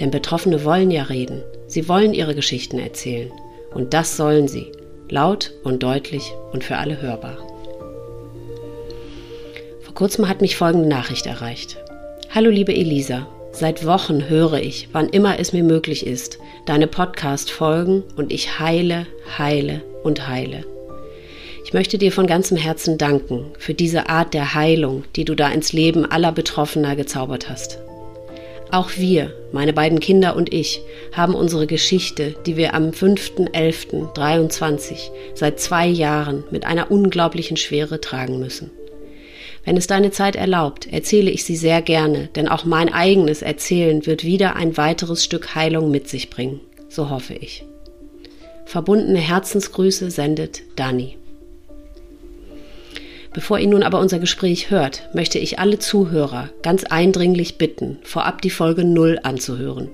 Denn Betroffene wollen ja reden. Sie wollen ihre Geschichten erzählen. Und das sollen sie. Laut und deutlich und für alle hörbar. Vor kurzem hat mich folgende Nachricht erreicht. Hallo liebe Elisa, seit Wochen höre ich, wann immer es mir möglich ist, deine Podcast-Folgen und ich heile, heile und heile. Ich möchte dir von ganzem Herzen danken für diese Art der Heilung, die du da ins Leben aller Betroffener gezaubert hast. Auch wir, meine beiden Kinder und ich, haben unsere Geschichte, die wir am 5.11.23 seit zwei Jahren mit einer unglaublichen Schwere tragen müssen. Wenn es deine Zeit erlaubt, erzähle ich sie sehr gerne, denn auch mein eigenes Erzählen wird wieder ein weiteres Stück Heilung mit sich bringen. So hoffe ich. Verbundene Herzensgrüße sendet Dani. Bevor ihr nun aber unser Gespräch hört, möchte ich alle Zuhörer ganz eindringlich bitten, vorab die Folge 0 anzuhören.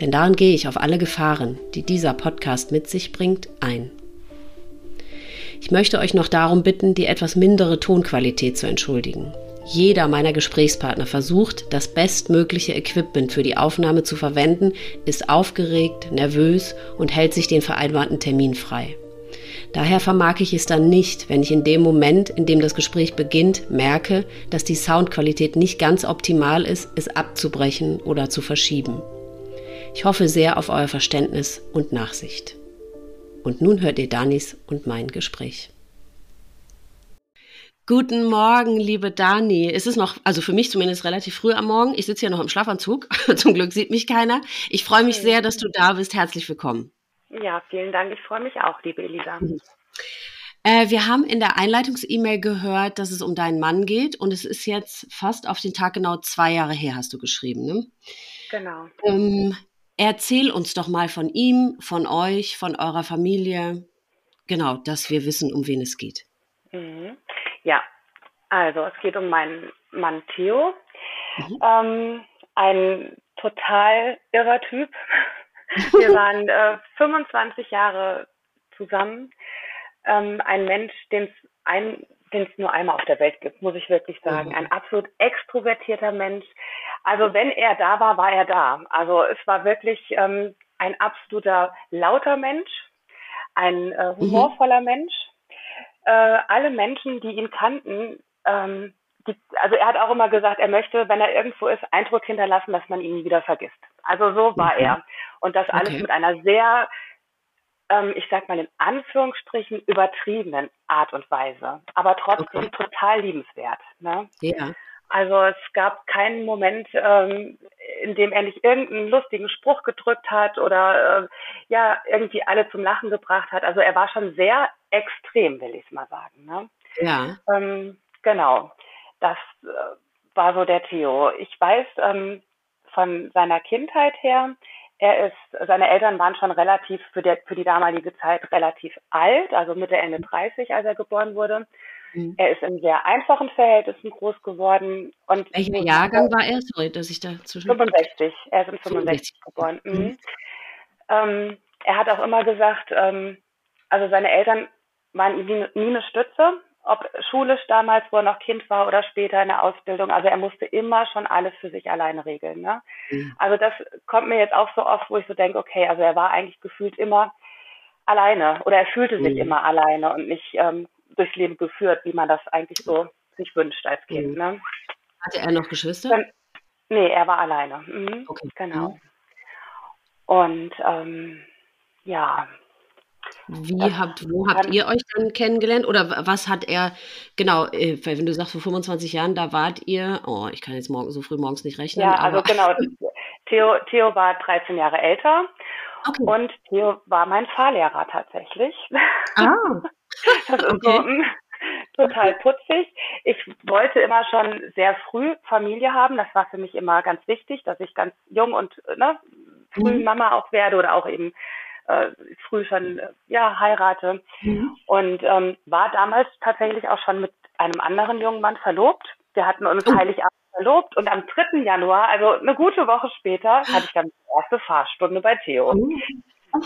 Denn darin gehe ich auf alle Gefahren, die dieser Podcast mit sich bringt, ein. Ich möchte euch noch darum bitten, die etwas mindere Tonqualität zu entschuldigen. Jeder meiner Gesprächspartner versucht, das bestmögliche Equipment für die Aufnahme zu verwenden, ist aufgeregt, nervös und hält sich den vereinbarten Termin frei. Daher vermag ich es dann nicht, wenn ich in dem Moment, in dem das Gespräch beginnt, merke, dass die Soundqualität nicht ganz optimal ist, es abzubrechen oder zu verschieben. Ich hoffe sehr auf euer Verständnis und Nachsicht. Und nun hört ihr Danis und mein Gespräch. Guten Morgen, liebe Dani. Es ist noch, also für mich zumindest relativ früh am Morgen. Ich sitze hier noch im Schlafanzug. Zum Glück sieht mich keiner. Ich freue mich sehr, dass du da bist. Herzlich willkommen. Ja, vielen Dank. Ich freue mich auch, liebe Elisa. Äh, wir haben in der Einleitungs-E-Mail gehört, dass es um deinen Mann geht und es ist jetzt fast auf den Tag genau zwei Jahre her, hast du geschrieben, ne? Genau. Ähm, erzähl uns doch mal von ihm, von euch, von eurer Familie. Genau, dass wir wissen, um wen es geht. Mhm. Ja, also es geht um meinen Mann Theo. Mhm. Ähm, ein total irrer Typ. Wir waren äh, 25 Jahre zusammen. Ähm, ein Mensch, den es ein, nur einmal auf der Welt gibt, muss ich wirklich sagen. Mhm. Ein absolut extrovertierter Mensch. Also wenn er da war, war er da. Also es war wirklich ähm, ein absoluter lauter Mensch, ein äh, mhm. humorvoller mhm. Mensch. Äh, alle Menschen, die ihn kannten, ähm, die, also er hat auch immer gesagt, er möchte, wenn er irgendwo ist, Eindruck hinterlassen, dass man ihn nie wieder vergisst. Also so war okay. er. Und das alles okay. mit einer sehr, ähm, ich sag mal in Anführungsstrichen, übertriebenen Art und Weise. Aber trotzdem okay. total liebenswert. Ne? Ja. Also es gab keinen Moment, ähm, in dem er nicht irgendeinen lustigen Spruch gedrückt hat oder äh, ja irgendwie alle zum Lachen gebracht hat. Also er war schon sehr extrem, will ich es mal sagen. Ne? Ja. Ähm, genau. Das äh, war so der Theo. Ich weiß ähm, von seiner Kindheit her, er ist, seine Eltern waren schon relativ für, der, für die damalige Zeit relativ alt, also Mitte, Ende 30, als er geboren wurde. Mhm. Er ist in sehr einfachen Verhältnissen groß geworden. Und Welcher Jahrgang war er? Sorry, dass ich da zwischen. 65. Er ist in 65, 65. geboren. Mhm. Mhm. Ähm, er hat auch immer gesagt, ähm, also seine Eltern waren nie, nie eine Stütze ob schulisch damals, wo er noch Kind war oder später in der Ausbildung. Also er musste immer schon alles für sich alleine regeln. Ne? Mhm. Also das kommt mir jetzt auch so oft, wo ich so denke, okay, also er war eigentlich gefühlt immer alleine oder er fühlte sich mhm. immer alleine und nicht ähm, durchs Leben geführt, wie man das eigentlich so sich wünscht als Kind. Mhm. Ne? Hatte er noch Geschwister? Dann, nee, er war alleine. Mhm, okay. Genau. Mhm. Und ähm, ja, wie habt, wo habt ihr euch dann kennengelernt? Oder was hat er, genau, äh, wenn du sagst, vor 25 Jahren, da wart ihr, oh, ich kann jetzt morgen so früh morgens nicht rechnen. Ja, also genau. Theo, Theo war 13 Jahre älter okay. und Theo war mein Fahrlehrer tatsächlich. Ah. das ist okay. so, hm, total putzig. Ich wollte immer schon sehr früh Familie haben. Das war für mich immer ganz wichtig, dass ich ganz jung und ne, früh mhm. Mama auch werde oder auch eben äh, früh schon äh, ja heirate mhm. und ähm, war damals tatsächlich auch schon mit einem anderen jungen Mann verlobt. Wir hatten uns oh. Heiligabend verlobt und am 3. Januar, also eine gute Woche später, hatte ich dann die erste Fahrstunde bei Theo. Oh.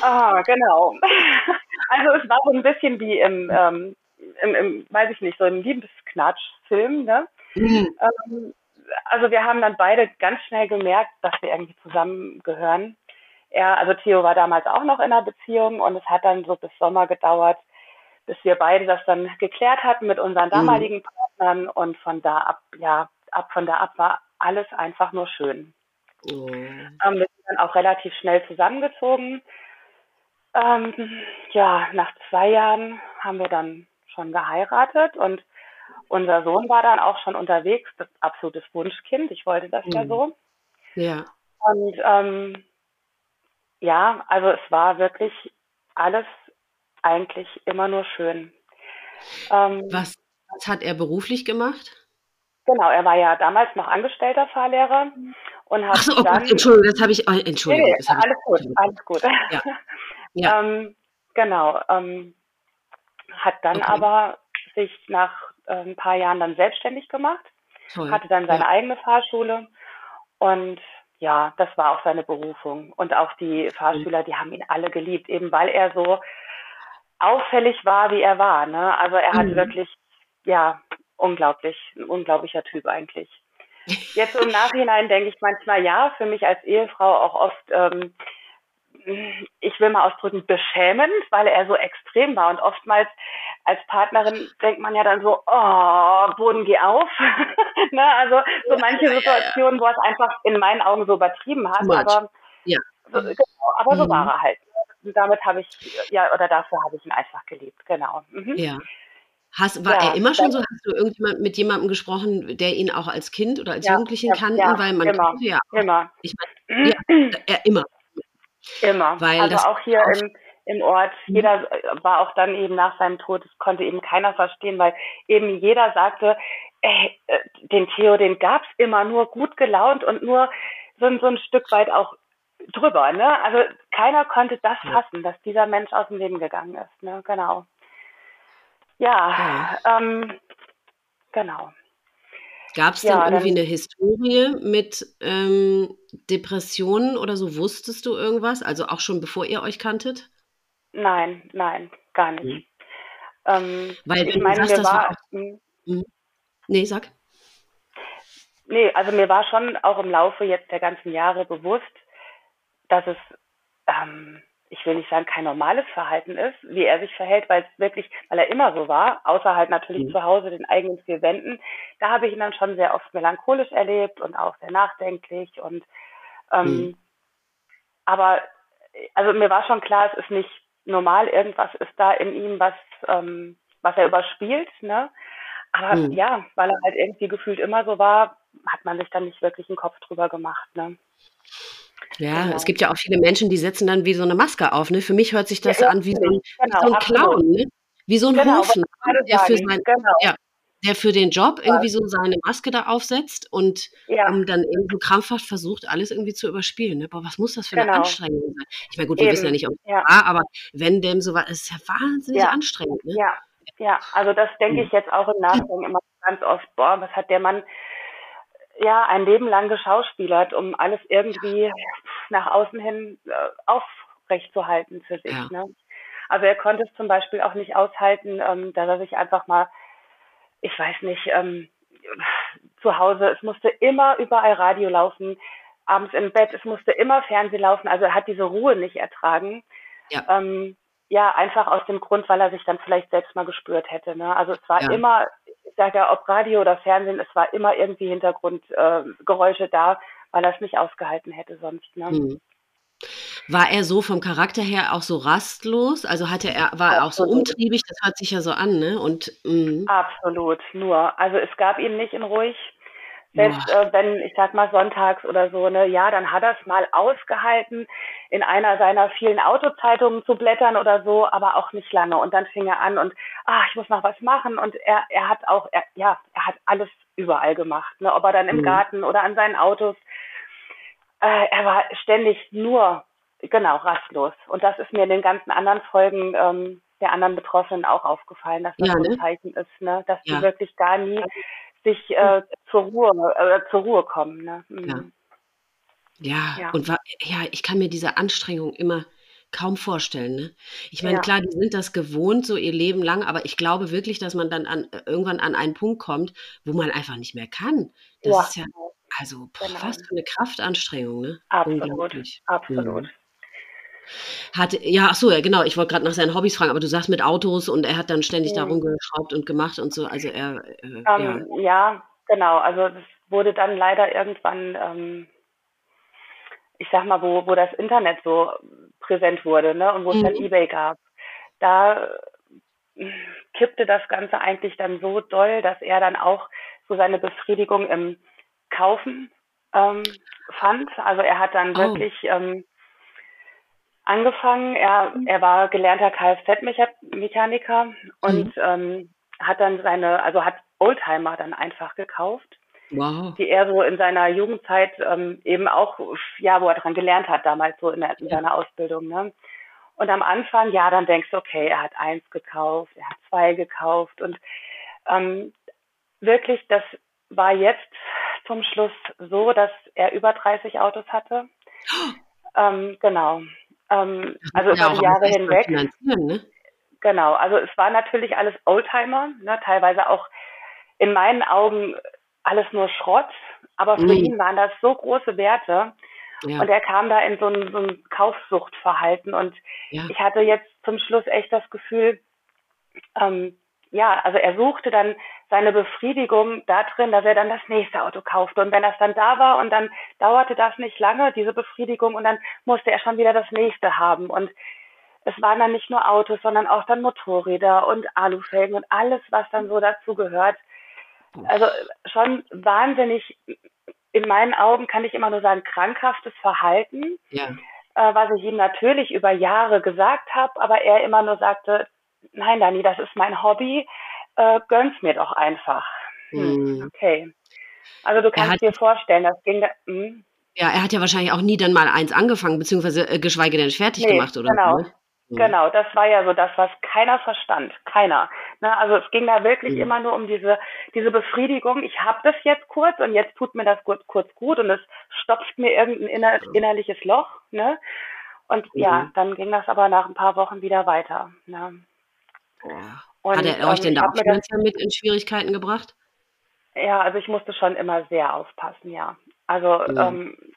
Ah, genau. Also es war so ein bisschen wie im, ähm, im, im weiß ich nicht, so im Liebesknatsch-Film, ne? Mhm. Ähm, also wir haben dann beide ganz schnell gemerkt, dass wir irgendwie zusammengehören. Er, also Theo war damals auch noch in einer Beziehung und es hat dann so bis Sommer gedauert, bis wir beide das dann geklärt hatten mit unseren mhm. damaligen mhm. Partnern und von da ab, ja, ab von da ab war alles einfach nur schön. Oh. Ähm, wir sind dann auch relativ schnell zusammengezogen. Ähm, ja, nach zwei Jahren haben wir dann schon geheiratet und unser Sohn war dann auch schon unterwegs, das absolutes Wunschkind. Ich wollte das mhm. ja so. Ja. Und ähm, ja, also es war wirklich alles eigentlich immer nur schön. Ähm, was, was hat er beruflich gemacht? Genau, er war ja damals noch angestellter Fahrlehrer und hat Ach so, oh dann. Gott, Entschuldigung, das habe ich. Oh, Entschuldigung, nee, alles ich, gut, alles gut. Ja. ja. ähm, genau. Ähm, hat dann okay. aber sich nach äh, ein paar Jahren dann selbstständig gemacht, Toll. hatte dann seine ja. eigene Fahrschule und ja, das war auch seine Berufung. Und auch die Fahrschüler, die haben ihn alle geliebt, eben weil er so auffällig war, wie er war. Ne? Also er hat mhm. wirklich, ja, unglaublich, ein unglaublicher Typ eigentlich. Jetzt im Nachhinein denke ich manchmal, ja, für mich als Ehefrau auch oft ähm, ich will mal ausdrücken, beschämend, weil er so extrem war. Und oftmals als Partnerin denkt man ja dann so, oh, Boden, geh auf. ne? Also so manche Situationen, wo er es einfach in meinen Augen so übertrieben hat. Aber, ja. so, genau, aber so mhm. war er halt. Und damit habe ich, ja, oder dafür habe ich ihn einfach geliebt, genau. Mhm. Ja. Hast, war ja, er immer schon so? Hast du irgendjemand mit jemandem gesprochen, der ihn auch als Kind oder als ja, Jugendlichen kannten? Ja, weil man immer, ja, immer. Ich meine, ja, er immer. Immer. Weil also auch hier im, im Ort, mhm. jeder war auch dann eben nach seinem Tod, das konnte eben keiner verstehen, weil eben jeder sagte, ey, äh, den Theo, den gab's immer nur gut gelaunt und nur so, so ein Stück weit auch drüber, ne? Also keiner konnte das fassen, dass dieser Mensch aus dem Leben gegangen ist, ne? Genau. Ja, ja. Ähm, genau. Gab es ja, denn irgendwie eine Historie mit ähm, Depressionen oder so? Wusstest du irgendwas? Also auch schon bevor ihr euch kanntet? Nein, nein, gar nicht. Mhm. Ähm, Weil ich meine, mir war. Mhm. Nee, sag. Nee, also mir war schon auch im Laufe jetzt der ganzen Jahre bewusst, dass es ähm, ich will nicht sagen, kein normales Verhalten ist, wie er sich verhält, weil es wirklich, weil er immer so war, außer halt natürlich mhm. zu Hause den eigenen vier Wänden. Da habe ich ihn dann schon sehr oft melancholisch erlebt und auch sehr nachdenklich und ähm, mhm. aber also mir war schon klar, es ist nicht normal, irgendwas ist da in ihm, was ähm, was er überspielt, ne? Aber mhm. ja, weil er halt irgendwie gefühlt immer so war, hat man sich dann nicht wirklich einen Kopf drüber gemacht, ne? Ja, genau. es gibt ja auch viele Menschen, die setzen dann wie so eine Maske auf. Ne? Für mich hört sich das ja, an wie so ein, genau, wie so ein Clown, ne? wie so ein genau, Hofen, der für, sein, genau. ja, der für den Job irgendwie so seine Maske da aufsetzt und ja. um, dann eben so krampfhaft versucht, alles irgendwie zu überspielen. Ne? Boah, was muss das für eine genau. Anstrengung sein? Ich meine, gut, wir eben. wissen ja nicht, ob es ja. war, aber wenn dem so war, ist ja wahnsinnig ja. anstrengend. Ne? Ja. ja, also das denke ich jetzt auch im Nachgang immer ganz oft, boah, was hat der Mann ja ein Leben lang geschauspielert, um alles irgendwie nach außen hin äh, aufrechtzuerhalten für sich. Ne? Also er konnte es zum Beispiel auch nicht aushalten, ähm, dass er sich einfach mal, ich weiß nicht, ähm, zu Hause, es musste immer überall Radio laufen, abends im Bett, es musste immer Fernsehen laufen, also er hat diese Ruhe nicht ertragen. Ja. Ähm, ja, einfach aus dem Grund, weil er sich dann vielleicht selbst mal gespürt hätte. Ne? Also es war ja. immer, ich sage ja, ob Radio oder Fernsehen, es war immer irgendwie Hintergrundgeräusche äh, da, weil er es nicht ausgehalten hätte sonst. Ne? Mhm. War er so vom Charakter her auch so rastlos? Also hatte er, war er auch so umtriebig? Das hört sich ja so an, ne? Und, mh. Absolut, nur. Also es gab ihn nicht in ruhig. Selbst äh, wenn, ich sag mal, sonntags oder so, ne, ja, dann hat er es mal ausgehalten, in einer seiner vielen Autozeitungen zu blättern oder so, aber auch nicht lange. Und dann fing er an und, ah, ich muss noch was machen. Und er, er hat auch, er, ja, er hat alles überall gemacht, ne, ob er dann im mhm. Garten oder an seinen Autos. Äh, er war ständig nur, genau, rastlos. Und das ist mir in den ganzen anderen Folgen ähm, der anderen Betroffenen auch aufgefallen, dass das ja, ne? ein Zeichen ist, ne? dass ja. die wirklich gar nie sich äh, zur Ruhe äh, zur Ruhe kommen. Ne? Mhm. Ja. Ja, ja, und war, ja, ich kann mir diese Anstrengung immer kaum vorstellen. Ne? Ich meine, ja. klar, die sind das gewohnt, so ihr Leben lang, aber ich glaube wirklich, dass man dann an, irgendwann an einen Punkt kommt, wo man einfach nicht mehr kann. Das ja. ist ja, also boah, genau. was für eine Kraftanstrengung, ne? Absolut, absolut. Mhm. Hat, ja, ach so, ja, genau. Ich wollte gerade nach seinen Hobbys fragen, aber du sagst mit Autos und er hat dann ständig mhm. da rumgeschraubt und gemacht und so. Also er, äh, ähm, ja. ja. genau. Also das wurde dann leider irgendwann, ähm, ich sag mal, wo, wo das Internet so präsent wurde, ne, und wo es dann mhm. Ebay gab. Da kippte das Ganze eigentlich dann so doll, dass er dann auch so seine Befriedigung im Kaufen ähm, fand. Also er hat dann oh. wirklich ähm, angefangen. Er, mhm. er war gelernter Kfz-Mechaniker und mhm. ähm, hat dann seine, also hat Oldtimer dann einfach gekauft. Wow. Die er so in seiner Jugendzeit ähm, eben auch, ja, wo er dran gelernt hat, damals so in, der, in seiner Ausbildung. Ne? Und am Anfang, ja, dann denkst du, okay, er hat eins gekauft, er hat zwei gekauft und ähm, wirklich, das war jetzt zum Schluss so, dass er über 30 Autos hatte. Ähm, genau. Ähm, also ja, über die Jahre hinweg. Ne? Genau, also es war natürlich alles Oldtimer, ne, teilweise auch in meinen Augen alles nur Schrott, aber für mhm. ihn waren das so große Werte. Ja. Und er kam da in so ein, so ein Kaufsuchtverhalten. Und ja. ich hatte jetzt zum Schluss echt das Gefühl, ähm, ja, also er suchte dann seine Befriedigung da drin, dass er dann das nächste Auto kaufte. Und wenn das dann da war und dann dauerte das nicht lange, diese Befriedigung, und dann musste er schon wieder das nächste haben. Und es waren dann nicht nur Autos, sondern auch dann Motorräder und Alufelgen und alles, was dann so dazu gehört. Also schon wahnsinnig, in meinen Augen kann ich immer nur sagen, krankhaftes Verhalten, ja. äh, was ich ihm natürlich über Jahre gesagt habe, aber er immer nur sagte, nein, Dani, das ist mein Hobby, äh, gönn's mir doch einfach. Hm, mhm. Okay. Also du kannst dir vorstellen, das ging da, hm. Ja, er hat ja wahrscheinlich auch nie dann mal eins angefangen, beziehungsweise äh, geschweige denn fertig nee, gemacht, oder? Genau. Ne? Genau, das war ja so das, was keiner verstand. Keiner. Ne, also es ging da wirklich mhm. immer nur um diese, diese Befriedigung. Ich habe das jetzt kurz und jetzt tut mir das kurz, kurz gut und es stopft mir irgendein inner, innerliches Loch. Ne? Und mhm. ja, dann ging das aber nach ein paar Wochen wieder weiter. Ne? Und, Hat er euch ähm, denn da auch finanziell mit in Schwierigkeiten gebracht? Ja, also ich musste schon immer sehr aufpassen, ja. Also mhm. ähm,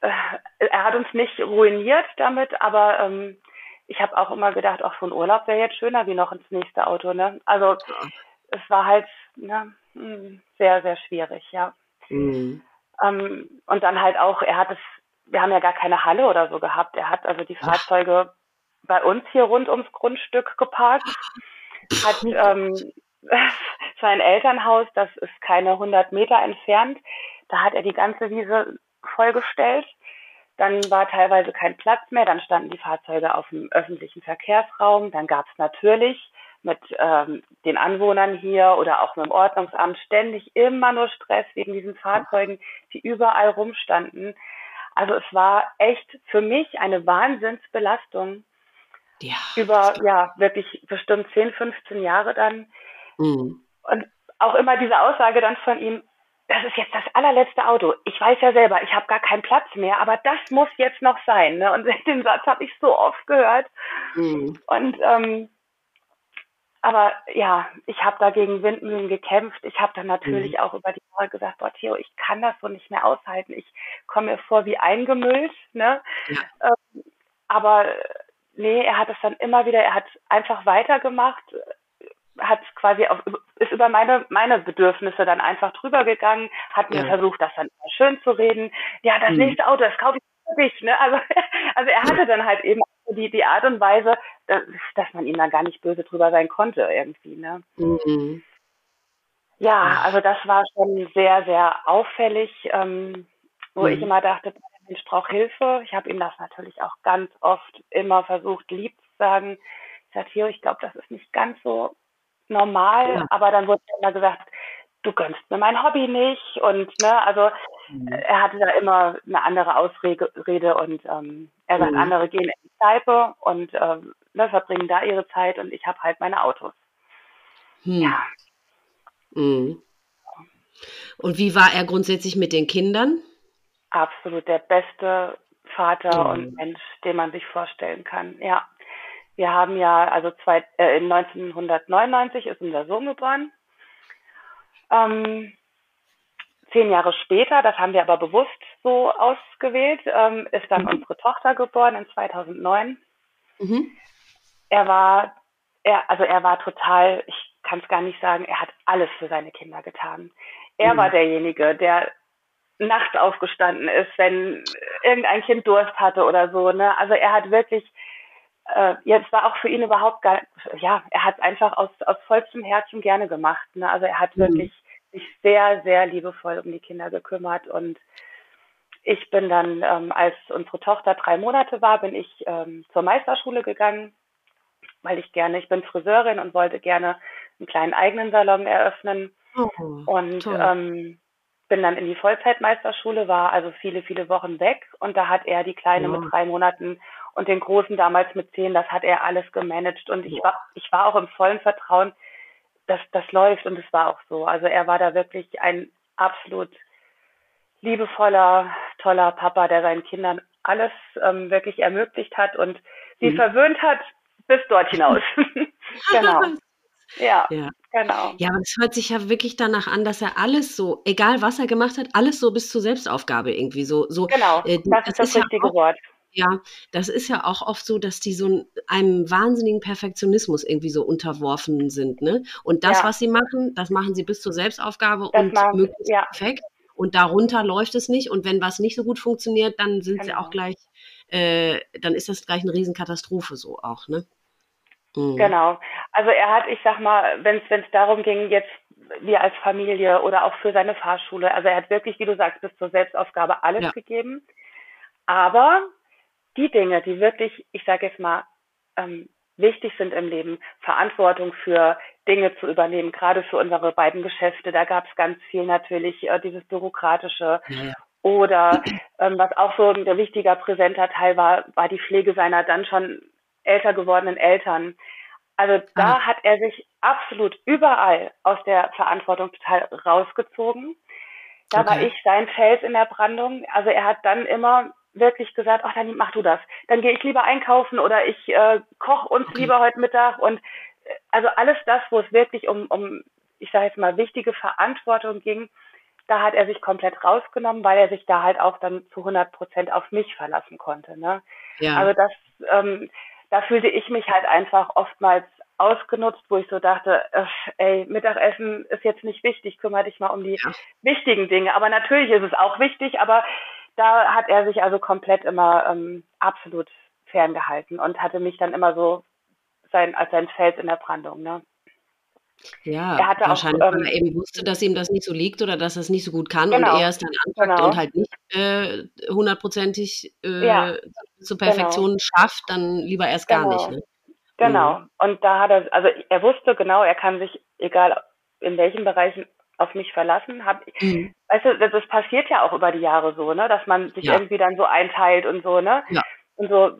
äh, er hat uns nicht ruiniert damit, aber ähm, ich habe auch immer gedacht, auch so ein Urlaub wäre jetzt schöner wie noch ins nächste Auto. Ne? Also ja. es war halt ne, hm, sehr, sehr schwierig, ja. Mhm. Ähm, und dann halt auch, er hat es, wir haben ja gar keine Halle oder so gehabt. Er hat also die Fahrzeuge bei uns hier rund ums Grundstück geparkt, hat ähm, sein Elternhaus, das ist keine 100 Meter entfernt, da hat er die ganze Wiese vollgestellt. Dann war teilweise kein Platz mehr, dann standen die Fahrzeuge auf dem öffentlichen Verkehrsraum. Dann gab es natürlich mit ähm, den Anwohnern hier oder auch mit dem Ordnungsamt ständig immer nur Stress wegen diesen Fahrzeugen, die überall rumstanden. Also es war echt für mich eine Wahnsinnsbelastung, ja. Über, ja, wirklich bestimmt 10, 15 Jahre dann. Mhm. Und auch immer diese Aussage dann von ihm, das ist jetzt das allerletzte Auto. Ich weiß ja selber, ich habe gar keinen Platz mehr, aber das muss jetzt noch sein. Ne? Und den Satz habe ich so oft gehört. Mhm. Und ähm, aber ja, ich habe da gegen Windmühlen gekämpft. Ich habe dann natürlich mhm. auch über die Jahre gesagt, boah, Theo, ich kann das so nicht mehr aushalten. Ich komme mir vor wie eingemüllt. Ne? Ja. Ähm, aber nee, er hat es dann immer wieder, er hat einfach weitergemacht, hat quasi auf, ist über meine, meine Bedürfnisse dann einfach drüber gegangen, hat mir ja. versucht, das dann schön zu reden. Ja, das mhm. nächste Auto, das kaufe ich für dich, ne? Also, also er hatte dann halt eben die, die Art und Weise, dass, man ihm dann gar nicht böse drüber sein konnte irgendwie, ne? Mhm. Ja, also das war schon sehr, sehr auffällig, ähm, wo mhm. ich immer dachte, Mensch braucht Hilfe. Ich habe ihm das natürlich auch ganz oft immer versucht, lieb zu sagen. Ich sagte, Theo, ich glaube, das ist nicht ganz so normal, ja. aber dann wurde immer gesagt, du gönnst mir mein Hobby nicht und ne, also mhm. er hatte da immer eine andere Ausrede und ähm, er sagt, mhm. andere gehen in die Kneipe und ähm, ne, verbringen da ihre Zeit und ich habe halt meine Autos. Mhm. Ja. Und wie war er grundsätzlich mit den Kindern? Absolut der beste Vater mhm. und Mensch, den man sich vorstellen kann. Ja. Wir haben ja, also zwei, äh, 1999 ist unser Sohn geboren. Ähm, zehn Jahre später, das haben wir aber bewusst so ausgewählt, ähm, ist dann mhm. unsere Tochter geboren in 2009. Mhm. Er war, er, also er war total, ich kann es gar nicht sagen, er hat alles für seine Kinder getan. Er mhm. war derjenige, der nachts aufgestanden ist, wenn irgendein Kind Durst hatte oder so. Ne? Also er hat wirklich, äh, jetzt war auch für ihn überhaupt gar, ja, er hat einfach aus, aus vollstem Herzen gerne gemacht. Ne? Also er hat mhm. wirklich sich sehr, sehr liebevoll um die Kinder gekümmert und ich bin dann, ähm, als unsere Tochter drei Monate war, bin ich ähm, zur Meisterschule gegangen, weil ich gerne, ich bin Friseurin und wollte gerne einen kleinen eigenen Salon eröffnen. Oh, und ähm, bin dann in die Vollzeitmeisterschule, war also viele, viele Wochen weg und da hat er die Kleine ja. mit drei Monaten und den Großen damals mit zehn, das hat er alles gemanagt und ich war, ich war auch im vollen Vertrauen, dass das läuft und es war auch so. Also er war da wirklich ein absolut liebevoller, toller Papa, der seinen Kindern alles ähm, wirklich ermöglicht hat und sie mhm. verwöhnt hat bis dort hinaus. genau. Ja, ja, genau. Ja, aber es hört sich ja wirklich danach an, dass er alles so, egal was er gemacht hat, alles so bis zur Selbstaufgabe irgendwie so. so genau, äh, das, das, ist das richtige ja auch, Wort. Ja, das ist ja auch oft so, dass die so einem wahnsinnigen Perfektionismus irgendwie so unterworfen sind. Ne? Und das, ja. was sie machen, das machen sie bis zur Selbstaufgabe das und macht, möglichst ja. perfekt. Und darunter läuft es nicht. Und wenn was nicht so gut funktioniert, dann sind genau. sie auch gleich, äh, dann ist das gleich eine Riesenkatastrophe so auch, ne? Mhm. Genau. Also er hat, ich sag mal, wenn es darum ging, jetzt wir als Familie oder auch für seine Fahrschule, also er hat wirklich, wie du sagst, bis zur Selbstaufgabe alles ja. gegeben. Aber die Dinge, die wirklich, ich sage jetzt mal, ähm, wichtig sind im Leben, Verantwortung für Dinge zu übernehmen, gerade für unsere beiden Geschäfte, da gab es ganz viel natürlich, äh, dieses Bürokratische. Ja. Oder ähm, was auch so ein wichtiger, präsenter Teil war, war die Pflege seiner dann schon älter gewordenen Eltern. Also da ah. hat er sich absolut überall aus der Verantwortung total rausgezogen. Da okay. war ich sein Fels in der Brandung. Also er hat dann immer wirklich gesagt, ach, dann mach du das. Dann gehe ich lieber einkaufen oder ich äh, koche uns okay. lieber heute Mittag. Und äh, also alles das, wo es wirklich um, um ich sage jetzt mal, wichtige Verantwortung ging, da hat er sich komplett rausgenommen, weil er sich da halt auch dann zu 100 Prozent auf mich verlassen konnte. Ne? Ja. Also das, ähm, da fühlte ich mich halt einfach oftmals ausgenutzt, wo ich so dachte, ey, Mittagessen ist jetzt nicht wichtig, kümmere dich mal um die ja. wichtigen Dinge. Aber natürlich ist es auch wichtig, aber da hat er sich also komplett immer ähm, absolut ferngehalten und hatte mich dann immer so sein, als sein Fels in der Brandung. Ne? Ja, wahrscheinlich, auch, ähm, weil er eben wusste, dass ihm das nicht so liegt oder dass er es nicht so gut kann genau, und er es dann anpackt genau. und halt nicht äh, hundertprozentig äh, ja, zur genau. Perfektion genau. schafft, dann lieber erst gar nicht. Genau. Ne? Genau. Mhm. Und da hat er, also er wusste genau, er kann sich, egal in welchen Bereichen, auf mich verlassen. Hab, mhm. Weißt du, das, das, passiert ja auch über die Jahre so, ne, dass man sich ja. irgendwie dann so einteilt und so, ne? Ja. Und so.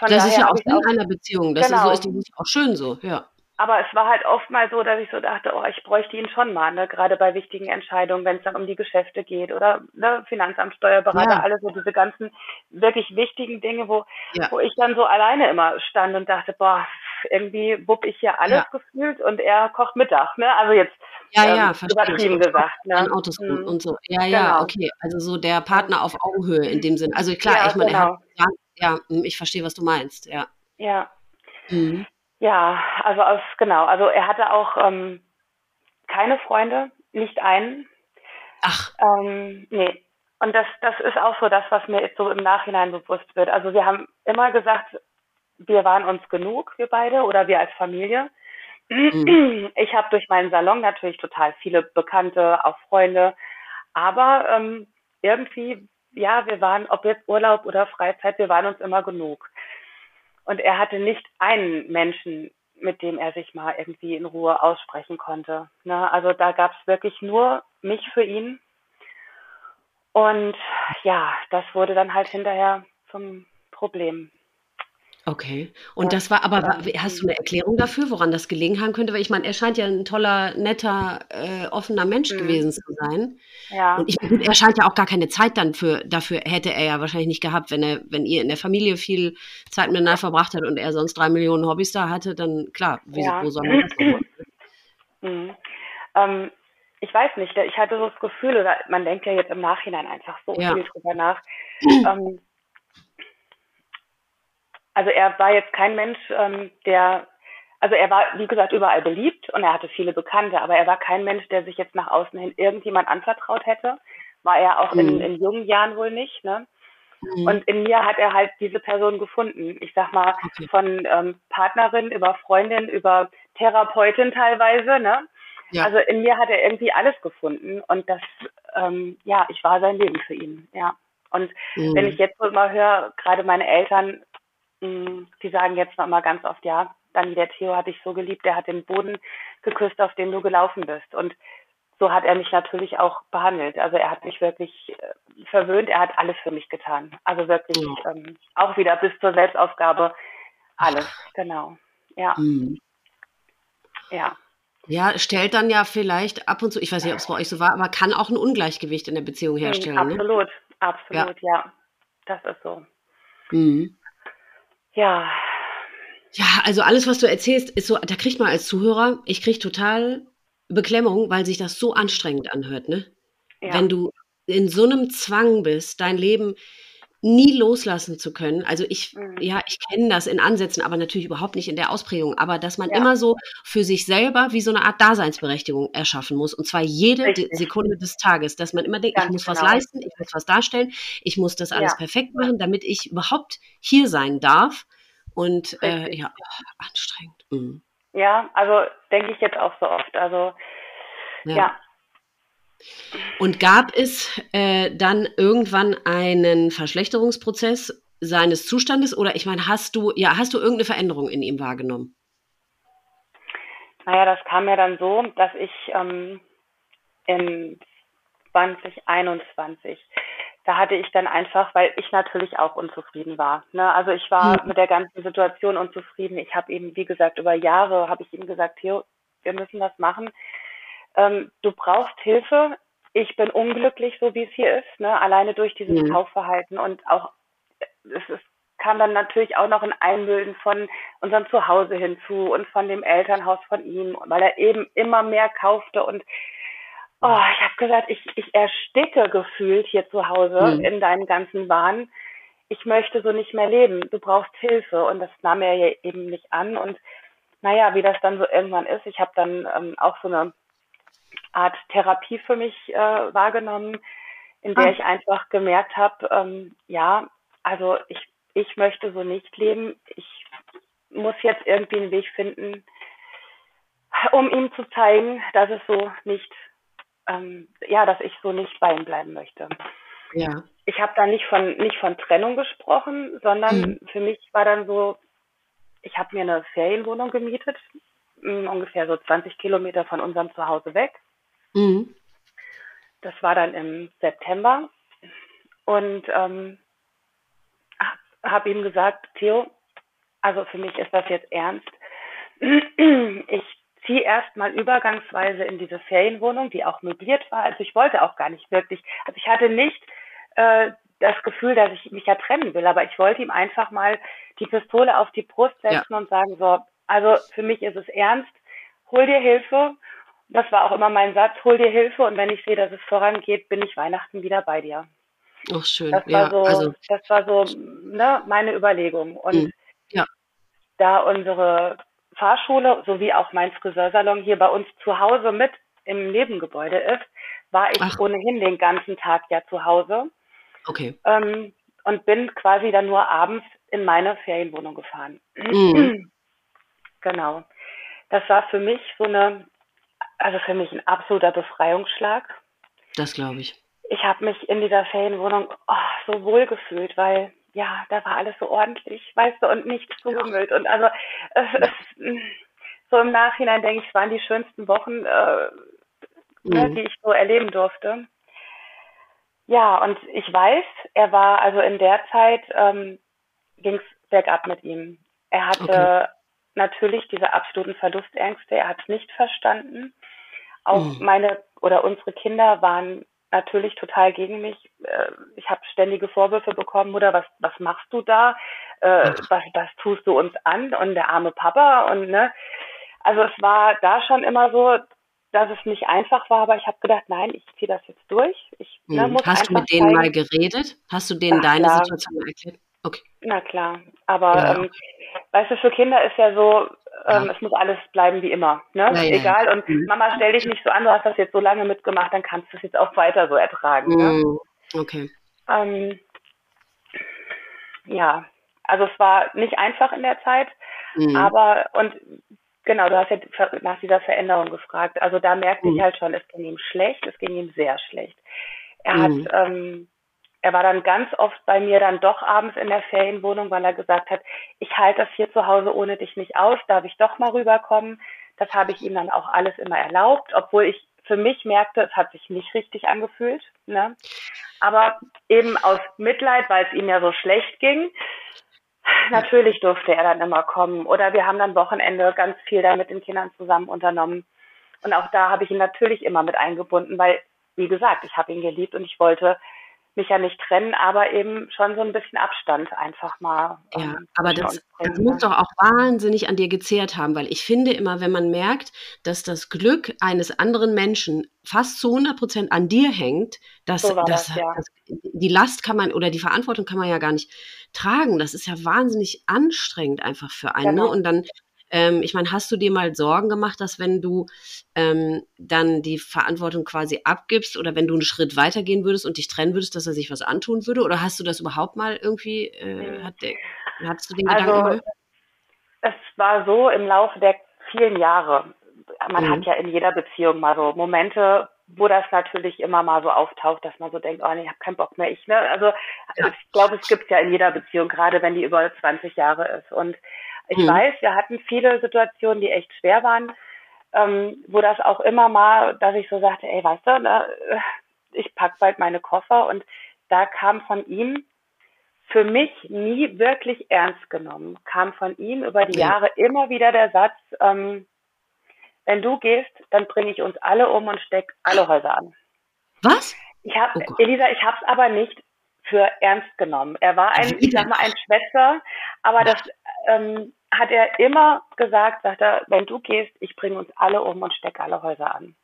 das ist ja auch Sinn einer Beziehung. Das genau. ist, so, ist auch schön so, ja. Aber es war halt oft mal so, dass ich so dachte, oh, ich bräuchte ihn schon mal, ne? gerade bei wichtigen Entscheidungen, wenn es dann um die Geschäfte geht oder ne? Finanzamt, Steuerberater, ja. alles so diese ganzen wirklich wichtigen Dinge, wo, ja. wo ich dann so alleine immer stand und dachte, boah, irgendwie wupp ich hier alles ja. gefühlt und er kocht Mittag, ne? Also jetzt ja, ähm, ja, übertrieben gesagt. Ne? Autos hm. und so. Ja, ja, genau. okay. Also so der Partner auf Augenhöhe in dem Sinn. Also klar, ich meine, genau. ja, hm, ich verstehe, was du meinst, ja. Ja. Mhm. Ja, also aus, genau. Also er hatte auch ähm, keine Freunde, nicht einen. Ach. Ähm, nee. Und das, das ist auch so das, was mir jetzt so im Nachhinein bewusst wird. Also wir haben immer gesagt, wir waren uns genug, wir beide, oder wir als Familie. Mhm. Ich habe durch meinen Salon natürlich total viele Bekannte, auch Freunde. Aber ähm, irgendwie, ja, wir waren, ob jetzt Urlaub oder Freizeit, wir waren uns immer genug. Und er hatte nicht einen Menschen mit dem er sich mal irgendwie in Ruhe aussprechen konnte. Ne? Also da gab es wirklich nur mich für ihn. Und ja, das wurde dann halt hinterher zum Problem. Okay. Und das war aber, hast du eine Erklärung dafür, woran das gelegen haben könnte? Weil ich meine, er scheint ja ein toller, netter, äh, offener Mensch mhm. gewesen zu sein. Ja. Und ich, gut, er scheint ja auch gar keine Zeit dann für, dafür hätte er ja wahrscheinlich nicht gehabt, wenn er, wenn ihr in der Familie viel Zeit miteinander verbracht hat und er sonst drei Millionen Hobbys da hatte, dann klar, wie, ja. wo soll man das machen? Mhm. Ähm, ich weiß nicht, ich hatte so das Gefühl, oder man denkt ja jetzt im Nachhinein einfach so ja. viel drüber nach. ähm, also er war jetzt kein Mensch, ähm, der, also er war, wie gesagt, überall beliebt und er hatte viele Bekannte, aber er war kein Mensch, der sich jetzt nach außen hin irgendjemand anvertraut hätte. War er auch mhm. in, in jungen Jahren wohl nicht, ne? Mhm. Und in mir hat er halt diese Person gefunden. Ich sag mal, okay. von ähm, Partnerin über Freundin, über Therapeutin teilweise, ne? Ja. Also in mir hat er irgendwie alles gefunden und das, ähm, ja, ich war sein Leben für ihn, ja. Und mhm. wenn ich jetzt so immer höre, gerade meine Eltern die sagen jetzt noch mal ganz oft, ja, Dani, der Theo hat dich so geliebt, der hat den Boden geküsst, auf dem du gelaufen bist. Und so hat er mich natürlich auch behandelt. Also er hat mich wirklich äh, verwöhnt, er hat alles für mich getan. Also wirklich ja. ähm, auch wieder bis zur Selbstaufgabe alles, genau. Ja. Mhm. Ja. Ja, stellt dann ja vielleicht ab und zu, ich weiß nicht, ob es bei euch so war, aber kann auch ein Ungleichgewicht in der Beziehung mhm, herstellen. Mhm, absolut, ne? absolut, ja. ja. Das ist so. Mhm. Ja. Ja, also alles, was du erzählst, ist so, da kriegt man als Zuhörer, ich kriege total Beklemmung, weil sich das so anstrengend anhört, ne? Ja. Wenn du in so einem Zwang bist, dein Leben nie loslassen zu können. Also ich, mhm. ja, ich kenne das in Ansätzen, aber natürlich überhaupt nicht in der Ausprägung. Aber dass man ja. immer so für sich selber wie so eine Art Daseinsberechtigung erschaffen muss. Und zwar jede Richtig. Sekunde des Tages, dass man immer denkt, Ganz ich muss genau. was leisten, ich muss was darstellen, ich muss das alles ja. perfekt machen, damit ich überhaupt hier sein darf. Und äh, ja, anstrengend. Mhm. Ja, also denke ich jetzt auch so oft. Also ja. ja. Und gab es äh, dann irgendwann einen Verschlechterungsprozess seines Zustandes oder ich meine, hast du, ja, hast du irgendeine Veränderung in ihm wahrgenommen? Naja, das kam ja dann so, dass ich ähm, in 2021 da hatte ich dann einfach, weil ich natürlich auch unzufrieden war. Ne? Also ich war mhm. mit der ganzen Situation unzufrieden. Ich habe eben, wie gesagt, über Jahre habe ich ihm gesagt, Theo, wir müssen das machen. Ähm, du brauchst Hilfe. Ich bin unglücklich, so wie es hier ist, ne? alleine durch dieses mhm. Kaufverhalten und auch es ist, kam dann natürlich auch noch ein Einmülden von unserem Zuhause hinzu und von dem Elternhaus von ihm, weil er eben immer mehr kaufte und Oh, ich habe gesagt, ich, ich ersticke gefühlt hier zu Hause mhm. in deinen ganzen Wahn. Ich möchte so nicht mehr leben. Du brauchst Hilfe. Und das nahm er ja eben nicht an. Und naja, wie das dann so irgendwann ist, ich habe dann ähm, auch so eine Art Therapie für mich äh, wahrgenommen, in der ah. ich einfach gemerkt habe, ähm, ja, also ich, ich möchte so nicht leben. Ich muss jetzt irgendwie einen Weg finden, um ihm zu zeigen, dass es so nicht ähm, ja, dass ich so nicht bei ihm bleiben möchte. Ja. Ich habe da nicht von nicht von Trennung gesprochen, sondern mhm. für mich war dann so, ich habe mir eine Ferienwohnung gemietet, ungefähr so 20 Kilometer von unserem Zuhause weg. Mhm. Das war dann im September und ähm, habe ihm gesagt, Theo, also für mich ist das jetzt ernst. Ich ziehe erstmal übergangsweise in diese Ferienwohnung, die auch möbliert war. Also ich wollte auch gar nicht wirklich, also ich hatte nicht äh, das Gefühl, dass ich mich ja trennen will, aber ich wollte ihm einfach mal die Pistole auf die Brust setzen ja. und sagen, so, also für mich ist es ernst, hol dir Hilfe. Das war auch immer mein Satz, hol dir Hilfe und wenn ich sehe, dass es vorangeht, bin ich Weihnachten wieder bei dir. Ach schön. Das war ja, so, also. das war so ne, meine Überlegung. Und mhm. ja. da unsere Fahrschule sowie auch mein Friseursalon hier bei uns zu Hause mit im Nebengebäude ist, war ich Ach. ohnehin den ganzen Tag ja zu Hause. Okay. Ähm, und bin quasi dann nur abends in meine Ferienwohnung gefahren. Mhm. genau. Das war für mich so eine, also für mich ein absoluter Befreiungsschlag. Das glaube ich. Ich habe mich in dieser Ferienwohnung oh, so wohl gefühlt, weil ja, da war alles so ordentlich, weißt du, und nichts zugemüllt. Und also es, es, so im Nachhinein denke ich, es waren die schönsten Wochen, äh, ne, mhm. die ich so erleben durfte. Ja, und ich weiß, er war also in der Zeit ähm, ging es bergab mit ihm. Er hatte okay. natürlich diese absoluten Verlustängste, er hat es nicht verstanden. Auch mhm. meine oder unsere Kinder waren natürlich total gegen mich. Äh, ich habe ständige Vorwürfe bekommen, Mutter, was, was machst du da? Äh, was, was tust du uns an? Und der arme Papa und ne. Also es war da schon immer so, dass es nicht einfach war, aber ich habe gedacht, nein, ich ziehe das jetzt durch. Ich, ne, hm. muss Hast du mit denen zeigen, mal geredet? Hast du denen deine klar. Situation erklärt? Okay. Na klar, aber ja. ähm, weißt du, für Kinder ist ja so, ähm, ja. es muss alles bleiben wie immer, ne? Ja, Egal. Und mhm. Mama, stell dich nicht so an, du hast das jetzt so lange mitgemacht, dann kannst du es jetzt auch weiter so ertragen. Ne? Mhm. Ne? Okay. Ähm, ja, also es war nicht einfach in der Zeit, mhm. aber und genau, du hast ja nach dieser Veränderung gefragt. Also da merkte ich mhm. halt schon, es ging ihm schlecht, es ging ihm sehr schlecht. Er hat mhm. ähm, er war dann ganz oft bei mir dann doch abends in der Ferienwohnung, weil er gesagt hat, ich halte das hier zu Hause ohne dich nicht aus, darf ich doch mal rüberkommen. Das habe ich ihm dann auch alles immer erlaubt, obwohl ich für mich merkte, es hat sich nicht richtig angefühlt. Ne? Aber eben aus Mitleid, weil es ihm ja so schlecht ging, natürlich durfte er dann immer kommen. Oder wir haben dann Wochenende ganz viel da mit den Kindern zusammen unternommen. Und auch da habe ich ihn natürlich immer mit eingebunden, weil, wie gesagt, ich habe ihn geliebt und ich wollte mich ja nicht trennen, aber eben schon so ein bisschen Abstand einfach mal. Ja, ähm, aber das, das muss doch auch wahnsinnig an dir gezehrt haben, weil ich finde immer, wenn man merkt, dass das Glück eines anderen Menschen fast zu 100 Prozent an dir hängt, dass so das, das, ja. das, die Last kann man oder die Verantwortung kann man ja gar nicht tragen. Das ist ja wahnsinnig anstrengend einfach für einen. Ne? Genau. Ne? Und dann ähm, ich meine, hast du dir mal Sorgen gemacht, dass wenn du ähm, dann die Verantwortung quasi abgibst oder wenn du einen Schritt weitergehen würdest und dich trennen würdest, dass er sich was antun würde? Oder hast du das überhaupt mal irgendwie, äh, hat der, hattest du den also, Gedanken mal? Es war so im Laufe der vielen Jahre. Man mhm. hat ja in jeder Beziehung mal so Momente, wo das natürlich immer mal so auftaucht, dass man so denkt, oh nee, ich habe keinen Bock mehr. Ich, ne? Also ja. ich glaube, es gibt ja in jeder Beziehung, gerade wenn die über 20 Jahre ist. Und ich hm. weiß, wir hatten viele Situationen, die echt schwer waren, ähm, wo das auch immer mal, dass ich so sagte, ey, weißt du, ne, ich pack bald meine Koffer und da kam von ihm für mich nie wirklich ernst genommen, kam von ihm über die Jahre immer wieder der Satz, ähm, wenn du gehst, dann bringe ich uns alle um und steck alle Häuser an. Was? Ich hab, oh Elisa, ich habe es aber nicht für ernst genommen. Er war ein, ich sag mal, ein Schwätzer, aber das ähm, hat er immer gesagt, sagt er, wenn du gehst, ich bringe uns alle um und stecke alle Häuser an.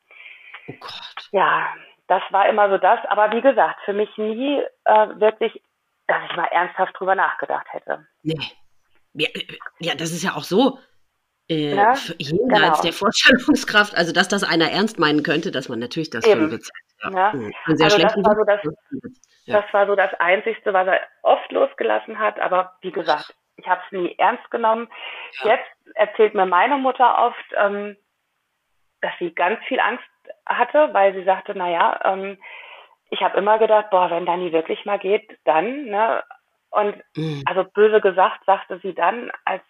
Oh Gott. Ja, das war immer so das. Aber wie gesagt, für mich nie äh, wirklich, dass ich mal ernsthaft drüber nachgedacht hätte. Nee. Ja, ja das ist ja auch so. Äh, ja, jenseits genau. der Vorstellungskraft, also dass das einer ernst meinen könnte, dass man natürlich das Eben. schon bezahlt. Ja. Ja. Hm. Also das war, so das, das war so das Einzigste, was er oft losgelassen hat, aber wie gesagt, ich habe es nie ernst genommen. Ja. Jetzt erzählt mir meine Mutter oft, ähm, dass sie ganz viel Angst hatte, weil sie sagte, naja, ähm, ich habe immer gedacht, boah, wenn Dani wirklich mal geht, dann, ne? Und mhm. also böse gesagt, sagte sie dann, als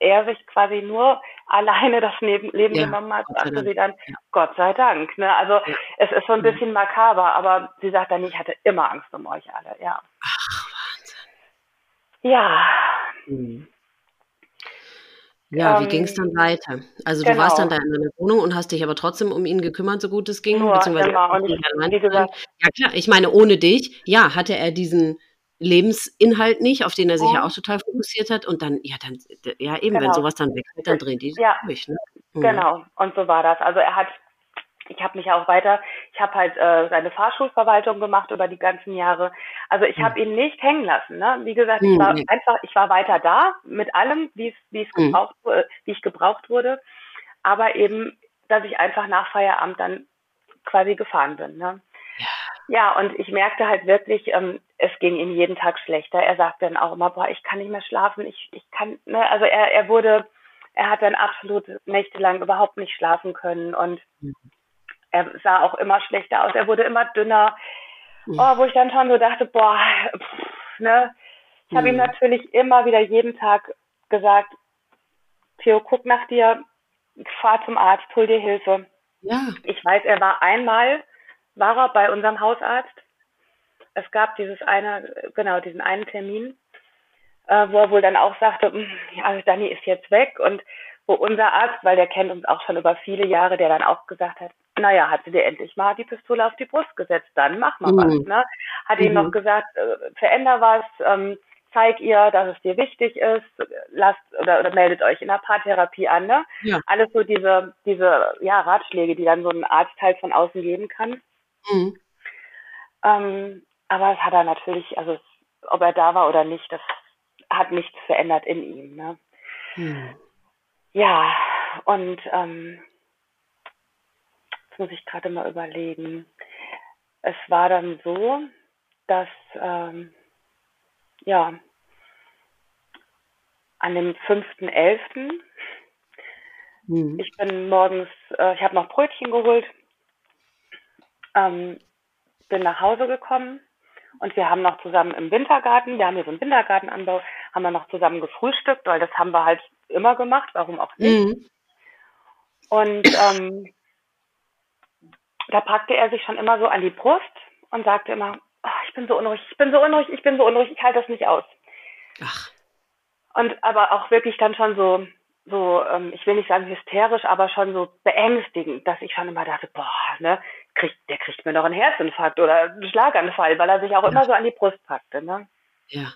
er sich quasi nur alleine das Leben ja, genommen hat, sagte sie dann, ja. Gott sei Dank. Ne? Also ja. es ist so ein bisschen mhm. makaber, aber sie sagt dann, ich hatte immer Angst um euch alle, ja. Ach, Wahnsinn. Ja, Mhm. Ja, wie ging es dann ähm, weiter? Also du warst dann genau. da in deiner Wohnung und hast dich aber trotzdem um ihn gekümmert, so gut es ging, Nur, beziehungsweise genau. Und ich, wie gesagt, ja klar, ich meine, ohne dich, ja, hatte er diesen Lebensinhalt nicht, auf den er sich ja mhm. auch total fokussiert hat und dann, ja, dann, ja eben, wenn genau. sowas dann wegfällt, dann drehen die Ja, durch, ne? Mhm. genau. Und so war das. Also er hat ich habe mich auch weiter, ich habe halt äh, seine Fahrschulverwaltung gemacht über die ganzen Jahre. Also ich habe hm. ihn nicht hängen lassen. Ne? Wie gesagt, ich war hm. einfach, ich war weiter da mit allem, wie es wie es hm. gebraucht, äh, wie ich gebraucht wurde, aber eben, dass ich einfach nach Feierabend dann quasi gefahren bin. Ne? Ja. und ich merkte halt wirklich, ähm, es ging ihm jeden Tag schlechter. Er sagte dann auch immer, boah, ich kann nicht mehr schlafen, ich, ich kann, ne, also er, er wurde, er hat dann absolut nächtelang überhaupt nicht schlafen können und mhm er sah auch immer schlechter aus, er wurde immer dünner. Mhm. Oh, wo ich dann schon so dachte, boah, pff, ne? Ich habe mhm. ihm natürlich immer wieder jeden Tag gesagt, Theo, guck nach dir, fahr zum Arzt, hol dir Hilfe. Ja. Ich weiß, er war einmal, war er bei unserem Hausarzt. Es gab dieses eine, genau, diesen einen Termin, äh, wo er wohl dann auch sagte, hm, ja, Dani ist jetzt weg und wo unser Arzt, weil der kennt uns auch schon über viele Jahre, der dann auch gesagt hat, naja, hat sie dir endlich mal die Pistole auf die Brust gesetzt, dann mach mal mhm. was. Ne? Hat mhm. ihm noch gesagt, äh, veränder was, ähm, zeig ihr, dass es dir wichtig ist, lasst oder, oder meldet euch in der Paartherapie an. Ne? Ja. Alles so diese, diese ja, Ratschläge, die dann so ein Arzt halt von außen geben kann. Mhm. Ähm, aber es hat er natürlich, also ob er da war oder nicht, das hat nichts verändert in ihm. Ne? Mhm. Ja, und ähm, jetzt muss ich gerade mal überlegen. Es war dann so, dass ähm, ja an dem 5.11. Mhm. Ich bin morgens, äh, ich habe noch Brötchen geholt, ähm, bin nach Hause gekommen und wir haben noch zusammen im Wintergarten, wir haben hier so einen Wintergartenanbau, haben wir noch zusammen gefrühstückt, weil das haben wir halt immer gemacht, warum auch nicht. Mhm. Und ähm, da packte er sich schon immer so an die Brust und sagte immer, oh, ich bin so unruhig, ich bin so unruhig, ich bin so unruhig, ich halte das nicht aus. Ach. Und aber auch wirklich dann schon so, so, ähm, ich will nicht sagen hysterisch, aber schon so beängstigend, dass ich schon immer dachte, boah, ne, kriegt, der kriegt mir noch einen Herzinfarkt oder einen Schlaganfall, weil er sich auch ja. immer so an die Brust packte, ne? Ja.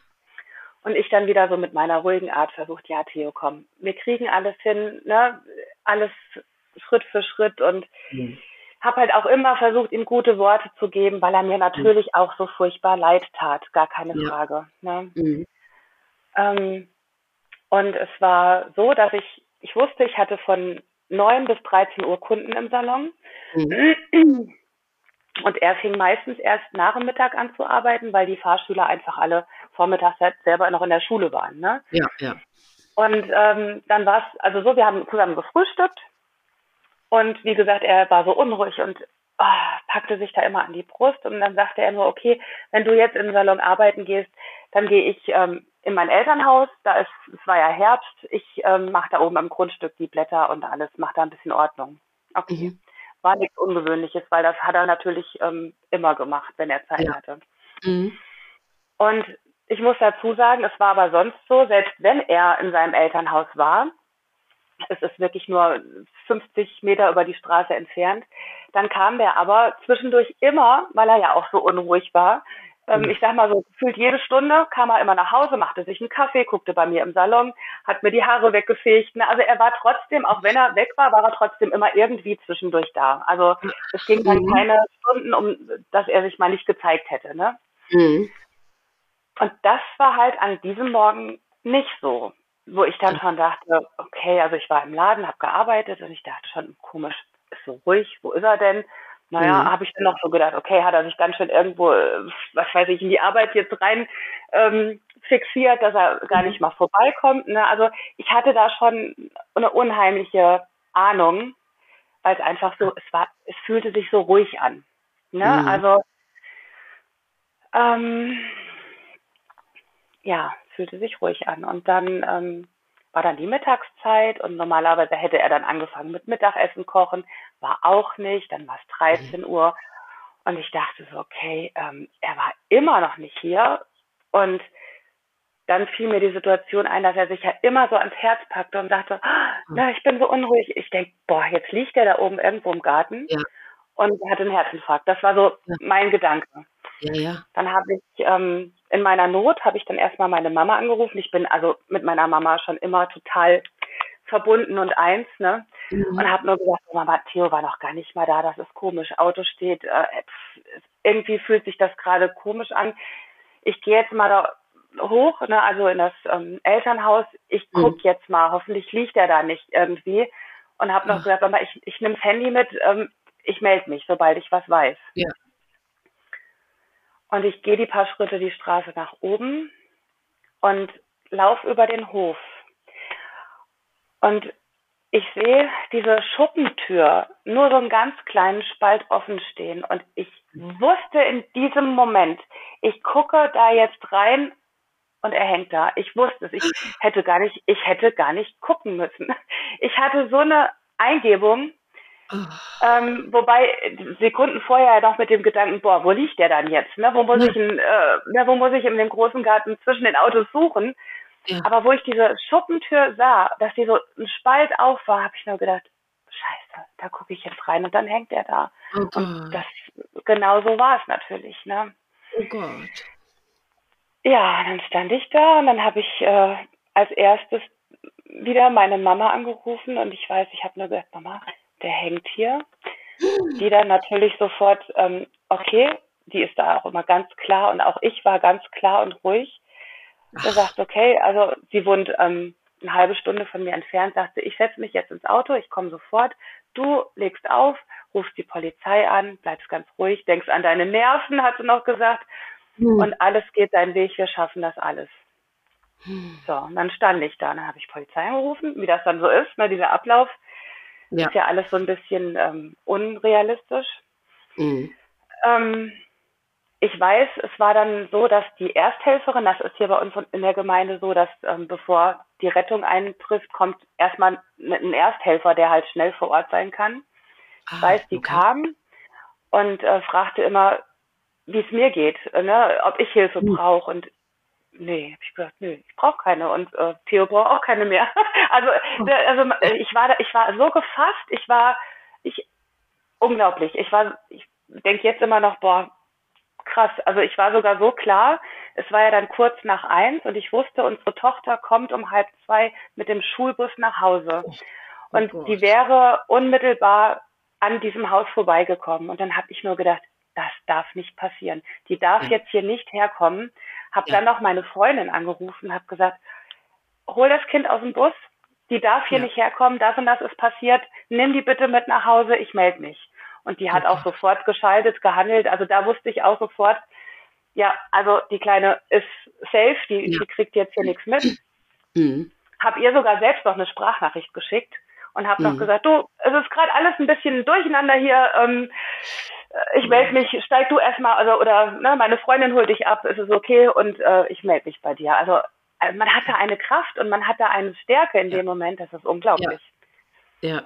Und ich dann wieder so mit meiner ruhigen Art versucht, ja, Theo, komm, wir kriegen alles hin, ne? Alles Schritt für Schritt und mhm. Habe halt auch immer versucht, ihm gute Worte zu geben, weil er mir natürlich mhm. auch so furchtbar leid tat, gar keine ja. Frage. Ne? Mhm. Ähm, und es war so, dass ich, ich wusste, ich hatte von 9 bis 13 Uhr Kunden im Salon. Mhm. Und er fing meistens erst nach dem Mittag an zu arbeiten, weil die Fahrschüler einfach alle vormittags selber noch in der Schule waren. Ne? Ja, ja. Und ähm, dann war es also so, wir haben zusammen gefrühstückt und wie gesagt, er war so unruhig und oh, packte sich da immer an die Brust und dann sagte er nur, okay, wenn du jetzt im Salon arbeiten gehst, dann gehe ich ähm, in mein Elternhaus, da ist, es war ja Herbst, ich ähm, mache da oben am Grundstück die Blätter und alles, mache da ein bisschen Ordnung. Okay. Mhm war nichts Ungewöhnliches, weil das hat er natürlich ähm, immer gemacht, wenn er Zeit ja. hatte. Mhm. Und ich muss dazu sagen, es war aber sonst so, selbst wenn er in seinem Elternhaus war, es ist wirklich nur 50 Meter über die Straße entfernt, dann kam der aber zwischendurch immer, weil er ja auch so unruhig war, ähm, mhm. ich sag mal so, gefühlt jede Stunde kam er immer nach Hause, machte sich einen Kaffee, guckte bei mir im Salon, hat mir die Haare weggefegt. Ne? Also er war trotzdem, auch wenn er weg war, war er trotzdem immer irgendwie zwischendurch da. Also es ging dann mhm. keine Stunden, um dass er sich mal nicht gezeigt hätte. Ne? Mhm. Und das war halt an diesem Morgen nicht so, wo ich dann schon dachte, okay, also ich war im Laden, habe gearbeitet und ich dachte schon, komisch, ist so ruhig, wo ist er denn? Naja, mhm. habe ich dann noch so gedacht, okay, hat er sich ganz schön irgendwo, was weiß ich, in die Arbeit jetzt rein ähm, fixiert, dass er gar mhm. nicht mal vorbeikommt. Ne? Also ich hatte da schon eine unheimliche Ahnung, weil es einfach so, es war, es fühlte sich so ruhig an. Ne? Mhm. Also ähm, ja, fühlte sich ruhig an. Und dann ähm, war dann die Mittagszeit und normalerweise hätte er dann angefangen mit Mittagessen kochen, war auch nicht, dann war es 13 mhm. Uhr und ich dachte so, okay, ähm, er war immer noch nicht hier und dann fiel mir die Situation ein, dass er sich ja immer so ans Herz packte und sagte, oh, na, ich bin so unruhig. Ich denke, boah, jetzt liegt er da oben irgendwo im Garten ja. und hat einen Herzinfarkt. Das war so ja. mein Gedanke. Ja, ja. Dann habe ich ähm, in meiner Not habe ich dann erstmal meine Mama angerufen. Ich bin also mit meiner Mama schon immer total verbunden und eins, ne? Mhm. Und habe nur gesagt, oh Mama, Theo war noch gar nicht mal da, das ist komisch. Auto steht, äh, irgendwie fühlt sich das gerade komisch an. Ich gehe jetzt mal da hoch, ne, also in das ähm, Elternhaus. Ich guck mhm. jetzt mal, hoffentlich liegt er da nicht irgendwie. Und habe noch Ach. gesagt, Mama, ich, ich nehme das Handy mit, ähm, ich melde mich, sobald ich was weiß. Ja. Und ich gehe die paar Schritte die Straße nach oben und laufe über den Hof. Und ich sehe diese Schuppentür nur so einen ganz kleinen Spalt offen stehen. Und ich wusste in diesem Moment, ich gucke da jetzt rein und er hängt da. Ich wusste es. Ich hätte gar nicht, ich hätte gar nicht gucken müssen. Ich hatte so eine Eingebung. Ähm, wobei Sekunden vorher noch mit dem Gedanken, boah, wo liegt der dann jetzt? Ne? Wo muss ja. ich in, äh, ne, wo muss ich in dem großen Garten zwischen den Autos suchen? Ja. Aber wo ich diese Schuppentür sah, dass die so ein Spalt auf war, habe ich nur gedacht, Scheiße, da gucke ich jetzt rein und dann hängt er da. Oh und das genau so war es natürlich, ne? Oh Gott. Ja, dann stand ich da und dann habe ich äh, als erstes wieder meine Mama angerufen und ich weiß, ich habe nur gesagt, Mama, der hängt hier. Die dann natürlich sofort, ähm, okay, die ist da auch immer ganz klar und auch ich war ganz klar und ruhig. Gesagt, okay, also sie wohnt ähm, eine halbe Stunde von mir entfernt, sagte, ich setze mich jetzt ins Auto, ich komme sofort, du legst auf, rufst die Polizei an, bleibst ganz ruhig, denkst an deine Nerven, hat sie noch gesagt, hm. und alles geht deinen Weg, wir schaffen das alles. Hm. So, und dann stand ich da, dann habe ich Polizei angerufen, wie das dann so ist, ne, dieser Ablauf. Ja. Ist ja alles so ein bisschen ähm, unrealistisch. Mhm. Ähm, ich weiß, es war dann so, dass die Ersthelferin, das ist hier bei uns in der Gemeinde so, dass ähm, bevor die Rettung eintrifft, kommt erstmal ein Ersthelfer, der halt schnell vor Ort sein kann. Ich ah, weiß, die okay. kam und äh, fragte immer, wie es mir geht, ne, ob ich Hilfe hm. brauche. Und nee, hab ich gesagt, nee, ich brauche keine und äh, Theo braucht auch keine mehr. also, oh. also ich war, ich war so gefasst, ich war, ich unglaublich. Ich war, ich denke jetzt immer noch, boah, krass. Also ich war sogar so klar, es war ja dann kurz nach eins und ich wusste, unsere Tochter kommt um halb zwei mit dem Schulbus nach Hause. Oh, oh und Gott. die wäre unmittelbar an diesem Haus vorbeigekommen. Und dann habe ich nur gedacht, das darf nicht passieren. Die darf ja. jetzt hier nicht herkommen. Habe ja. dann noch meine Freundin angerufen, habe gesagt, hol das Kind aus dem Bus. Die darf hier ja. nicht herkommen. Das und das ist passiert. Nimm die bitte mit nach Hause. Ich melde mich. Und die hat okay. auch sofort geschaltet, gehandelt. Also da wusste ich auch sofort, ja, also die Kleine ist safe, die, ja. die kriegt jetzt hier nichts mit. Mhm. Hab ihr sogar selbst noch eine Sprachnachricht geschickt und habe mhm. noch gesagt, du, es ist gerade alles ein bisschen durcheinander hier. Ähm, ich melde mich, steig du erstmal, also oder ne, meine Freundin holt dich ab, ist es okay und äh, ich melde mich bei dir. Also äh, man hat da eine Kraft und man hat da eine Stärke in ja. dem Moment, das ist unglaublich. Ja. ja.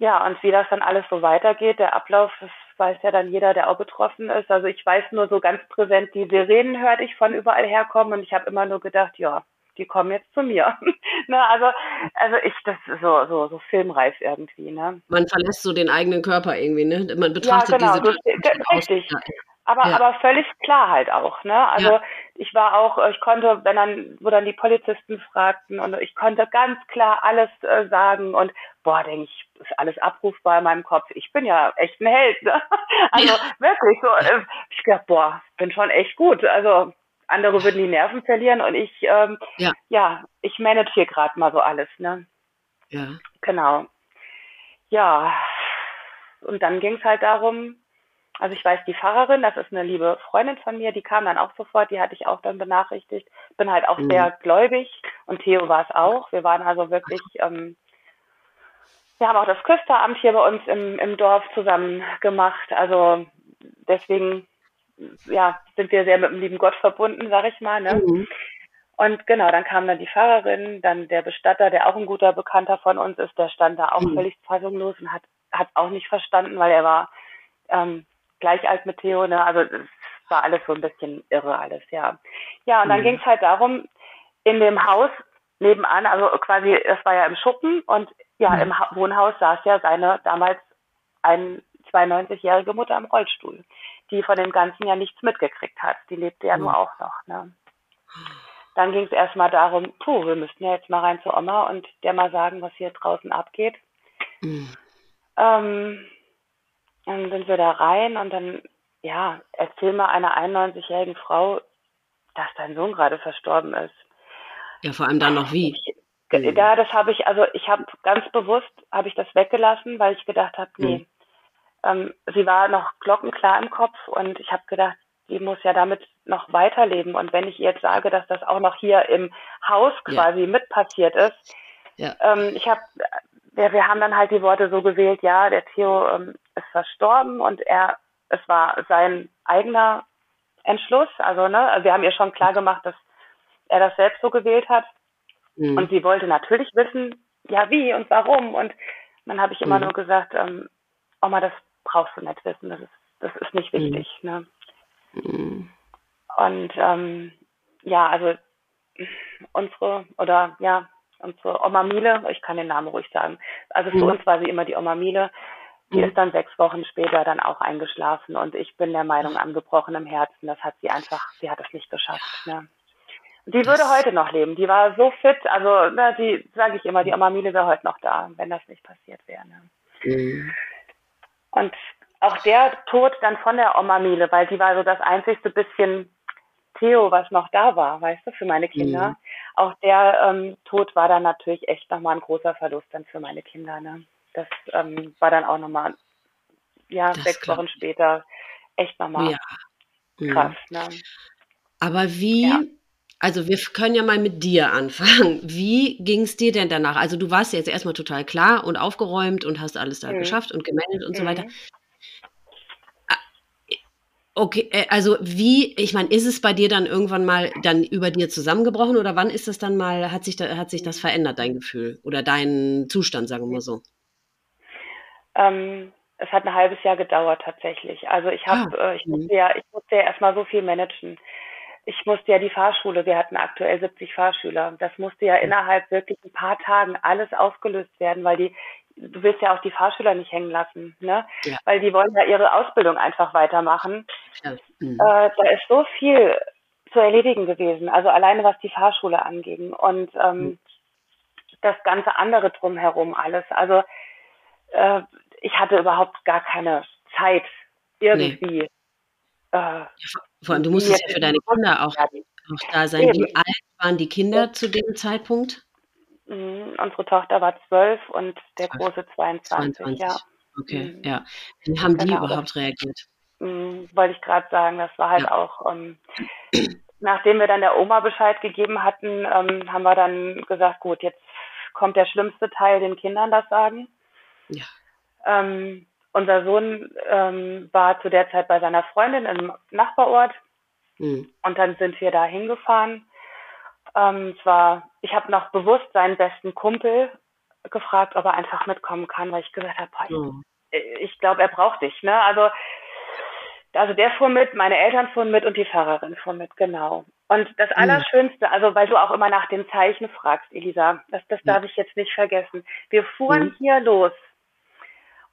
Ja, und wie das dann alles so weitergeht, der Ablauf, das weiß ja dann jeder, der auch betroffen ist. Also ich weiß nur so ganz präsent, die Sirenen hörte ich von überall herkommen und ich habe immer nur gedacht, ja, die kommen jetzt zu mir. ne, also, also ich, das ist so, so, so filmreif irgendwie, ne? Man verlässt so den eigenen Körper irgendwie, ne? Man betrachtet ja, genau, diese richtig. Aber, ja. aber völlig klar halt auch, ne? Also ja. ich war auch, ich konnte, wenn dann, wo dann die Polizisten fragten und ich konnte ganz klar alles äh, sagen und boah, denke ich, ist alles abrufbar in meinem Kopf. Ich bin ja echt ein Held. Ne? Also ja. wirklich so. Äh, ich glaube, boah, bin schon echt gut. Also andere würden die Nerven verlieren und ich, ähm, ja. ja, ich manage hier gerade mal so alles, ne? Ja. Genau. Ja. Und dann ging es halt darum, also ich weiß, die Pfarrerin, das ist eine liebe Freundin von mir, die kam dann auch sofort, die hatte ich auch dann benachrichtigt. Bin halt auch mhm. sehr gläubig und Theo war es auch. Wir waren also wirklich, ähm, wir haben auch das Küsteramt hier bei uns im, im Dorf zusammen gemacht. Also deswegen, ja, sind wir sehr mit dem lieben Gott verbunden, sag ich mal. Ne? Mhm. Und genau, dann kam dann die Pfarrerin, dann der Bestatter, der auch ein guter Bekannter von uns ist, der stand da auch mhm. völlig fassungslos und hat hat auch nicht verstanden, weil er war ähm, gleich alt mit Theo, ne? Also es war alles so ein bisschen irre alles, ja. Ja, und dann mhm. ging es halt darum, in dem Haus nebenan, also quasi, es war ja im Schuppen und ja, mhm. im ha Wohnhaus saß ja seine damals ein 92-jährige Mutter im Rollstuhl, die von dem Ganzen ja nichts mitgekriegt hat. Die lebte ja mhm. nur auch noch. Ne? Dann ging es erstmal darum, puh, wir müssten ja jetzt mal rein zur Oma und der mal sagen, was hier draußen abgeht. Mhm. Ähm, dann sind wir da rein und dann, ja, erzähl mal einer 91-jährigen Frau, dass dein Sohn gerade verstorben ist. Ja, vor allem dann noch wie. Ich, ja, das habe ich, also ich habe ganz bewusst, habe ich das weggelassen, weil ich gedacht habe, nee, mhm. Ähm, sie war noch glockenklar im Kopf und ich habe gedacht, die muss ja damit noch weiterleben. Und wenn ich jetzt sage, dass das auch noch hier im Haus quasi ja. mit passiert ist, ja. ähm, ich habe wir, wir haben dann halt die Worte so gewählt, ja, der Theo ähm, ist verstorben und er, es war sein eigener Entschluss. Also, ne, wir haben ihr schon klar gemacht, dass er das selbst so gewählt hat. Mhm. Und sie wollte natürlich wissen, ja, wie und warum. Und Dann habe ich immer mhm. nur gesagt, ähm, Oma, das brauchst du nicht wissen, das ist, das ist nicht mhm. wichtig. Mhm. Ne? Mhm. Und ähm, ja, also unsere, oder ja, unsere Oma Miele, ich kann den Namen ruhig sagen, also für mhm. uns war sie immer die Oma Miele, die mhm. ist dann sechs Wochen später dann auch eingeschlafen und ich bin der Meinung, an gebrochenem Herzen, das hat sie einfach, sie hat es nicht geschafft. Ne? Die würde heute noch leben. Die war so fit, also na, die sage ich immer, die Oma Miele wäre heute noch da, wenn das nicht passiert wäre. Ne? Mhm. Und auch der Tod dann von der Oma Miele, weil die war so das einzigste bisschen Theo, was noch da war, weißt du, für meine Kinder. Mhm. Auch der ähm, Tod war dann natürlich echt nochmal ein großer Verlust dann für meine Kinder. Ne? Das ähm, war dann auch nochmal, ja, das sechs Wochen später echt nochmal ja. krass. Ne? Aber wie, ja. Also wir können ja mal mit dir anfangen. Wie ging es dir denn danach? Also du warst jetzt erstmal total klar und aufgeräumt und hast alles da mhm. geschafft und gemeldet und mhm. so weiter. Mhm. Okay, äh, also wie, ich meine, ist es bei dir dann irgendwann mal dann über dir zusammengebrochen oder wann ist es dann mal, hat sich, da, hat sich das verändert, dein Gefühl oder dein Zustand, sagen wir mal so? Ähm, es hat ein halbes Jahr gedauert tatsächlich. Also ich habe, ah, äh, ich mhm. musste ja, ich musste ja erstmal so viel managen. Ich musste ja die Fahrschule, wir hatten aktuell 70 Fahrschüler. Das musste ja innerhalb wirklich ein paar Tagen alles aufgelöst werden, weil die du willst ja auch die Fahrschüler nicht hängen lassen, ne? Ja. Weil die wollen ja ihre Ausbildung einfach weitermachen. Ja. Mhm. Äh, da ist so viel zu erledigen gewesen, also alleine was die Fahrschule anging und ähm, mhm. das ganze andere drumherum alles. Also äh, ich hatte überhaupt gar keine Zeit irgendwie. Nee. Äh, vor allem, du musstest ja für deine Kinder auch, auch da sein. Wie alt waren die Kinder zu dem Zeitpunkt? Mhm, unsere Tochter war zwölf und der große 22, 22. ja. Okay, mhm. ja. Wie haben die genau, überhaupt reagiert? Mhm, wollte ich gerade sagen, das war halt ja. auch, ähm, nachdem wir dann der Oma Bescheid gegeben hatten, ähm, haben wir dann gesagt, gut, jetzt kommt der schlimmste Teil, den Kindern das sagen. Ja. Ähm, unser Sohn ähm, war zu der Zeit bei seiner Freundin im Nachbarort mhm. und dann sind wir da hingefahren ähm, zwar, ich habe noch bewusst seinen besten Kumpel gefragt, ob er einfach mitkommen kann, weil ich gesagt habe, mhm. ich, ich glaube, er braucht dich. Ne? Also, also der fuhr mit, meine Eltern fuhren mit und die Pfarrerin fuhr mit, genau. Und das Allerschönste, also weil du auch immer nach dem Zeichen fragst, Elisa, das, das darf ich jetzt nicht vergessen. Wir fuhren mhm. hier los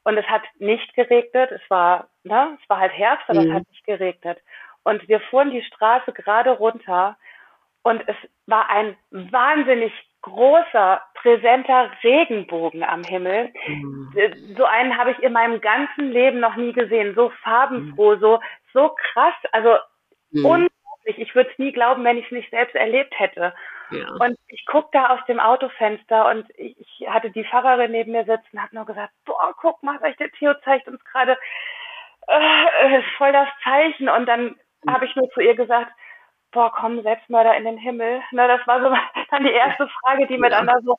und es hat nicht geregnet. Es war, ne, es war halt Herbst, aber mhm. es hat nicht geregnet. Und wir fuhren die Straße gerade runter und es war ein wahnsinnig großer, präsenter Regenbogen am Himmel. Mhm. So einen habe ich in meinem ganzen Leben noch nie gesehen. So farbenfroh, mhm. so, so krass. Also mhm. unglaublich. Ich würde es nie glauben, wenn ich es nicht selbst erlebt hätte. Ja. Und ich gucke da aus dem Autofenster und ich, ich hatte die Pfarrerin neben mir sitzen, habe nur gesagt, boah, guck mal, der Theo zeigt uns gerade äh, voll das Zeichen. Und dann mhm. habe ich nur zu ihr gesagt, boah, kommen Selbstmörder in den Himmel? Ne, das war so dann die erste Frage, die mir dann da so.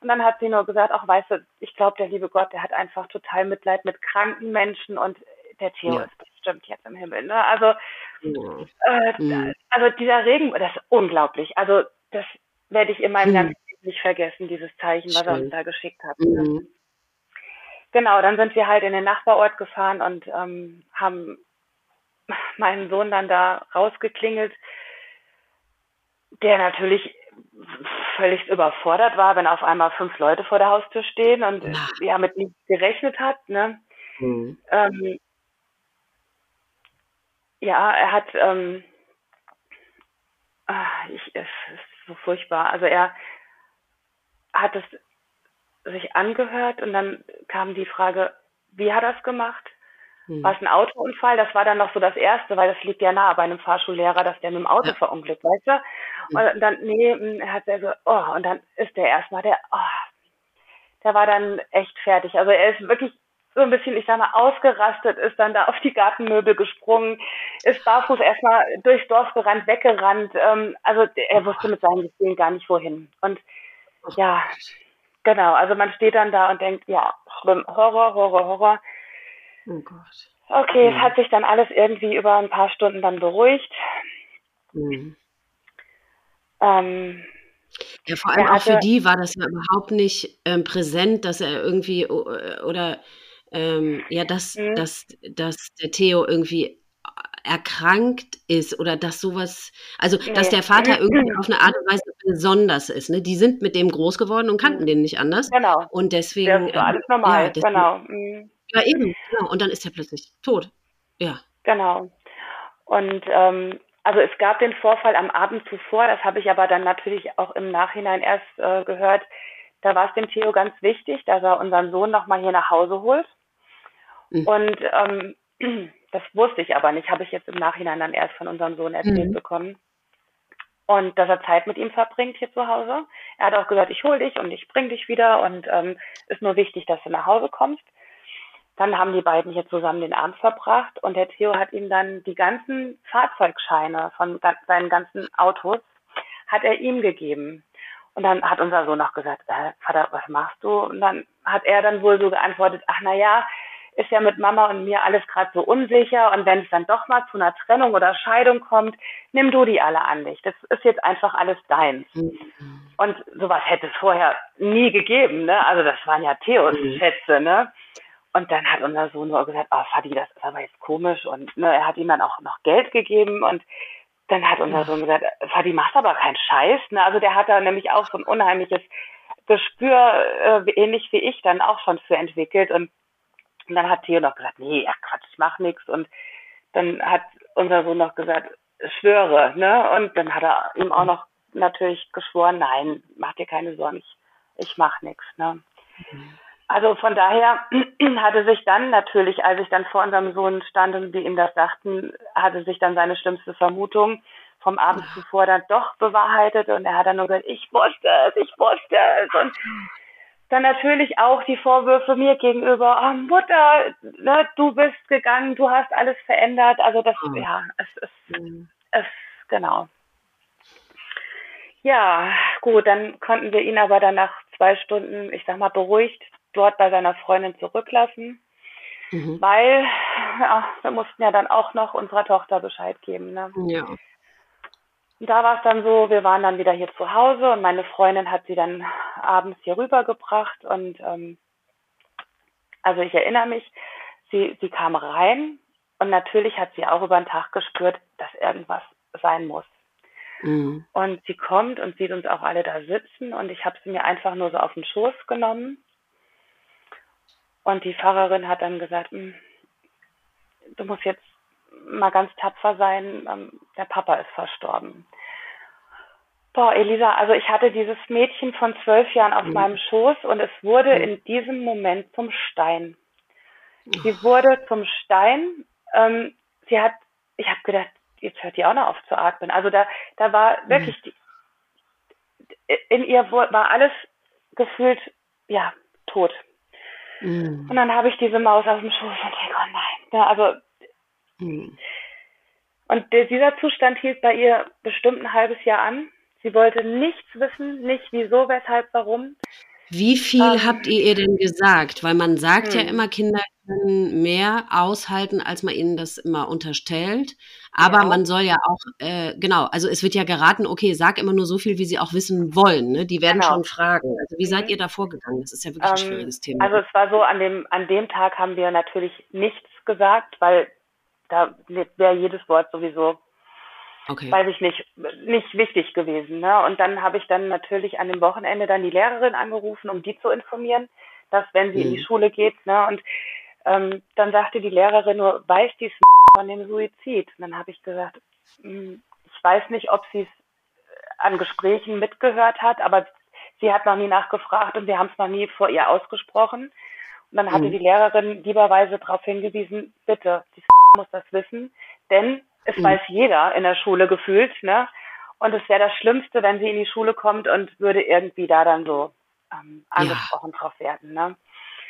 Und dann hat sie nur gesagt, ach weißt du, ich glaube, der liebe Gott, der hat einfach total Mitleid mit kranken Menschen und der Theo ja. ist bestimmt jetzt im Himmel. Ne? Also, ja. äh, mhm. also dieser Regen, das ist unglaublich. Also das werde ich in meinem mhm. ganzen Leben nicht vergessen, dieses Zeichen, was Schön. er uns da geschickt hat. Ne? Mhm. Genau, dann sind wir halt in den Nachbarort gefahren und ähm, haben meinen Sohn dann da rausgeklingelt der natürlich völlig überfordert war, wenn auf einmal fünf Leute vor der Haustür stehen und ja, mit nichts gerechnet hat. Ne? Mhm. Ähm, ja, er hat, ähm, ach, ich, es ist so furchtbar. Also er hat es sich angehört und dann kam die Frage, wie hat er es gemacht? Hm. War es ein Autounfall? Das war dann noch so das Erste, weil das liegt ja nahe bei einem Fahrschullehrer, dass der mit dem Auto ja. verunglückt, weißt du? Hm. Und dann, nee, hm, hat er so, oh, und dann ist der erstmal, der, oh, der war dann echt fertig. Also er ist wirklich so ein bisschen, ich sag mal, ausgerastet, ist dann da auf die Gartenmöbel gesprungen, ist barfuß erstmal durchs Dorf gerannt, weggerannt. Ähm, also er wusste mit seinen Gefühlen gar nicht wohin. Und ja, genau, also man steht dann da und denkt, ja, schlimm, Horror, Horror, Horror. Oh Gott. Okay, mhm. es hat sich dann alles irgendwie über ein paar Stunden dann beruhigt. Mhm. Ähm, Ja, vor allem auch für die war das ja überhaupt nicht ähm, präsent, dass er irgendwie oder ähm, ja, dass, mhm. dass, dass der Theo irgendwie erkrankt ist oder dass sowas, also nee. dass der Vater irgendwie auf eine Art und Weise besonders ist. Ne? Die sind mit dem groß geworden und kannten mhm. den nicht anders. Genau. Und deswegen. Das ist alles normal, ja, deswegen, genau. Mhm. Ja, eben, genau. Und dann ist er plötzlich tot. Ja. Genau. Und ähm, also es gab den Vorfall am Abend zuvor, das habe ich aber dann natürlich auch im Nachhinein erst äh, gehört. Da war es dem Theo ganz wichtig, dass er unseren Sohn nochmal hier nach Hause holt. Mhm. Und ähm, das wusste ich aber nicht, habe ich jetzt im Nachhinein dann erst von unserem Sohn erzählt mhm. bekommen. Und dass er Zeit mit ihm verbringt hier zu Hause. Er hat auch gesagt, ich hole dich und ich bring dich wieder und ähm, ist nur wichtig, dass du nach Hause kommst. Dann haben die beiden hier zusammen den Abend verbracht und der Theo hat ihm dann die ganzen Fahrzeugscheine von seinen ganzen Autos hat er ihm gegeben. Und dann hat unser Sohn noch gesagt, äh, Vater, was machst du? Und dann hat er dann wohl so geantwortet, ach na ja, ist ja mit Mama und mir alles gerade so unsicher und wenn es dann doch mal zu einer Trennung oder Scheidung kommt, nimm du die alle an dich. Das ist jetzt einfach alles deins. Mhm. Und sowas hätte es vorher nie gegeben, ne? Also das waren ja Theos mhm. Schätze, ne? Und dann hat unser Sohn nur gesagt, oh Fadi, das ist aber jetzt komisch. Und ne, er hat ihm dann auch noch Geld gegeben und dann hat unser Sohn gesagt, Fadi, machst aber keinen Scheiß. Ne? Also der hat da nämlich auch so ein unheimliches Gespür, äh, ähnlich wie ich, dann auch schon für entwickelt. Und, und dann hat Theo noch gesagt, nee, ach Quatsch, ich mach nichts. Und dann hat unser Sohn noch gesagt, schwöre. Ne? Und dann hat er ihm auch noch natürlich geschworen, nein, mach dir keine Sorgen, ich, ich mach nichts. Ne? Mhm. Also von daher hatte sich dann natürlich, als ich dann vor unserem Sohn stand und wir ihm das sagten, hatte sich dann seine schlimmste Vermutung vom Abend zuvor dann doch bewahrheitet und er hat dann nur gesagt, ich wusste es, ich wusste es und dann natürlich auch die Vorwürfe mir gegenüber, oh Mutter, ne, du bist gegangen, du hast alles verändert. Also das, mhm. ja, es ist, mhm. es, genau. Ja, gut, dann konnten wir ihn aber dann nach zwei Stunden, ich sag mal, beruhigt dort bei seiner Freundin zurücklassen, mhm. weil ja, wir mussten ja dann auch noch unserer Tochter Bescheid geben. Ne? Ja. Da war es dann so, wir waren dann wieder hier zu Hause und meine Freundin hat sie dann abends hier rübergebracht und ähm, also ich erinnere mich, sie, sie kam rein und natürlich hat sie auch über den Tag gespürt, dass irgendwas sein muss. Mhm. Und sie kommt und sieht uns auch alle da sitzen und ich habe sie mir einfach nur so auf den Schoß genommen und die Pfarrerin hat dann gesagt, hm, du musst jetzt mal ganz tapfer sein, ähm, der Papa ist verstorben. Boah, Elisa, also ich hatte dieses Mädchen von zwölf Jahren auf mhm. meinem Schoß und es wurde mhm. in diesem Moment zum Stein. Sie wurde zum Stein. Ähm, sie hat, ich habe gedacht, jetzt hört die auch noch auf zu atmen. Also da, da war mhm. wirklich, die, in ihr war alles gefühlt, ja, tot. Mhm. Und dann habe ich diese Maus auf dem Schoß und denke, oh nein. Ja, also, mhm. Und der, dieser Zustand hielt bei ihr bestimmt ein halbes Jahr an. Sie wollte nichts wissen, nicht wieso, weshalb, warum. Wie viel ähm, habt ihr ihr denn gesagt? Weil man sagt hm. ja immer, Kinder können mehr aushalten, als man ihnen das immer unterstellt. Aber ja. man soll ja auch, äh, genau, also es wird ja geraten, okay, sag immer nur so viel, wie sie auch wissen wollen. Ne? Die werden genau. schon fragen. Also wie mhm. seid ihr da vorgegangen? Das ist ja wirklich ähm, ein schwieriges Thema. Also es war so, an dem, an dem Tag haben wir natürlich nichts gesagt, weil da wäre jedes Wort sowieso Okay. Weiß ich nicht, nicht wichtig gewesen. Ne? Und dann habe ich dann natürlich an dem Wochenende dann die Lehrerin angerufen, um die zu informieren, dass wenn sie mhm. in die mhm. Schule geht, ne, und ähm, dann sagte die Lehrerin nur, weiß dies von dem Suizid? Und dann habe ich gesagt, hm, ich weiß nicht, ob sie es an Gesprächen mitgehört hat, aber sie hat noch nie nachgefragt und wir haben es noch nie vor ihr ausgesprochen. Und dann hatte mhm. die Lehrerin lieberweise darauf hingewiesen, bitte, die muss das wissen, denn es mhm. weiß jeder in der Schule gefühlt, ne? Und es wäre das Schlimmste, wenn sie in die Schule kommt und würde irgendwie da dann so ähm, angesprochen ja. drauf werden, ne?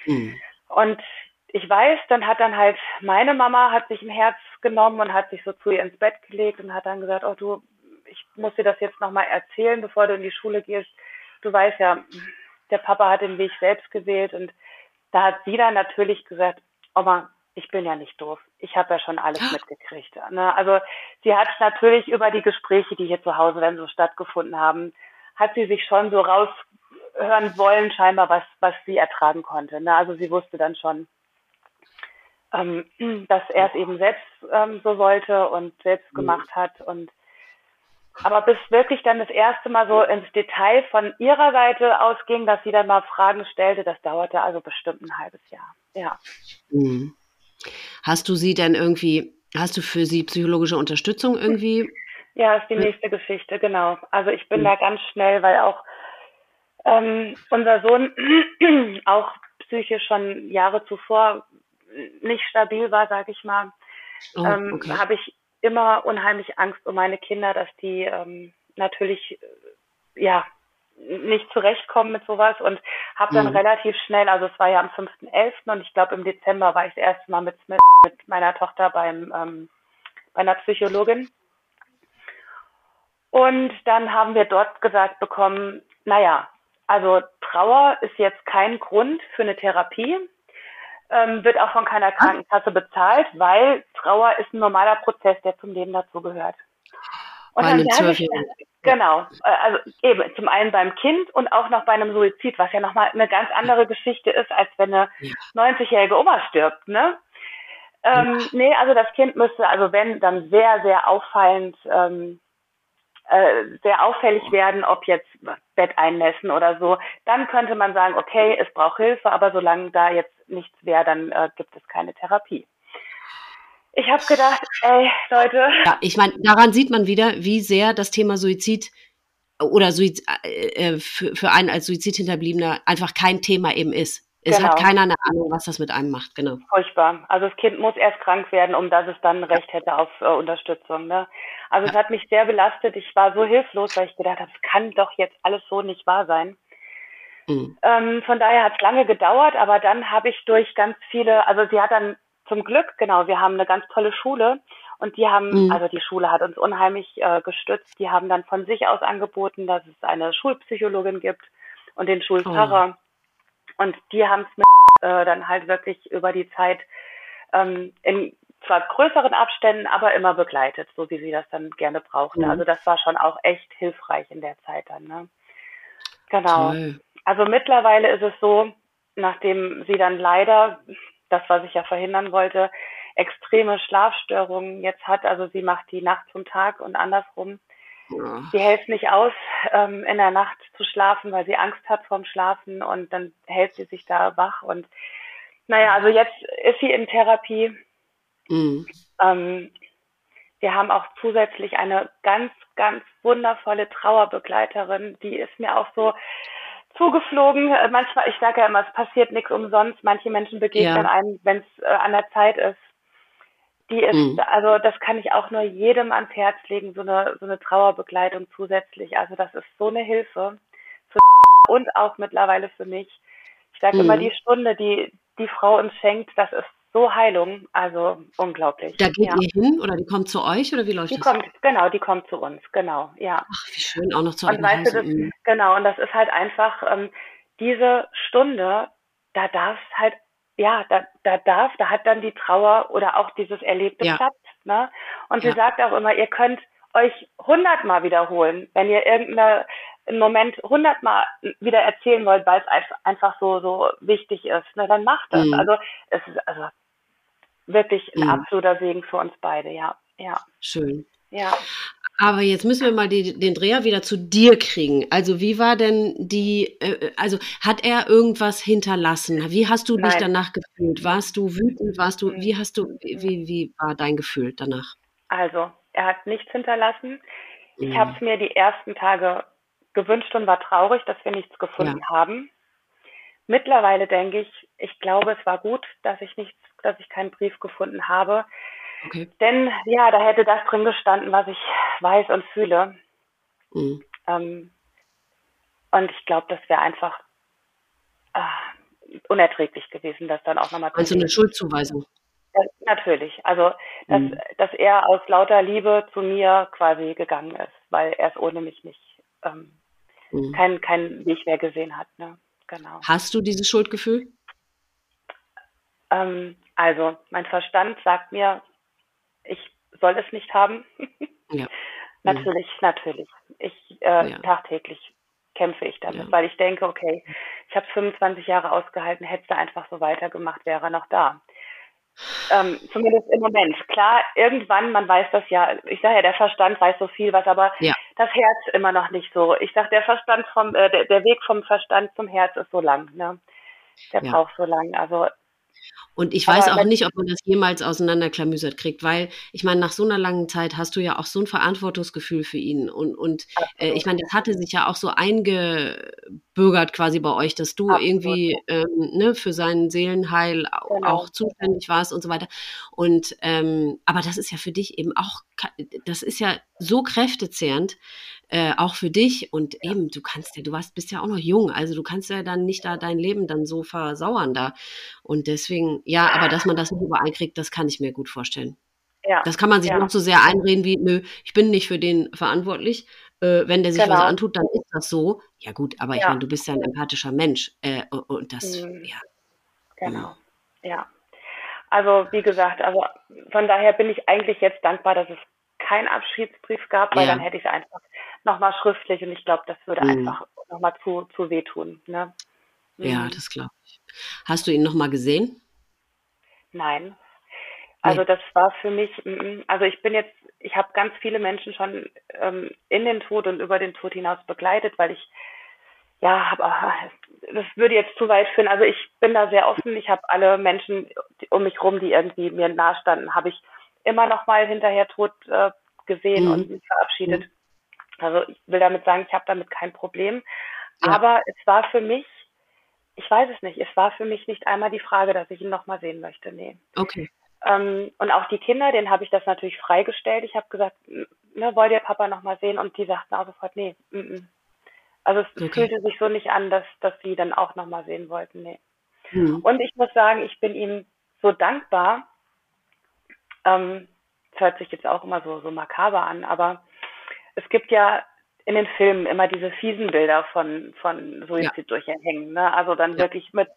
Mhm. Und ich weiß, dann hat dann halt meine Mama hat sich ein Herz genommen und hat sich so zu ihr ins Bett gelegt und hat dann gesagt, oh du, ich muss dir das jetzt nochmal erzählen, bevor du in die Schule gehst. Du weißt ja, der Papa hat den Weg selbst gewählt und da hat sie dann natürlich gesagt, Oma, ich bin ja nicht doof. Ich habe ja schon alles mitgekriegt. Ne? Also sie hat natürlich über die Gespräche, die hier zu Hause dann so stattgefunden haben, hat sie sich schon so raushören wollen, scheinbar, was, was sie ertragen konnte. Ne? Also sie wusste dann schon, ähm, dass er es eben selbst ähm, so wollte und selbst gemacht hat und aber bis wirklich dann das erste Mal so ins Detail von ihrer Seite ausging, dass sie dann mal Fragen stellte, das dauerte also bestimmt ein halbes Jahr. Ja. Mhm. Hast du sie denn irgendwie, hast du für sie psychologische Unterstützung irgendwie? Ja, ist die nächste Geschichte, genau. Also ich bin mhm. da ganz schnell, weil auch ähm, unser Sohn auch psychisch schon Jahre zuvor nicht stabil war, sag ich mal, oh, ähm, okay. habe ich immer unheimlich Angst um meine Kinder, dass die ähm, natürlich äh, ja nicht zurechtkommen mit sowas und habe dann mhm. relativ schnell, also es war ja am 5.11. und ich glaube im Dezember war ich das erste Mal mit, Smith, mit meiner Tochter beim ähm, bei einer Psychologin. Und dann haben wir dort gesagt bekommen, naja, also Trauer ist jetzt kein Grund für eine Therapie ähm, wird auch von keiner Krankenkasse bezahlt, weil Trauer ist ein normaler Prozess, der zum Leben dazugehört. Und bei dann sage ich, genau, äh, also eben zum einen beim Kind und auch noch bei einem Suizid, was ja nochmal eine ganz andere Geschichte ist, als wenn eine 90-jährige Oma stirbt, ne? Ähm, nee, also das Kind müsste, also wenn, dann sehr, sehr auffallend ähm, äh, sehr auffällig werden, ob jetzt Bett einnässen oder so, dann könnte man sagen, okay, es braucht Hilfe, aber solange da jetzt nichts wäre, dann äh, gibt es keine Therapie. Ich habe gedacht, ey, Leute. Ja, ich meine, daran sieht man wieder, wie sehr das Thema Suizid oder Suizid, äh, äh, für, für einen als Suizidhinterbliebener einfach kein Thema eben ist. Es genau. hat keiner eine Ahnung, was das mit einem macht, genau. Furchtbar. Also das Kind muss erst krank werden, um dass es dann Recht hätte auf äh, Unterstützung. Ne? Also ja. es hat mich sehr belastet. Ich war so hilflos, weil ich gedacht habe, es kann doch jetzt alles so nicht wahr sein. Mhm. Ähm, von daher hat es lange gedauert, aber dann habe ich durch ganz viele, also sie hat dann zum Glück, genau, wir haben eine ganz tolle Schule und die haben, mhm. also die Schule hat uns unheimlich äh, gestützt. Die haben dann von sich aus angeboten, dass es eine Schulpsychologin gibt und den Schulpfarrer. Oh und die haben es äh, dann halt wirklich über die Zeit ähm, in zwar größeren Abständen, aber immer begleitet, so wie sie das dann gerne brauchten. Mhm. Also das war schon auch echt hilfreich in der Zeit dann. Ne? Genau. Toll. Also mittlerweile ist es so, nachdem sie dann leider, das was ich ja verhindern wollte, extreme Schlafstörungen jetzt hat, also sie macht die Nacht zum Tag und andersrum, ja. Sie hält nicht aus, ähm, in der Nacht zu schlafen, weil sie Angst hat vorm Schlafen und dann hält sie sich da wach und naja, also jetzt ist sie in Therapie. Mhm. Ähm, wir haben auch zusätzlich eine ganz, ganz wundervolle Trauerbegleiterin, die ist mir auch so zugeflogen. Manchmal, ich sage ja immer, es passiert nichts umsonst. Manche Menschen begegnen ja. einem, wenn es äh, an der Zeit ist. Die ist, mhm. also das kann ich auch nur jedem ans Herz legen, so eine, so eine Trauerbegleitung zusätzlich. Also das ist so eine Hilfe für und auch mittlerweile für mich. Ich sage mhm. immer, die Stunde, die die Frau uns schenkt, das ist so Heilung, also unglaublich. Da geht ja. ihr hin oder die kommt zu euch oder wie läuft die das? Kommt, genau, die kommt zu uns, genau, ja. Ach, wie schön, auch noch zu und weißt du, das, Genau, und das ist halt einfach ähm, diese Stunde, da darf es halt ja, da, da darf, da hat dann die Trauer oder auch dieses Erlebte ja. Platz. Ne? Und ja. sie sagt auch immer, ihr könnt euch hundertmal wiederholen, wenn ihr irgendeinen Moment hundertmal wieder erzählen wollt, weil es einfach so so wichtig ist, ne, dann macht das. Mhm. Also es ist also wirklich ein mhm. absoluter Segen für uns beide, ja, ja. Schön. Ja. Aber jetzt müssen wir mal die, den Dreher wieder zu dir kriegen. Also wie war denn die, äh, also hat er irgendwas hinterlassen? Wie hast du Nein. dich danach gefühlt? Warst du wütend? Warst du, wie hast du, wie, wie war dein Gefühl danach? Also, er hat nichts hinterlassen. Ich mhm. habe es mir die ersten Tage gewünscht und war traurig, dass wir nichts gefunden ja. haben. Mittlerweile denke ich, ich glaube, es war gut, dass ich nichts, dass ich keinen Brief gefunden habe, Okay. Denn ja, da hätte das drin gestanden, was ich weiß und fühle. Mhm. Ähm, und ich glaube, das wäre einfach äh, unerträglich gewesen, das dann auch nochmal zu Also eine Schuldzuweisung. Ja, natürlich. Also, dass, mhm. dass er aus lauter Liebe zu mir quasi gegangen ist, weil er es ohne mich nicht ähm, mhm. keinen kein Weg mehr gesehen hat. Ne? Genau. Hast du dieses Schuldgefühl? Ähm, also, mein Verstand sagt mir, ich soll es nicht haben. ja. Natürlich, mhm. natürlich. Ich äh, ja. tagtäglich kämpfe ich damit, ja. weil ich denke, okay, ich habe 25 Jahre ausgehalten, hätte einfach so weitergemacht, wäre er noch da. Ähm, zumindest im Moment. Klar, irgendwann, man weiß das ja, ich sage ja, der Verstand weiß so viel was, aber ja. das Herz immer noch nicht so. Ich sage, der Verstand vom, äh, der, der Weg vom Verstand zum Herz ist so lang, ne? Der ja. braucht so lang. Also und ich weiß auch nicht, ob man das jemals auseinanderklamüsert kriegt, weil ich meine, nach so einer langen Zeit hast du ja auch so ein Verantwortungsgefühl für ihn. Und, und äh, ich meine, das hatte sich ja auch so eingebürgert quasi bei euch, dass du Absolut. irgendwie ähm, ne, für seinen Seelenheil genau. auch zuständig warst und so weiter. Und ähm, aber das ist ja für dich eben auch, das ist ja so kräftezehrend, äh, auch für dich und ja. eben, du kannst ja, du warst, bist ja auch noch jung, also du kannst ja dann nicht da dein Leben dann so versauern da. Und deswegen, ja, aber dass man das nicht übereinkriegt, das kann ich mir gut vorstellen. Ja. Das kann man sich ja. noch so sehr einreden wie, nö, ich bin nicht für den verantwortlich. Äh, wenn der sich genau. was antut, dann ist das so. Ja gut, aber ich meine, du bist ja ein empathischer Mensch. Äh, und das, mhm. ja. Genau, ja. Also wie gesagt, also von daher bin ich eigentlich jetzt dankbar, dass es keinen Abschiedsbrief gab, weil ja. dann hätte ich es einfach nochmal schriftlich und ich glaube, das würde mhm. einfach nochmal zu, zu wehtun. Ne? Mhm. Ja, das glaube ich. Hast du ihn nochmal gesehen? Nein. Also das war für mich, also ich bin jetzt, ich habe ganz viele Menschen schon ähm, in den Tod und über den Tod hinaus begleitet, weil ich ja, aber das würde jetzt zu weit führen. Also ich bin da sehr offen. Ich habe alle Menschen um mich rum, die irgendwie mir nahestanden, habe ich immer noch mal hinterher tot äh, gesehen mhm. und mich verabschiedet. Mhm. Also ich will damit sagen, ich habe damit kein Problem. Ja. Aber es war für mich, ich weiß es nicht, es war für mich nicht einmal die Frage, dass ich ihn nochmal sehen möchte. Nee. Okay. Ähm, und auch die Kinder, denen habe ich das natürlich freigestellt. Ich habe gesagt, ne, wollt ihr Papa nochmal sehen? Und die sagten auch sofort, nee. M -m. Also es okay. fühlte sich so nicht an, dass, dass sie dann auch nochmal sehen wollten. Nee. Mhm. Und ich muss sagen, ich bin ihm so dankbar. Ähm, das hört sich jetzt auch immer so, so makaber an, aber es gibt ja in den Filmen immer diese fiesen Bilder von, von Suizid ja. durch Erhängen, ne? Also dann ja. wirklich mit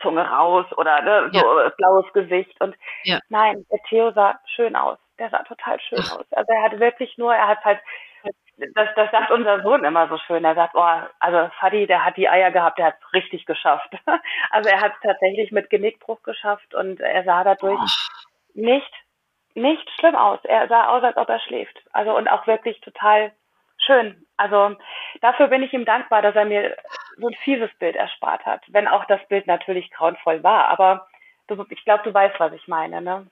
Zunge raus oder ne, so ja. blaues Gesicht. Und ja. nein, der Theo sah schön aus. Der sah total schön Ach. aus. Also er hat wirklich nur, er hat halt, das, das sagt unser Sohn immer so schön. Er sagt, oh, also Fadi, der hat die Eier gehabt, der hat es richtig geschafft. Also er hat es tatsächlich mit Genickbruch geschafft und er sah dadurch oh. nicht nicht schlimm aus. Er sah aus, als ob er schläft. Also und auch wirklich total schön. Also dafür bin ich ihm dankbar, dass er mir so ein fieses Bild erspart hat. Wenn auch das Bild natürlich grauenvoll war. Aber du, ich glaube, du weißt, was ich meine. Ne?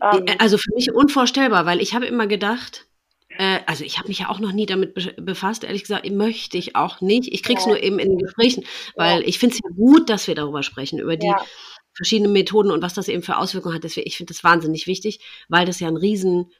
Ähm, also für mich unvorstellbar, weil ich habe immer gedacht, äh, also ich habe mich ja auch noch nie damit befasst, ehrlich gesagt, möchte ich auch nicht. Ich krieg's ja. nur eben in den Gesprächen, weil ja. ich finde es ja gut, dass wir darüber sprechen, über die ja verschiedene Methoden und was das eben für Auswirkungen hat. Deswegen, ich finde das wahnsinnig wichtig, weil das ja ein riesen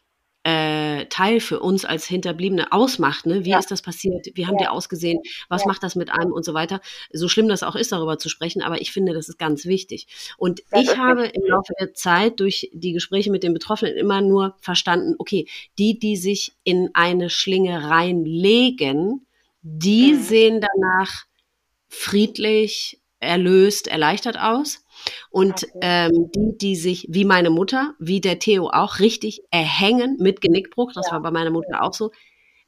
äh, Teil für uns als Hinterbliebene ausmacht. Ne? Wie ja. ist das passiert? Wie haben ja. die ausgesehen? Was ja. macht das mit einem und so weiter? So schlimm das auch ist, darüber zu sprechen, aber ich finde, das ist ganz wichtig. Und das ich habe im Laufe der Zeit durch die Gespräche mit den Betroffenen immer nur verstanden, okay, die, die sich in eine Schlinge reinlegen, die mhm. sehen danach friedlich, erlöst, erleichtert aus. Und okay. ähm, die, die sich, wie meine Mutter, wie der Theo auch, richtig erhängen mit Genickbruch, das ja. war bei meiner Mutter auch so.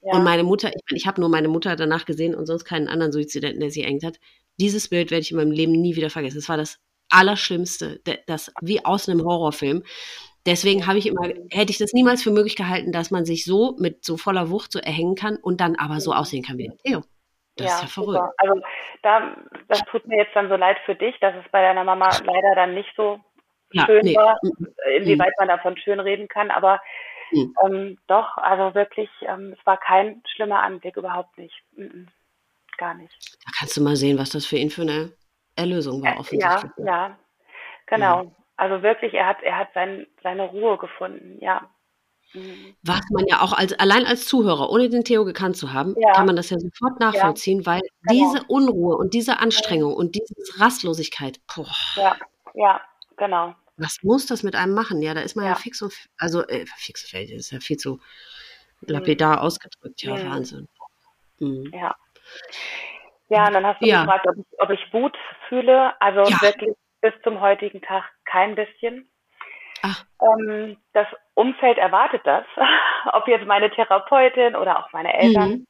Ja. Und meine Mutter, ich, ich habe nur meine Mutter danach gesehen und sonst keinen anderen Suizidenten, der sie erhängt hat. Dieses Bild werde ich in meinem Leben nie wieder vergessen. Das war das Allerschlimmste, das wie aus einem Horrorfilm. Deswegen habe ich immer, hätte ich das niemals für möglich gehalten, dass man sich so mit so voller Wucht so erhängen kann und dann aber so aussehen kann wie der Theo. Das ja, ist ja verrückt. Super. Also da, das tut mir jetzt dann so leid für dich, dass es bei deiner Mama leider dann nicht so ja, schön nee. war, mhm. inwieweit mhm. man davon schön reden kann, aber mhm. ähm, doch, also wirklich, ähm, es war kein schlimmer Anblick, überhaupt nicht. Mhm. Gar nicht. Da kannst du mal sehen, was das für ihn für eine Erlösung war, offensichtlich. Ja, ja, genau. Mhm. Also wirklich, er hat, er hat sein, seine Ruhe gefunden, ja. Mhm. Was man ja auch als, allein als Zuhörer, ohne den Theo gekannt zu haben, ja. kann man das ja sofort nachvollziehen, ja. weil genau. diese Unruhe und diese Anstrengung und diese Rastlosigkeit, boah. Ja, ja, genau. Was muss das mit einem machen? Ja, da ist man ja, fix und, also, äh, fix und ist ja viel zu lapidar mhm. ausgedrückt, ja, mhm. Wahnsinn. Mhm. Ja. Ja, und dann hast du gefragt, ob ich, ob ich Wut fühle. Also wirklich bis zum heutigen Tag kein bisschen. Ähm, das Umfeld erwartet das, ob jetzt meine Therapeutin oder auch meine Eltern. Mhm.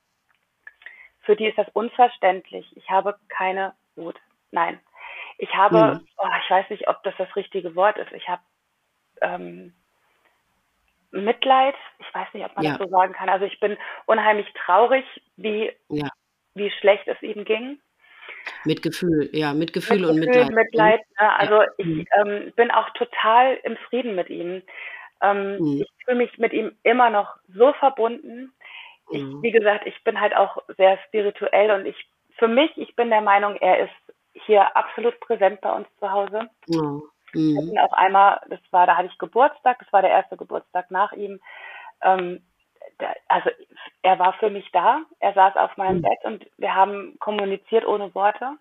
für die ist das unverständlich. Ich habe keine Wut. Nein. Ich habe, mhm. oh, ich weiß nicht, ob das das richtige Wort ist. Ich habe ähm, Mitleid. Ich weiß nicht, ob man ja. das so sagen kann. Also ich bin unheimlich traurig, wie, ja. wie schlecht es ihm ging. Mit Gefühl, ja, mit Gefühl mit und Mitleid. Mitleid ne? Also ja. ich mhm. ähm, bin auch total im Frieden mit ihm. Ähm, mhm. Ich fühle mich mit ihm immer noch so verbunden. Ich, mhm. Wie gesagt, ich bin halt auch sehr spirituell und ich, für mich, ich bin der Meinung, er ist hier absolut präsent bei uns zu Hause. Mhm. Wir hatten auch einmal, das war, da hatte ich Geburtstag, das war der erste Geburtstag nach ihm. Ähm, also er war für mich da, er saß auf meinem mhm. Bett und wir haben kommuniziert ohne Worte.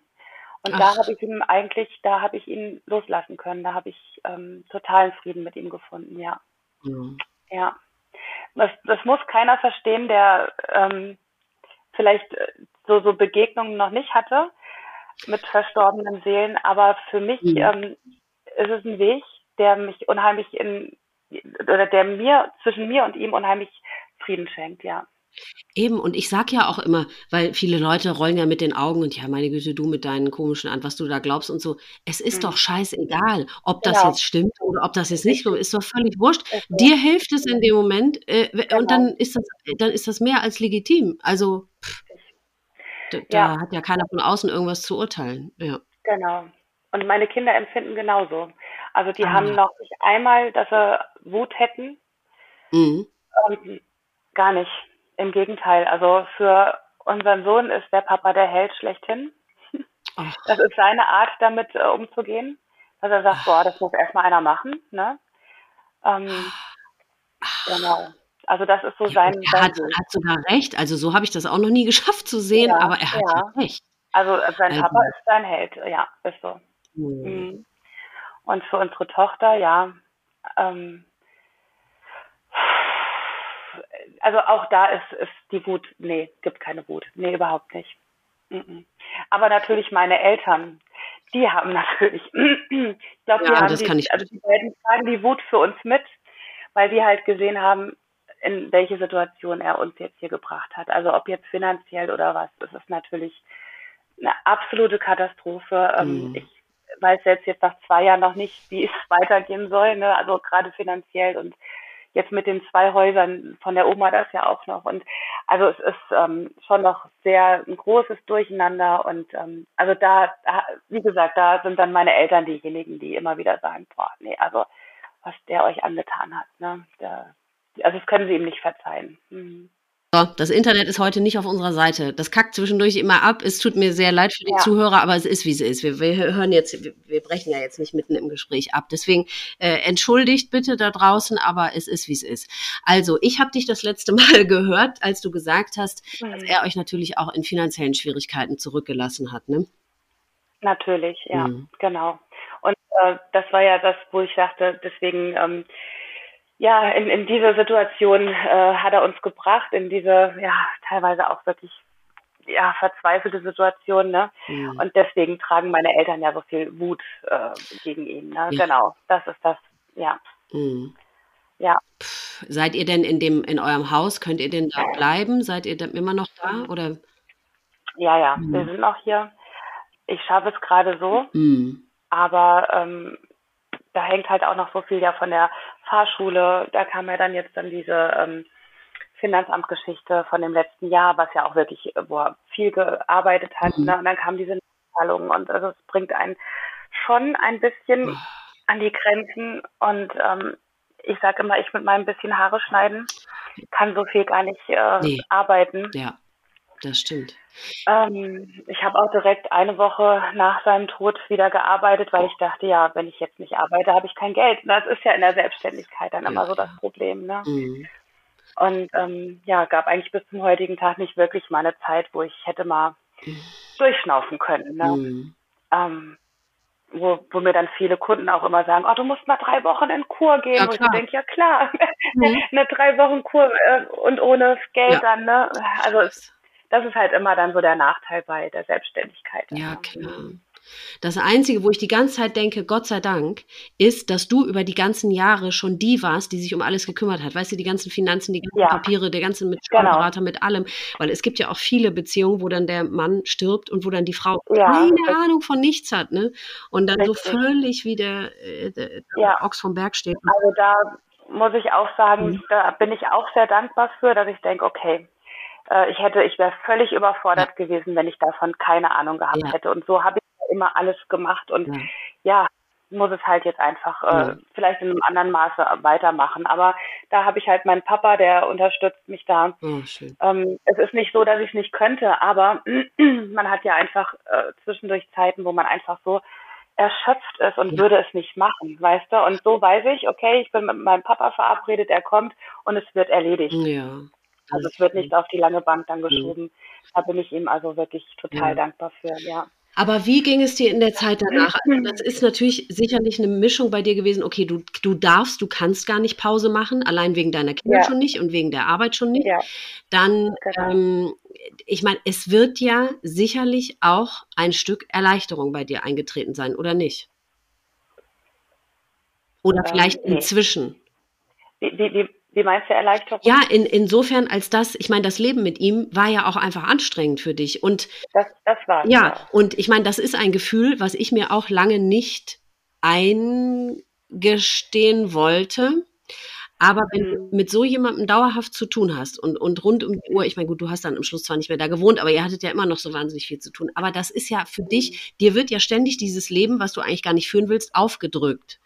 Und Ach. da habe ich ihm eigentlich, da habe ich ihn loslassen können. Da habe ich ähm, totalen Frieden mit ihm gefunden, ja. Mhm. Ja. Das, das muss keiner verstehen, der ähm, vielleicht äh, so, so Begegnungen noch nicht hatte mit verstorbenen Seelen. Aber für mich mhm. ähm, ist es ein Weg, der mich unheimlich in, oder der mir, zwischen mir und ihm unheimlich Frieden schenkt, ja. Eben, und ich sag ja auch immer, weil viele Leute rollen ja mit den Augen und ja, meine Güte, du mit deinen komischen an, was du da glaubst und so. Es ist mhm. doch scheißegal, ob das genau. jetzt stimmt oder ob das jetzt nicht so ist, doch völlig wurscht. Okay. Dir hilft es in dem Moment äh, genau. und dann ist das, dann ist das mehr als legitim. Also pff, da, ja. da hat ja keiner von außen irgendwas zu urteilen. Ja. Genau. Und meine Kinder empfinden genauso. Also die ah. haben noch nicht einmal, dass sie Wut hätten. Mhm. Ähm, gar nicht. Im Gegenteil. Also für unseren Sohn ist der Papa der Held schlechthin. Ach. Das ist seine Art, damit äh, umzugehen. Dass er sagt, boah, das muss erstmal einer machen. Ne? Ähm, genau. Also das ist so ja, sein. Er hat, hat, sogar recht. Also so habe ich das auch noch nie geschafft zu sehen, ja, aber er hat ja. recht. Also sein also. Papa ist sein Held. Ja, ist so. Mhm. Und für unsere Tochter, ja, ähm, also auch da ist, ist die Wut, nee, gibt keine Wut. Nee, überhaupt nicht. Aber natürlich meine Eltern, die haben natürlich, ich glaube, die ja, haben die, also die beiden tragen die Wut für uns mit, weil die halt gesehen haben, in welche Situation er uns jetzt hier gebracht hat. Also ob jetzt finanziell oder was, das ist natürlich eine absolute Katastrophe. Ähm, mhm. Ich weiß selbst jetzt nach zwei Jahren noch nicht, wie es weitergehen soll, ne? also gerade finanziell und jetzt mit den zwei Häusern von der Oma das ja auch noch. Und also es ist ähm, schon noch sehr ein großes Durcheinander. Und ähm, also da, wie gesagt, da sind dann meine Eltern diejenigen, die immer wieder sagen, boah, nee, also was der euch angetan hat, ne? Der, also das können sie ihm nicht verzeihen. Mhm. So, das Internet ist heute nicht auf unserer Seite. Das kackt zwischendurch immer ab. Es tut mir sehr leid für die ja. Zuhörer, aber es ist, wie es ist. Wir, wir hören jetzt, wir, wir, brechen ja jetzt nicht mitten im Gespräch ab. Deswegen äh, entschuldigt bitte da draußen, aber es ist, wie es ist. Also, ich habe dich das letzte Mal gehört, als du gesagt hast, mhm. dass er euch natürlich auch in finanziellen Schwierigkeiten zurückgelassen hat, ne? Natürlich, ja, mhm. genau. Und äh, das war ja das, wo ich dachte, deswegen ähm, ja, in, in diese Situation äh, hat er uns gebracht, in diese, ja, teilweise auch wirklich ja, verzweifelte Situation, ne? Ja. Und deswegen tragen meine Eltern ja so viel Wut äh, gegen ihn. Ne? Ja. Genau, das ist das, ja. Mhm. Ja. Pff, seid ihr denn in dem, in eurem Haus, könnt ihr denn da bleiben? Seid ihr denn immer noch da? Oder? Ja, ja, mhm. wir sind noch hier. Ich schaffe es gerade so, mhm. aber ähm, da hängt halt auch noch so viel ja von der Fahrschule. Da kam ja dann jetzt dann diese ähm, Finanzamtgeschichte von dem letzten Jahr, was ja auch wirklich, wo er viel gearbeitet hat. Mhm. Ne? Und dann kam diese Zahlung und also es bringt einen schon ein bisschen an die Grenzen. Und ähm, ich sage immer, ich mit meinem bisschen Haare schneiden kann so viel gar nicht äh, nee. arbeiten. Ja das stimmt. Ähm, ich habe auch direkt eine Woche nach seinem Tod wieder gearbeitet, weil ich dachte, ja, wenn ich jetzt nicht arbeite, habe ich kein Geld. Das ist ja in der Selbstständigkeit dann ja. immer so das Problem. Ne? Mhm. Und ähm, ja, gab eigentlich bis zum heutigen Tag nicht wirklich mal eine Zeit, wo ich hätte mal durchschnaufen können. Ne? Mhm. Ähm, wo, wo mir dann viele Kunden auch immer sagen, oh, du musst mal drei Wochen in Kur gehen. Ja, und ich denke, ja klar, mhm. eine drei Wochen Kur äh, und ohne Geld ja. dann, ne? Also es, das ist halt immer dann so der Nachteil bei der Selbstständigkeit. Ja, klar. Das Einzige, wo ich die ganze Zeit denke, Gott sei Dank, ist, dass du über die ganzen Jahre schon die warst, die sich um alles gekümmert hat. Weißt du, die ganzen Finanzen, die ganzen ja. Papiere, der ganze mit genau. Steuerberater, genau. mit allem. Weil es gibt ja auch viele Beziehungen, wo dann der Mann stirbt und wo dann die Frau ja, keine Ahnung von nichts hat, ne? Und dann richtig. so völlig wie der, äh, der ja. Ochs vom Berg steht. Also da muss ich auch sagen, mhm. da bin ich auch sehr dankbar für, dass ich denke, okay, äh, ich hätte, ich wäre völlig überfordert ja. gewesen, wenn ich davon keine Ahnung gehabt ja. hätte. Und so habe ich immer alles gemacht und ja, ja muss es halt jetzt einfach äh, vielleicht in einem anderen Maße weitermachen. Aber da habe ich halt meinen Papa, der unterstützt mich da. Oh, ähm, es ist nicht so, dass ich es nicht könnte, aber man hat ja einfach äh, zwischendurch Zeiten, wo man einfach so erschöpft ist und ja. würde es nicht machen, weißt du? Und so weiß ich, okay, ich bin mit meinem Papa verabredet, er kommt und es wird erledigt. Ja. Also es wird nicht auf die lange Bank dann geschoben. Da bin ich ihm also wirklich total ja. dankbar für, ja. Aber wie ging es dir in der Zeit danach? Also das ist natürlich sicherlich eine Mischung bei dir gewesen. Okay, du, du darfst, du kannst gar nicht Pause machen, allein wegen deiner Kinder ja. schon nicht und wegen der Arbeit schon nicht. Ja. Dann, genau. ähm, ich meine, es wird ja sicherlich auch ein Stück Erleichterung bei dir eingetreten sein, oder nicht? Oder ähm, vielleicht nee. inzwischen. Wie, wie, wie, wie meinst du Erleichterung? Ja, in, insofern als das, ich meine, das Leben mit ihm war ja auch einfach anstrengend für dich. Und das, das war ja, ja, und ich meine, das ist ein Gefühl, was ich mir auch lange nicht eingestehen wollte. Aber wenn du mhm. mit so jemandem dauerhaft zu tun hast und, und rund um die Uhr, ich meine, gut, du hast dann am Schluss zwar nicht mehr da gewohnt, aber ihr hattet ja immer noch so wahnsinnig viel zu tun. Aber das ist ja für dich, dir wird ja ständig dieses Leben, was du eigentlich gar nicht führen willst, aufgedrückt.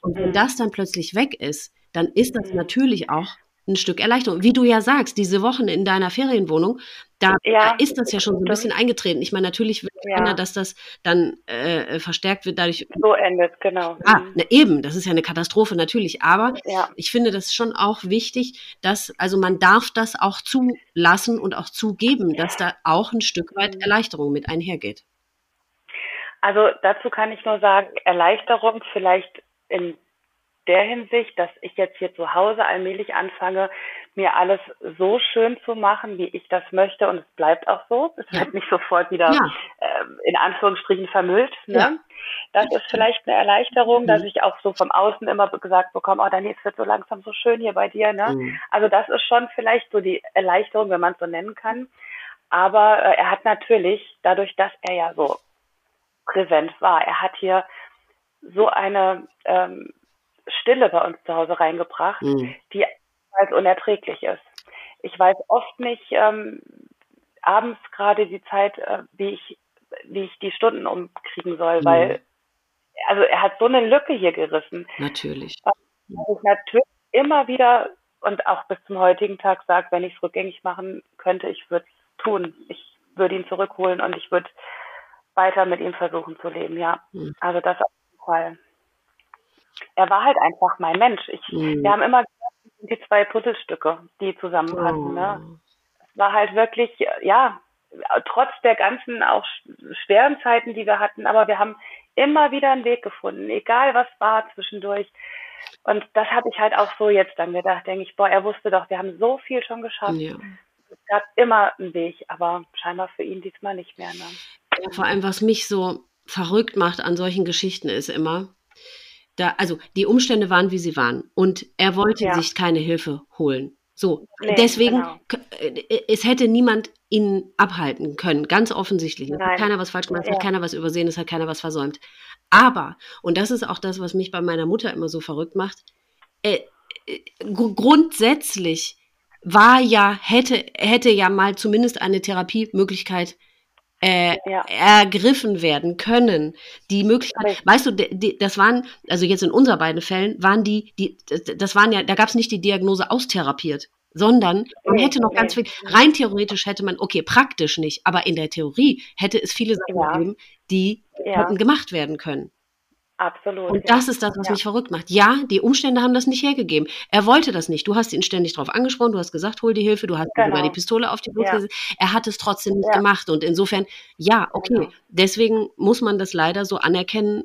Und wenn mhm. das dann plötzlich weg ist, dann ist das mhm. natürlich auch ein Stück Erleichterung. Wie du ja sagst, diese Wochen in deiner Ferienwohnung, da, ja, ist das ja schon so ein bisschen eingetreten. Ich meine, natürlich will ja. keiner, dass das dann äh, verstärkt wird dadurch. So endet, genau. Ah, mhm. na eben, das ist ja eine Katastrophe natürlich. Aber ja. ich finde das schon auch wichtig, dass, also man darf das auch zulassen und auch zugeben, dass da auch ein Stück weit mhm. Erleichterung mit einhergeht. Also dazu kann ich nur sagen, Erleichterung vielleicht in der Hinsicht, dass ich jetzt hier zu Hause allmählich anfange, mir alles so schön zu machen, wie ich das möchte und es bleibt auch so. Es wird nicht sofort wieder ja. äh, in Anführungsstrichen vermüllt. Ne? Ja. Das ist vielleicht eine Erleichterung, mhm. dass ich auch so vom Außen immer gesagt bekomme, oh Dani, es wird so langsam so schön hier bei dir. Ne? Mhm. Also das ist schon vielleicht so die Erleichterung, wenn man es so nennen kann. Aber äh, er hat natürlich, dadurch, dass er ja so präsent war, er hat hier so eine ähm, Stille bei uns zu Hause reingebracht, mhm. die als unerträglich ist. Ich weiß oft nicht ähm, abends gerade die Zeit, äh, wie ich wie ich die Stunden umkriegen soll, mhm. weil also er hat so eine Lücke hier gerissen. Natürlich. ich natürlich immer wieder und auch bis zum heutigen Tag sagt, wenn ich es rückgängig machen könnte, ich würde es tun. Ich würde ihn zurückholen und ich würde weiter mit ihm versuchen zu leben, ja. Mhm. Also das auf jeden Fall er war halt einfach mein Mensch. Ich, mhm. Wir haben immer gesagt, die zwei Puzzlestücke, die zusammenpassen. Oh. Ne? Es war halt wirklich, ja, trotz der ganzen auch schweren Zeiten, die wir hatten, aber wir haben immer wieder einen Weg gefunden, egal was war zwischendurch. Und das habe ich halt auch so jetzt dann gedacht, denke ich, boah, er wusste doch, wir haben so viel schon geschafft. Ja. Es gab immer einen Weg, aber scheinbar für ihn diesmal nicht mehr. Ne? Ja, vor allem, was mich so verrückt macht an solchen Geschichten, ist immer, da, also die Umstände waren, wie sie waren. Und er wollte ja. sich keine Hilfe holen. So, nee, deswegen, genau. Äh, es hätte niemand ihn abhalten können, ganz offensichtlich. Es hat keiner was falsch gemacht, es ja. hat keiner was übersehen, es hat keiner was versäumt. Aber, und das ist auch das, was mich bei meiner Mutter immer so verrückt macht, äh, äh grundsätzlich war ja, hätte, hätte ja mal zumindest eine Therapiemöglichkeit äh, ja. ergriffen werden können. Die Möglichkeit, okay. weißt du, die, das waren, also jetzt in unseren beiden Fällen, waren die, die das waren ja, da gab es nicht die Diagnose austherapiert, sondern man hätte noch ganz viel, rein theoretisch hätte man, okay, praktisch nicht, aber in der Theorie hätte es viele Sachen ja. gegeben, die ja. hätten gemacht werden können. Absolut. Und das ist das, was ja. mich verrückt macht. Ja, die Umstände haben das nicht hergegeben. Er wollte das nicht. Du hast ihn ständig darauf angesprochen, du hast gesagt, hol die Hilfe, du hast genau. über die Pistole auf die Brust ja. gesetzt. Er hat es trotzdem nicht ja. gemacht. Und insofern, ja, okay. Genau. Deswegen muss man das leider so anerkennen,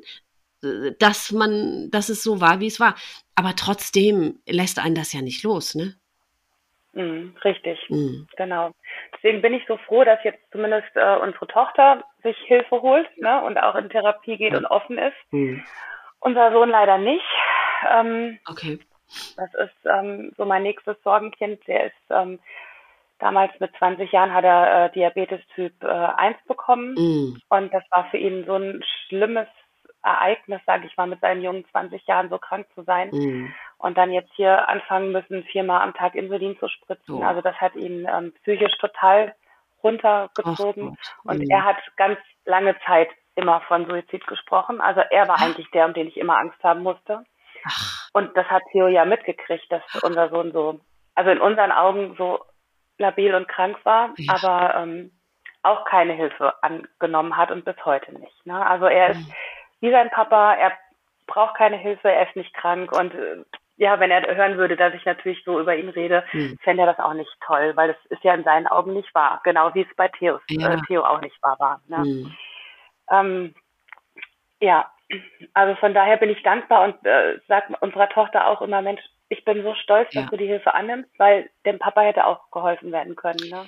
äh, dass man, dass es so war, wie es war. Aber trotzdem lässt einen das ja nicht los, ne? Mhm, richtig, mhm. genau. Deswegen bin ich so froh, dass jetzt zumindest äh, unsere Tochter sich Hilfe holt ne, und auch in Therapie geht und offen ist. Mhm. Unser Sohn leider nicht. Ähm, okay. Das ist ähm, so mein nächstes Sorgenkind. Der ist ähm, damals mit 20 Jahren hat er äh, Diabetes Typ äh, 1 bekommen. Mm. Und das war für ihn so ein schlimmes Ereignis, sage ich mal, mit seinen jungen 20 Jahren so krank zu sein. Mm. Und dann jetzt hier anfangen müssen, viermal am Tag Insulin zu spritzen. Oh. Also das hat ihn ähm, psychisch total runtergezogen. Ach, und er hat ganz lange Zeit immer von Suizid gesprochen. Also er war eigentlich der, um den ich immer Angst haben musste. Ach. Und das hat Theo ja mitgekriegt, dass unser Sohn so, also in unseren Augen so labil und krank war, ja. aber ähm, auch keine Hilfe angenommen hat und bis heute nicht. Ne? Also er ist mhm. wie sein Papa, er braucht keine Hilfe, er ist nicht krank und äh, ja, wenn er hören würde, dass ich natürlich so über ihn rede, mhm. fände er das auch nicht toll, weil das ist ja in seinen Augen nicht wahr, genau wie es bei Theos, ja. äh, Theo auch nicht wahr war. Ne? Mhm. Ähm, ja, also von daher bin ich dankbar und äh, sag unserer Tochter auch immer, Mensch, ich bin so stolz, dass ja. du die Hilfe annimmst, weil dem Papa hätte auch geholfen werden können. Ne?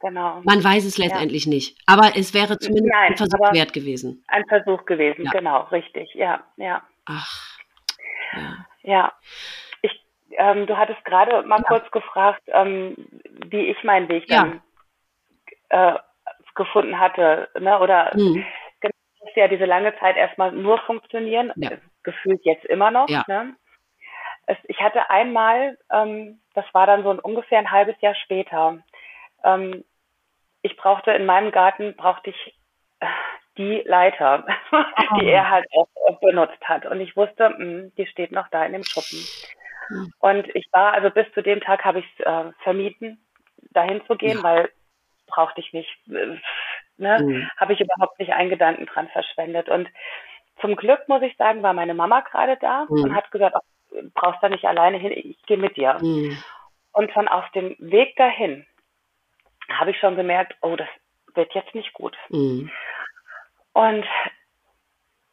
Genau. Man weiß es letztendlich ja. nicht, aber es wäre zumindest Nein, ein Versuch wert gewesen. Ein Versuch gewesen, genau, richtig, ja, ja. Ach. Ja. Ja. Ich, ähm, du hattest gerade mal kurz gefragt, ähm, wie ich meinen Weg dann äh, gefunden hatte, ne? Oder mhm ja diese lange Zeit erstmal nur funktionieren, ja. gefühlt jetzt immer noch. Ja. Ne? Es, ich hatte einmal, ähm, das war dann so ein, ungefähr ein halbes Jahr später, ähm, ich brauchte in meinem Garten, brauchte ich die Leiter, oh. die er halt auch benutzt hat. Und ich wusste, mh, hm, die steht noch da in dem Schuppen. Mhm. Und ich war, also bis zu dem Tag habe ich es äh, vermieden, dahin zu gehen, ja. weil brauchte ich nicht. Äh, Ne? Mhm. Habe ich überhaupt nicht einen Gedanken dran verschwendet. Und zum Glück, muss ich sagen, war meine Mama gerade da mhm. und hat gesagt, oh, brauchst da nicht alleine hin, ich gehe mit dir. Mhm. Und schon auf dem Weg dahin habe ich schon gemerkt, oh, das wird jetzt nicht gut. Mhm. Und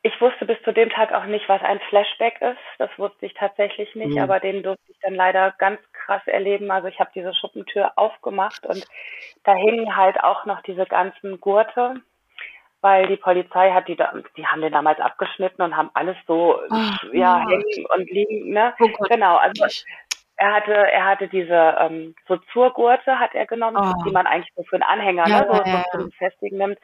ich wusste bis zu dem Tag auch nicht, was ein Flashback ist. Das wusste ich tatsächlich nicht, mhm. aber den durfte ich dann leider ganz krass erleben. Also ich habe diese Schuppentür aufgemacht und da hingen halt auch noch diese ganzen Gurte, weil die Polizei hat die, die haben den damals abgeschnitten und haben alles so, Ach, ja, hängen und liegen, ne? Oh genau, also er hatte, er hatte diese ähm, so Zurgurte hat er genommen, oh. die man eigentlich so für einen Anhänger, ja, ne, so, ja, so zum Festigen nimmt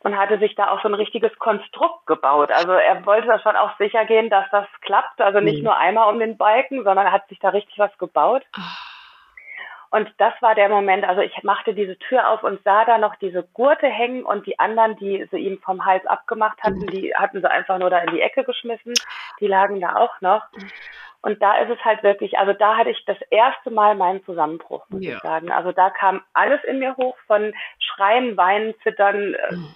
und hatte sich da auch so ein richtiges Konstrukt gebaut. Also er wollte da schon auch sicher gehen, dass das klappt. Also nicht mhm. nur einmal um den Balken, sondern er hat sich da richtig was gebaut. Ah. Und das war der Moment, also ich machte diese Tür auf und sah da noch diese Gurte hängen und die anderen, die sie ihm vom Hals abgemacht hatten, mhm. die hatten sie einfach nur da in die Ecke geschmissen. Die lagen da auch noch. Und da ist es halt wirklich, also da hatte ich das erste Mal meinen Zusammenbruch, muss ja. ich sagen. Also da kam alles in mir hoch von Schreien, Weinen, Zittern, äh, mhm.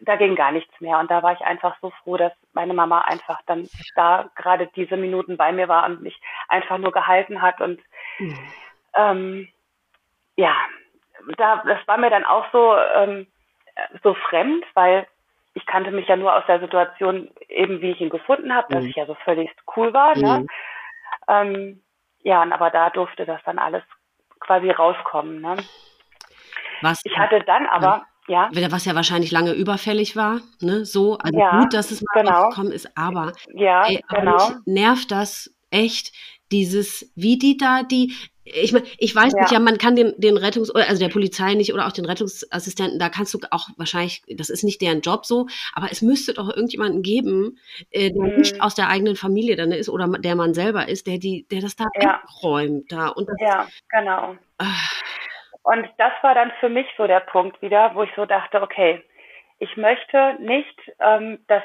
Da ging gar nichts mehr. Und da war ich einfach so froh, dass meine Mama einfach dann da gerade diese Minuten bei mir war und mich einfach nur gehalten hat. Und mhm. ähm, ja, da, das war mir dann auch so, ähm, so fremd, weil ich kannte mich ja nur aus der Situation eben, wie ich ihn gefunden habe, dass mhm. ich ja so völlig cool war. Ne? Mhm. Ähm, ja, aber da durfte das dann alles quasi rauskommen. Ne? Was, ich hatte dann aber, ja. Ja. Was ja wahrscheinlich lange überfällig war, ne? So, also ja, gut, dass es mal genau. rausgekommen ist, aber, ja, ey, genau. nervt das echt, dieses, wie die da, die, ich meine, ich weiß ja. nicht, ja, man kann den, den Rettungs-, also der Polizei nicht oder auch den Rettungsassistenten, da kannst du auch wahrscheinlich, das ist nicht deren Job so, aber es müsste doch irgendjemanden geben, äh, der mhm. nicht aus der eigenen Familie dann ist oder der man selber ist, der die, der das da ja. wegräumt da. Und das, ja, genau. Ach. Und das war dann für mich so der Punkt wieder, wo ich so dachte, okay, ich möchte nicht, ähm, dass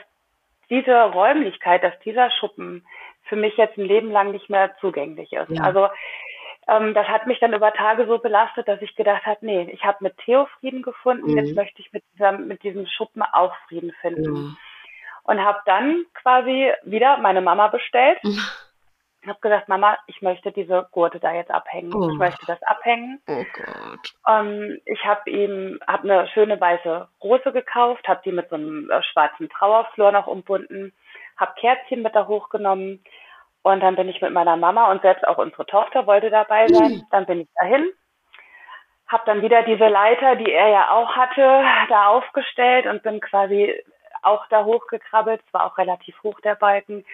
diese Räumlichkeit, dass dieser Schuppen für mich jetzt ein Leben lang nicht mehr zugänglich ist. Ja. Also ähm, das hat mich dann über Tage so belastet, dass ich gedacht habe, nee, ich habe mit Theo Frieden gefunden, mhm. jetzt möchte ich mit, dieser, mit diesem Schuppen auch Frieden finden. Mhm. Und habe dann quasi wieder meine Mama bestellt. Mhm. habe gesagt, Mama, ich möchte diese Gurte da jetzt abhängen. Oh. Ich möchte das abhängen. Oh Gott. Ähm, ich habe ihm hab eine schöne weiße Rose gekauft, habe die mit so einem äh, schwarzen Trauerflor noch umbunden, habe Kerzchen mit da hochgenommen, und dann bin ich mit meiner Mama und selbst auch unsere Tochter wollte dabei sein. Mhm. Dann bin ich dahin, habe dann wieder diese Leiter, die er ja auch hatte, da aufgestellt und bin quasi auch da hochgekrabbelt. Es war auch relativ hoch der Balken.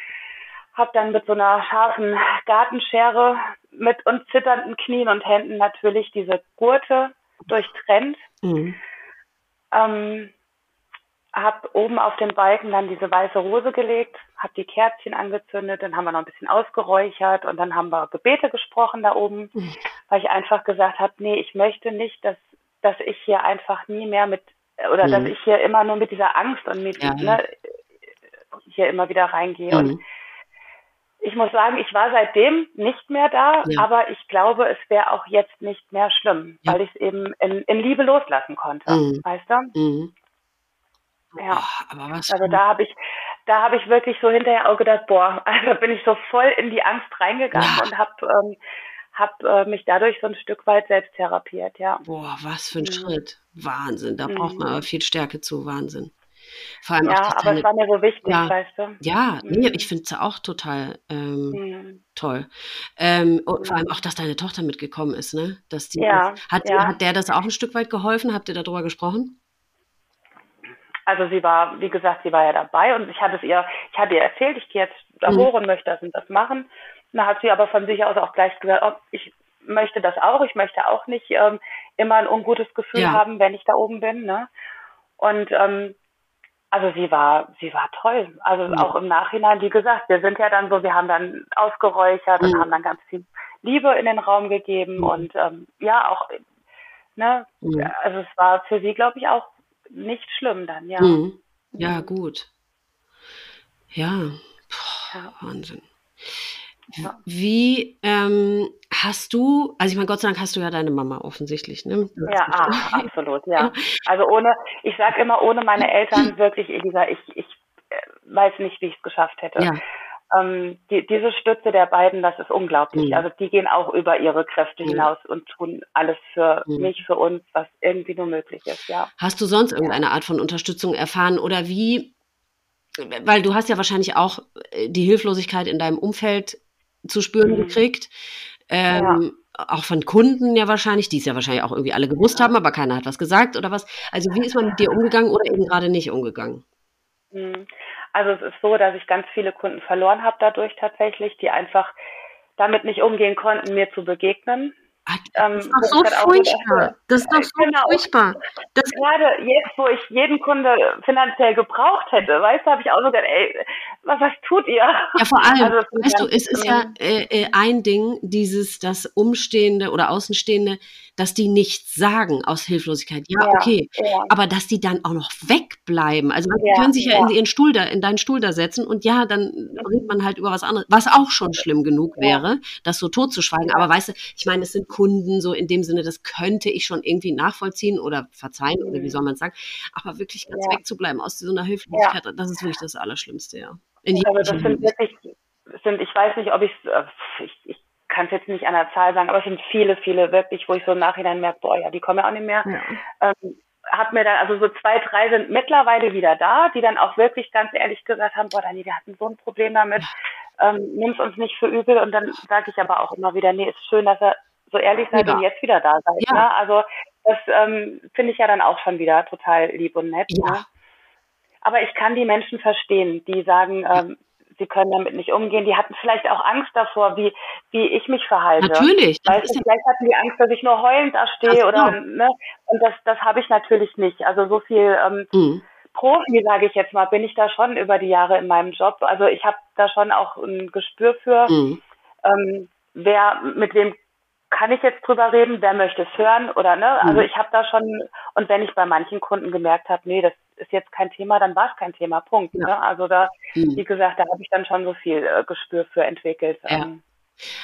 Hab dann mit so einer scharfen Gartenschere mit und zitternden Knien und Händen natürlich diese Gurte durchtrennt. Mhm. Ähm, hab oben auf den Balken dann diese weiße Rose gelegt, hab die Kerzchen angezündet, dann haben wir noch ein bisschen ausgeräuchert und dann haben wir Gebete gesprochen da oben, mhm. weil ich einfach gesagt habe, nee, ich möchte nicht, dass dass ich hier einfach nie mehr mit oder mhm. dass ich hier immer nur mit dieser Angst und mit ja. ne, hier immer wieder reingehe. Mhm. Und ich muss sagen, ich war seitdem nicht mehr da, ja. aber ich glaube, es wäre auch jetzt nicht mehr schlimm, ja. weil ich es eben in, in, Liebe loslassen konnte. Mhm. Weißt du? Mhm. Ja. Oh, also da habe ich, da habe ich wirklich so hinterher auch gedacht, boah, also bin ich so voll in die Angst reingegangen ja. und habe ähm, hab, äh, mich dadurch so ein Stück weit selbst therapiert, ja. Boah, was für ein mhm. Schritt. Wahnsinn. Da braucht man mhm. aber viel Stärke zu, Wahnsinn. Vor allem ja, auch aber es war mir so wichtig, ja, weißt du. Ja, mhm. nee, ich finde es auch total ähm, mhm. toll. Ähm, und vor allem auch, dass deine Tochter mitgekommen ist, ne? Dass die ja, hat, ja. hat der das auch ein Stück weit geholfen? Habt ihr darüber gesprochen? Also sie war, wie gesagt, sie war ja dabei und ich hatte es ihr, ich hatte ihr erzählt, ich gehe jetzt da mhm. möchte das und das machen. Da hat sie aber von sich aus auch gleich gesagt, oh, ich möchte das auch, ich möchte auch nicht ähm, immer ein ungutes Gefühl ja. haben, wenn ich da oben bin. Ne? Und ähm, also sie war, sie war toll. Also mhm. auch im Nachhinein, wie gesagt, wir sind ja dann so, wir haben dann ausgeräuchert mhm. und haben dann ganz viel Liebe in den Raum gegeben mhm. und ähm, ja auch, ne, mhm. also es war für sie, glaube ich, auch nicht schlimm dann, ja. Mhm. Ja, gut. Ja, Puh, ja. Wahnsinn. Ja. Wie ähm, hast du, also ich meine, Gott sei Dank hast du ja deine Mama offensichtlich, ne? Ja, ah, absolut, ja. Also ohne, ich sag immer, ohne meine Eltern wirklich, Elisa, ich, ich äh, weiß nicht, wie ich es geschafft hätte. Ja. Ähm, die, diese Stütze der beiden, das ist unglaublich. Mhm. Also die gehen auch über ihre Kräfte mhm. hinaus und tun alles für mhm. mich, für uns, was irgendwie nur möglich ist, ja. Hast du sonst irgendeine Art von Unterstützung erfahren oder wie weil du hast ja wahrscheinlich auch äh, die Hilflosigkeit in deinem Umfeld zu spüren mhm. gekriegt. Ähm, ja. Auch von Kunden ja wahrscheinlich, die es ja wahrscheinlich auch irgendwie alle gewusst haben, aber keiner hat was gesagt oder was. Also wie ist man mit dir umgegangen oder eben gerade nicht umgegangen? Mhm. Also es ist so, dass ich ganz viele Kunden verloren habe dadurch tatsächlich, die einfach damit nicht umgehen konnten, mir zu begegnen. Ähm, das ist doch so furchtbar. Das ist doch so genau. furchtbar. Das Gerade jetzt, wo ich jeden Kunde finanziell gebraucht hätte, weißt du, habe ich auch so gedacht, ey, was, was tut ihr? Ja, vor allem, also, weißt du, es ist ja äh, äh, ein Ding, dieses, das Umstehende oder Außenstehende, dass die nichts sagen aus Hilflosigkeit. Ja, ja okay. Ja. Aber dass die dann auch noch wegbleiben. Also man ja, können sich ja, in ihren Stuhl da, in deinen Stuhl da setzen und ja, dann redet man halt über was anderes, was auch schon schlimm genug wäre, das so totzuschweigen. Aber weißt du, ich meine, es sind Kunden so in dem Sinne, das könnte ich schon irgendwie nachvollziehen oder verzeihen mhm. oder wie mhm. soll man sagen. Aber wirklich ganz wegzubleiben aus so einer Hilflosigkeit, das ist wirklich das Allerschlimmste, ja. In also das sind wirklich, sind, ich weiß nicht, ob ich, äh, ich, ich kann es jetzt nicht an der Zahl sagen, aber es sind viele, viele wirklich, wo ich so im Nachhinein merke, boah, ja, die kommen ja auch nicht mehr. Ja. Ähm, hab mir dann, also so zwei, drei sind mittlerweile wieder da, die dann auch wirklich ganz ehrlich gesagt haben, boah, Dani, wir hatten so ein Problem damit, ähm, nimm's uns nicht für übel. Und dann sage ich aber auch immer wieder, nee, ist schön, dass er so ehrlich seid ja. und jetzt wieder da seid. Ja. Ne? Also das ähm, finde ich ja dann auch schon wieder total lieb und nett. Ja. Ne? Aber ich kann die Menschen verstehen, die sagen, ähm, sie können damit nicht umgehen. Die hatten vielleicht auch Angst davor, wie, wie ich mich verhalte. Natürlich. Weißt du, vielleicht hatten die Angst, dass ich nur heulend da stehe oder, ne? Und das, das habe ich natürlich nicht. Also so viel, ähm, mhm. Profi, sage ich jetzt mal, bin ich da schon über die Jahre in meinem Job. Also ich habe da schon auch ein Gespür für, mhm. ähm, wer mit wem kann ich jetzt drüber reden, wer möchte es hören oder ne? Also mhm. ich habe da schon und wenn ich bei manchen Kunden gemerkt habe, nee, das ist jetzt kein Thema, dann war es kein Thema, Punkt. Ja. Ne? Also da, mhm. wie gesagt, da habe ich dann schon so viel äh, Gespür für entwickelt. Ja. Ähm,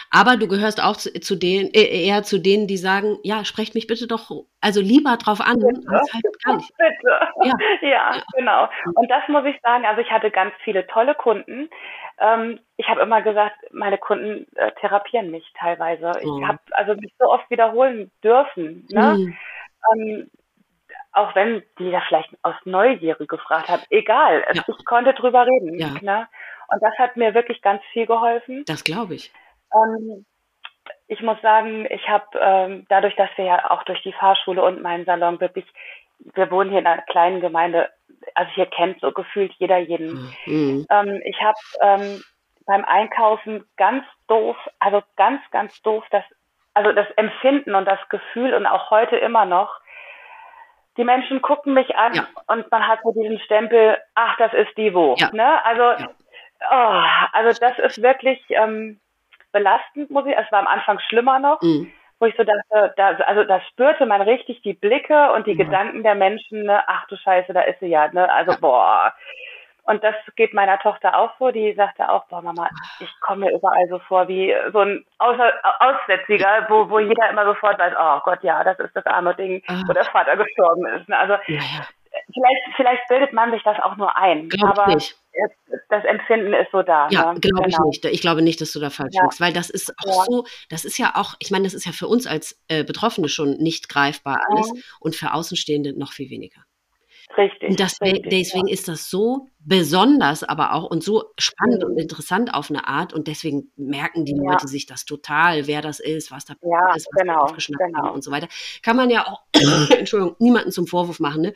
aber du gehörst auch zu, zu denen, äh, eher zu denen, die sagen, ja, sprecht mich bitte doch, also lieber drauf an, bitte. als halt gar nicht. Bitte. Ja. ja. Ja, genau. Und das muss ich sagen, also ich hatte ganz viele tolle Kunden. Ähm, ich habe immer gesagt, meine Kunden äh, therapieren mich teilweise. Oh. Ich habe also mich so oft wiederholen dürfen. Ne? Mhm. Ähm, auch wenn die da vielleicht aus Neugierde gefragt hat, egal, ja. ich konnte drüber reden. Ja. Ne? Und das hat mir wirklich ganz viel geholfen. Das glaube ich. Ähm, ich muss sagen, ich habe ähm, dadurch, dass wir ja auch durch die Fahrschule und meinen Salon wirklich, wir wohnen hier in einer kleinen Gemeinde, also hier kennt so gefühlt jeder jeden. Mhm. Ähm, ich habe ähm, beim Einkaufen ganz doof, also ganz, ganz doof, das, also das Empfinden und das Gefühl und auch heute immer noch, die Menschen gucken mich an ja. und man hat so diesen Stempel, ach, das ist die wo. Ja. Ne? Also, ja. oh, also das ist wirklich ähm, belastend, muss ich. Es war am Anfang schlimmer noch, mhm. Wo ich so dachte, da, also da spürte man richtig die Blicke und die Gedanken der Menschen, ne? ach du Scheiße, da ist sie ja, ne? Also boah. Und das geht meiner Tochter auch vor, die sagte auch, boah Mama, ich komme mir überall so vor wie so ein Außer Aussätziger, wo, wo jeder immer sofort weiß, oh Gott, ja, das ist das arme Ding, wo der Vater gestorben ist. Ne? Also ja, ja. Vielleicht, vielleicht bildet man sich das auch nur ein. Glaub aber nicht. das Empfinden ist so da. Ja, ne? glaube genau. ich nicht. Ich glaube nicht, dass du da falsch ja. liegst, weil das ist auch ja. so, das ist ja auch, ich meine, das ist ja für uns als äh, Betroffene schon nicht greifbar alles mhm. und für Außenstehende noch viel weniger. Richtig. Und das, richtig, deswegen ja. ist das so besonders, aber auch und so spannend mhm. und interessant auf eine Art. Und deswegen merken die ja. Leute sich das total, wer das ist, was da ja, ist, was genau, aufgeschnappt genau. und so weiter. Kann man ja auch, Entschuldigung, niemanden zum Vorwurf machen, ne?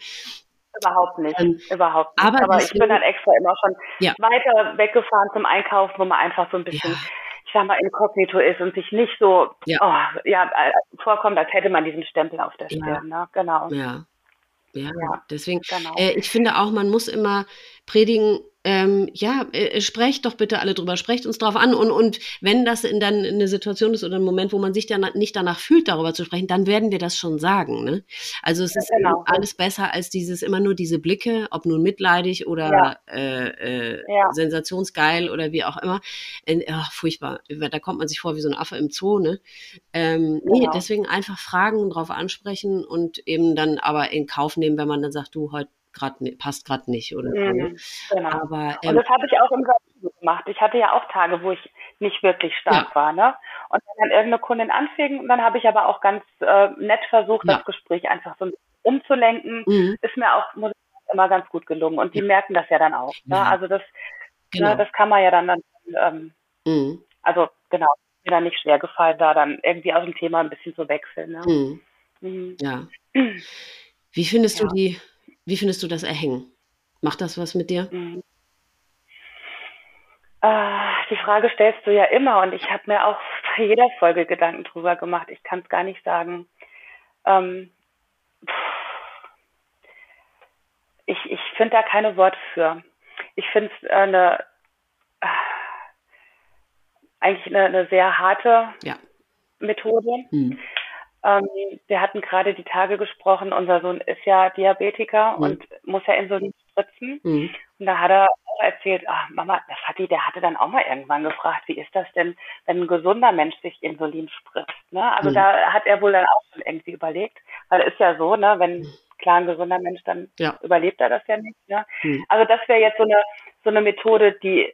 Überhaupt nicht, ähm, überhaupt nicht. Aber, aber ich bin dann extra immer schon ja. weiter weggefahren zum Einkaufen, wo man einfach so ein bisschen ich sag mal, inkognito ist und sich nicht so ja. Oh, ja, äh, vorkommt, als hätte man diesen Stempel auf der Stirn. Ja. Ne? Genau. Ja. Ja, ja deswegen, genau. äh, ich finde auch, man muss immer predigen, ähm, ja, äh, sprecht doch bitte alle drüber, sprecht uns drauf an und, und wenn das in dann eine Situation ist oder ein Moment, wo man sich dann nicht danach fühlt, darüber zu sprechen, dann werden wir das schon sagen. Ne? Also es ja, ist genau. alles besser als dieses immer nur diese Blicke, ob nun mitleidig oder ja. äh, äh, ja. sensationsgeil oder wie auch immer. Äh, ach, furchtbar, da kommt man sich vor wie so ein Affe im Zoo. Ne? Ähm, genau. Nee, deswegen einfach fragen, drauf ansprechen und eben dann aber in Kauf nehmen, wenn man dann sagt, du, heute grad, passt gerade nicht oder so. Mhm, genau. Aber, ähm, und das habe ich auch im Salon gemacht. Ich hatte ja auch Tage, wo ich nicht wirklich stark ja. war, ne? Und wenn dann irgendeine Kundin anfing, dann habe ich aber auch ganz äh, nett versucht, ja. das Gespräch einfach so umzulenken. Mhm. Ist mir auch muss ich, immer ganz gut gelungen. Und die merken das ja dann auch. Ne? Ja. Also das, ne, genau. ne, das kann man ja dann, dann ähm, mhm. also genau, mir dann nicht schwer gefallen, da dann irgendwie aus dem Thema ein bisschen zu wechseln. Ne? Mhm. mhm. Ja. Wie findest du die wie findest du das Erhängen? Macht das was mit dir? Mhm. Äh, die Frage stellst du ja immer und ich habe mir auch bei jeder Folge Gedanken drüber gemacht. Ich kann es gar nicht sagen. Ähm, ich ich finde da keine Worte für. Ich finde es eine äh, eigentlich eine, eine, sehr harte ja. Methode. Mhm. Ähm, wir hatten gerade die Tage gesprochen, unser Sohn ist ja Diabetiker mhm. und muss ja Insulin spritzen. Mhm. Und da hat er auch erzählt, ach Mama, das hat die, der hatte dann auch mal irgendwann gefragt, wie ist das denn, wenn ein gesunder Mensch sich Insulin spritzt? Ne? Also mhm. da hat er wohl dann auch schon irgendwie überlegt, weil es ist ja so, ne, wenn klar ein gesunder Mensch, dann ja. überlebt er das ja nicht. Ne? Mhm. Also das wäre jetzt so eine so eine Methode, die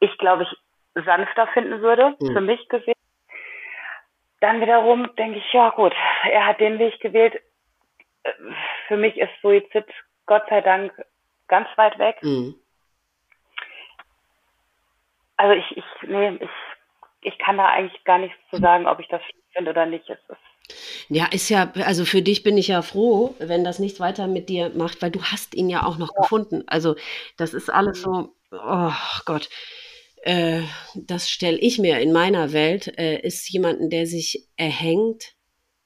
ich glaube ich sanfter finden würde, mhm. für mich gesehen dann wiederum denke ich, ja gut, er hat den Weg gewählt. Äh, für mich ist Suizid Gott sei Dank ganz weit weg. Mhm. Also ich, ich, nee, ich, ich kann da eigentlich gar nichts zu sagen, ob ich das finde oder nicht. Es ist ja, ist ja, also für dich bin ich ja froh, wenn das nichts weiter mit dir macht, weil du hast ihn ja auch noch ja. gefunden. Also das ist alles so, oh Gott äh, das stelle ich mir in meiner Welt, äh, ist jemanden, der sich erhängt,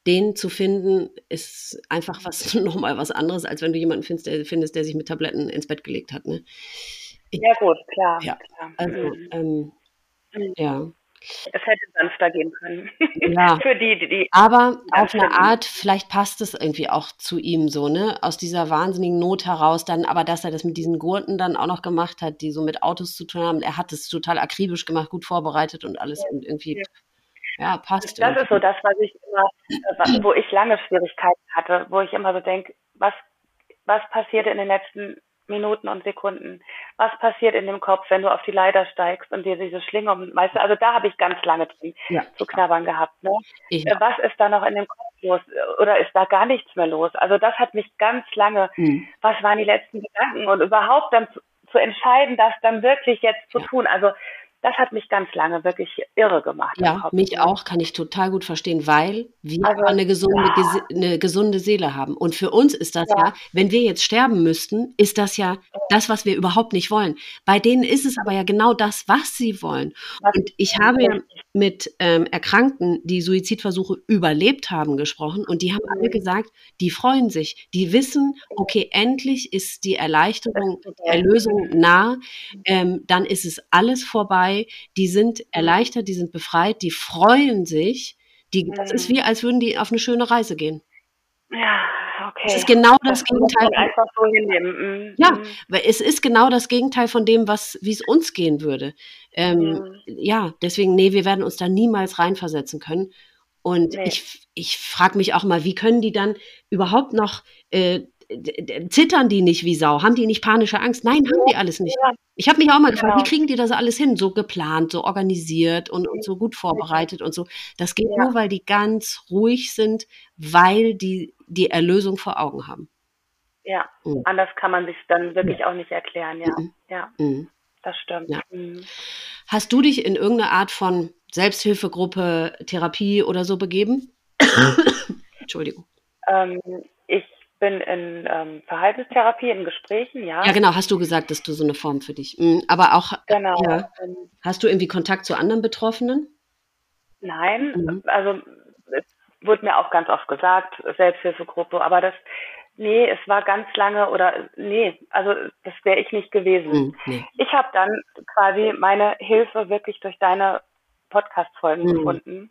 den zu finden, ist einfach was nochmal was anderes, als wenn du jemanden findest, der, findest, der sich mit Tabletten ins Bett gelegt hat. Ne? Ich, ja, gut, klar. Ja, klar. also, mhm. ähm, mhm. ja. Es hätte sanfter gehen können. Ja. Für die, die, die Aber auf eine Art, vielleicht passt es irgendwie auch zu ihm so, ne? Aus dieser wahnsinnigen Not heraus dann, aber dass er das mit diesen Gurten dann auch noch gemacht hat, die so mit Autos zu tun haben. Er hat es total akribisch gemacht, gut vorbereitet und alles ja. und irgendwie. Ja. ja passt. Das irgendwie. ist so das, was ich immer, wo ich lange Schwierigkeiten hatte, wo ich immer so denke, was, was passierte in den letzten Minuten und Sekunden. Was passiert in dem Kopf, wenn du auf die Leiter steigst und dir diese Schlinge um, weißt du, also da habe ich ganz lange drin ja. zu knabbern gehabt. Ne? Ja. Was ist da noch in dem Kopf los? Oder ist da gar nichts mehr los? Also das hat mich ganz lange, mhm. was waren die letzten Gedanken und überhaupt dann zu, zu entscheiden, das dann wirklich jetzt zu ja. tun. Also das hat mich ganz lange wirklich irre gemacht. Ja, mich auch, kann ich total gut verstehen, weil wir also, eine, gesunde, ja. eine gesunde Seele haben. Und für uns ist das ja. ja. wenn wir jetzt sterben müssten, ist das ja das, was wir überhaupt nicht wollen. Bei denen ist es aber ja genau das, was sie wollen. Und ich habe ja mit ähm, Erkrankten, die Suizidversuche überlebt haben, gesprochen und die haben alle mhm. gesagt, die freuen sich. Die wissen, okay, endlich ist die Erleichterung, Erlösung nah. Ähm, dann ist es alles vorbei. Die sind erleichtert, die sind befreit, die freuen sich. Die, das ist mhm. wie, als würden die auf eine schöne Reise gehen. Ja, okay. Es ist genau das, das Gegenteil. Einfach so hinnehmen. Mhm. Ja, weil es ist genau das Gegenteil von dem, was, wie es uns gehen würde. Ähm, mhm. Ja, deswegen, nee, wir werden uns da niemals reinversetzen können. Und nee. ich, ich frage mich auch mal, wie können die dann überhaupt noch äh, zittern die nicht wie Sau? Haben die nicht panische Angst? Nein, haben die alles nicht. Ich habe mich auch mal gefragt, genau. wie kriegen die das alles hin? So geplant, so organisiert und, und so gut vorbereitet und so. Das geht ja. nur, weil die ganz ruhig sind, weil die die Erlösung vor Augen haben. Ja, mhm. anders kann man sich dann wirklich auch nicht erklären, ja. Mhm. Ja, mhm. das stimmt. Ja. Mhm. Hast du dich in irgendeine Art von Selbsthilfegruppe, Therapie oder so begeben? Entschuldigung. Ähm, ich bin in ähm, Verhaltenstherapie, in Gesprächen, ja. Ja, genau, hast du gesagt, dass du so eine Form für dich. Mhm, aber auch, genau. Ja. Hast du irgendwie Kontakt zu anderen Betroffenen? Nein, mhm. also es wurde mir auch ganz oft gesagt, Selbsthilfegruppe, aber das, nee, es war ganz lange oder nee, also das wäre ich nicht gewesen. Mhm, nee. Ich habe dann quasi meine Hilfe wirklich durch deine Podcast-Folgen mhm. gefunden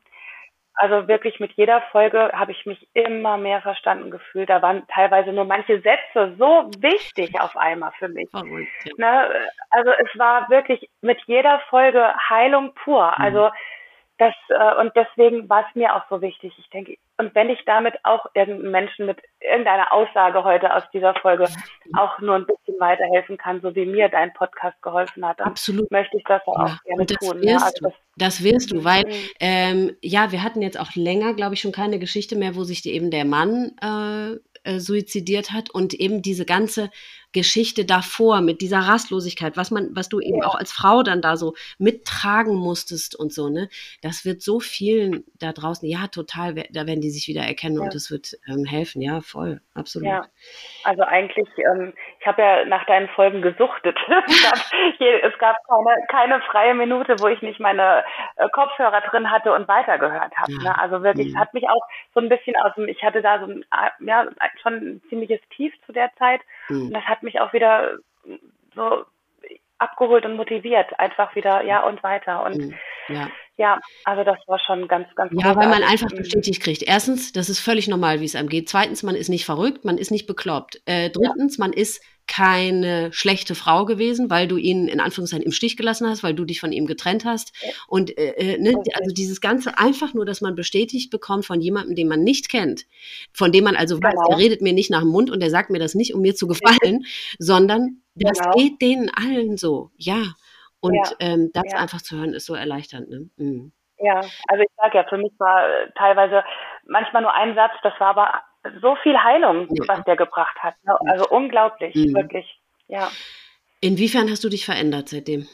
also wirklich mit jeder Folge habe ich mich immer mehr verstanden gefühlt. Da waren teilweise nur manche Sätze so wichtig auf einmal für mich. Verrückt, ja. ne? Also es war wirklich mit jeder Folge Heilung pur. Mhm. Also das äh, und deswegen war es mir auch so wichtig. Ich denke, und wenn ich damit auch irgendeinen Menschen mit irgendeiner Aussage heute aus dieser Folge auch nur ein bisschen weiterhelfen kann, so wie mir dein Podcast geholfen hat, dann Absolut. möchte ich das auch ja. gerne das tun. Wirst ja, also das, das, wirst du, weil mhm. ähm, ja, wir hatten jetzt auch länger, glaube ich, schon keine Geschichte mehr, wo sich eben der Mann äh, äh, suizidiert hat und eben diese ganze Geschichte davor mit dieser Rastlosigkeit, was man, was du eben auch als Frau dann da so mittragen musstest und so, ne? Das wird so vielen da draußen, ja, total, da werden die sich wieder erkennen ja. und das wird ähm, helfen, ja, voll, absolut. Ja, also eigentlich, ähm, ich habe ja nach deinen Folgen gesuchtet. es gab, es gab keine, keine, freie Minute, wo ich nicht meine äh, Kopfhörer drin hatte und weitergehört habe. Ja. Ne? Also wirklich, mhm. es hat mich auch so ein bisschen aus dem, ich hatte da so ein, ja, schon ein ziemliches Tief zu der Zeit mhm. und das hat mich auch wieder so abgeholt und motiviert, einfach wieder, ja, und weiter. Und mhm. ja. ja, also das war schon ganz, ganz Ja, weil man einfach mhm. bestätigt kriegt. Erstens, das ist völlig normal, wie es einem geht. Zweitens, man ist nicht verrückt, man ist nicht bekloppt. Äh, drittens, ja. man ist keine schlechte Frau gewesen, weil du ihn in Anführungszeichen im Stich gelassen hast, weil du dich von ihm getrennt hast. Und äh, äh ne, also dieses Ganze einfach nur, dass man bestätigt bekommt von jemandem, den man nicht kennt, von dem man also genau. weiß, der redet mir nicht nach dem Mund und der sagt mir das nicht, um mir zu gefallen, sondern das genau. geht denen allen so, ja. Und ja. Ähm, das ja. einfach zu hören, ist so erleichternd. Ne? Mhm. Ja, also ich sage ja, für mich war teilweise manchmal nur ein Satz, das war aber so viel Heilung, ja. was der gebracht hat. Ne? Also unglaublich, mhm. wirklich. Ja. Inwiefern hast du dich verändert seitdem?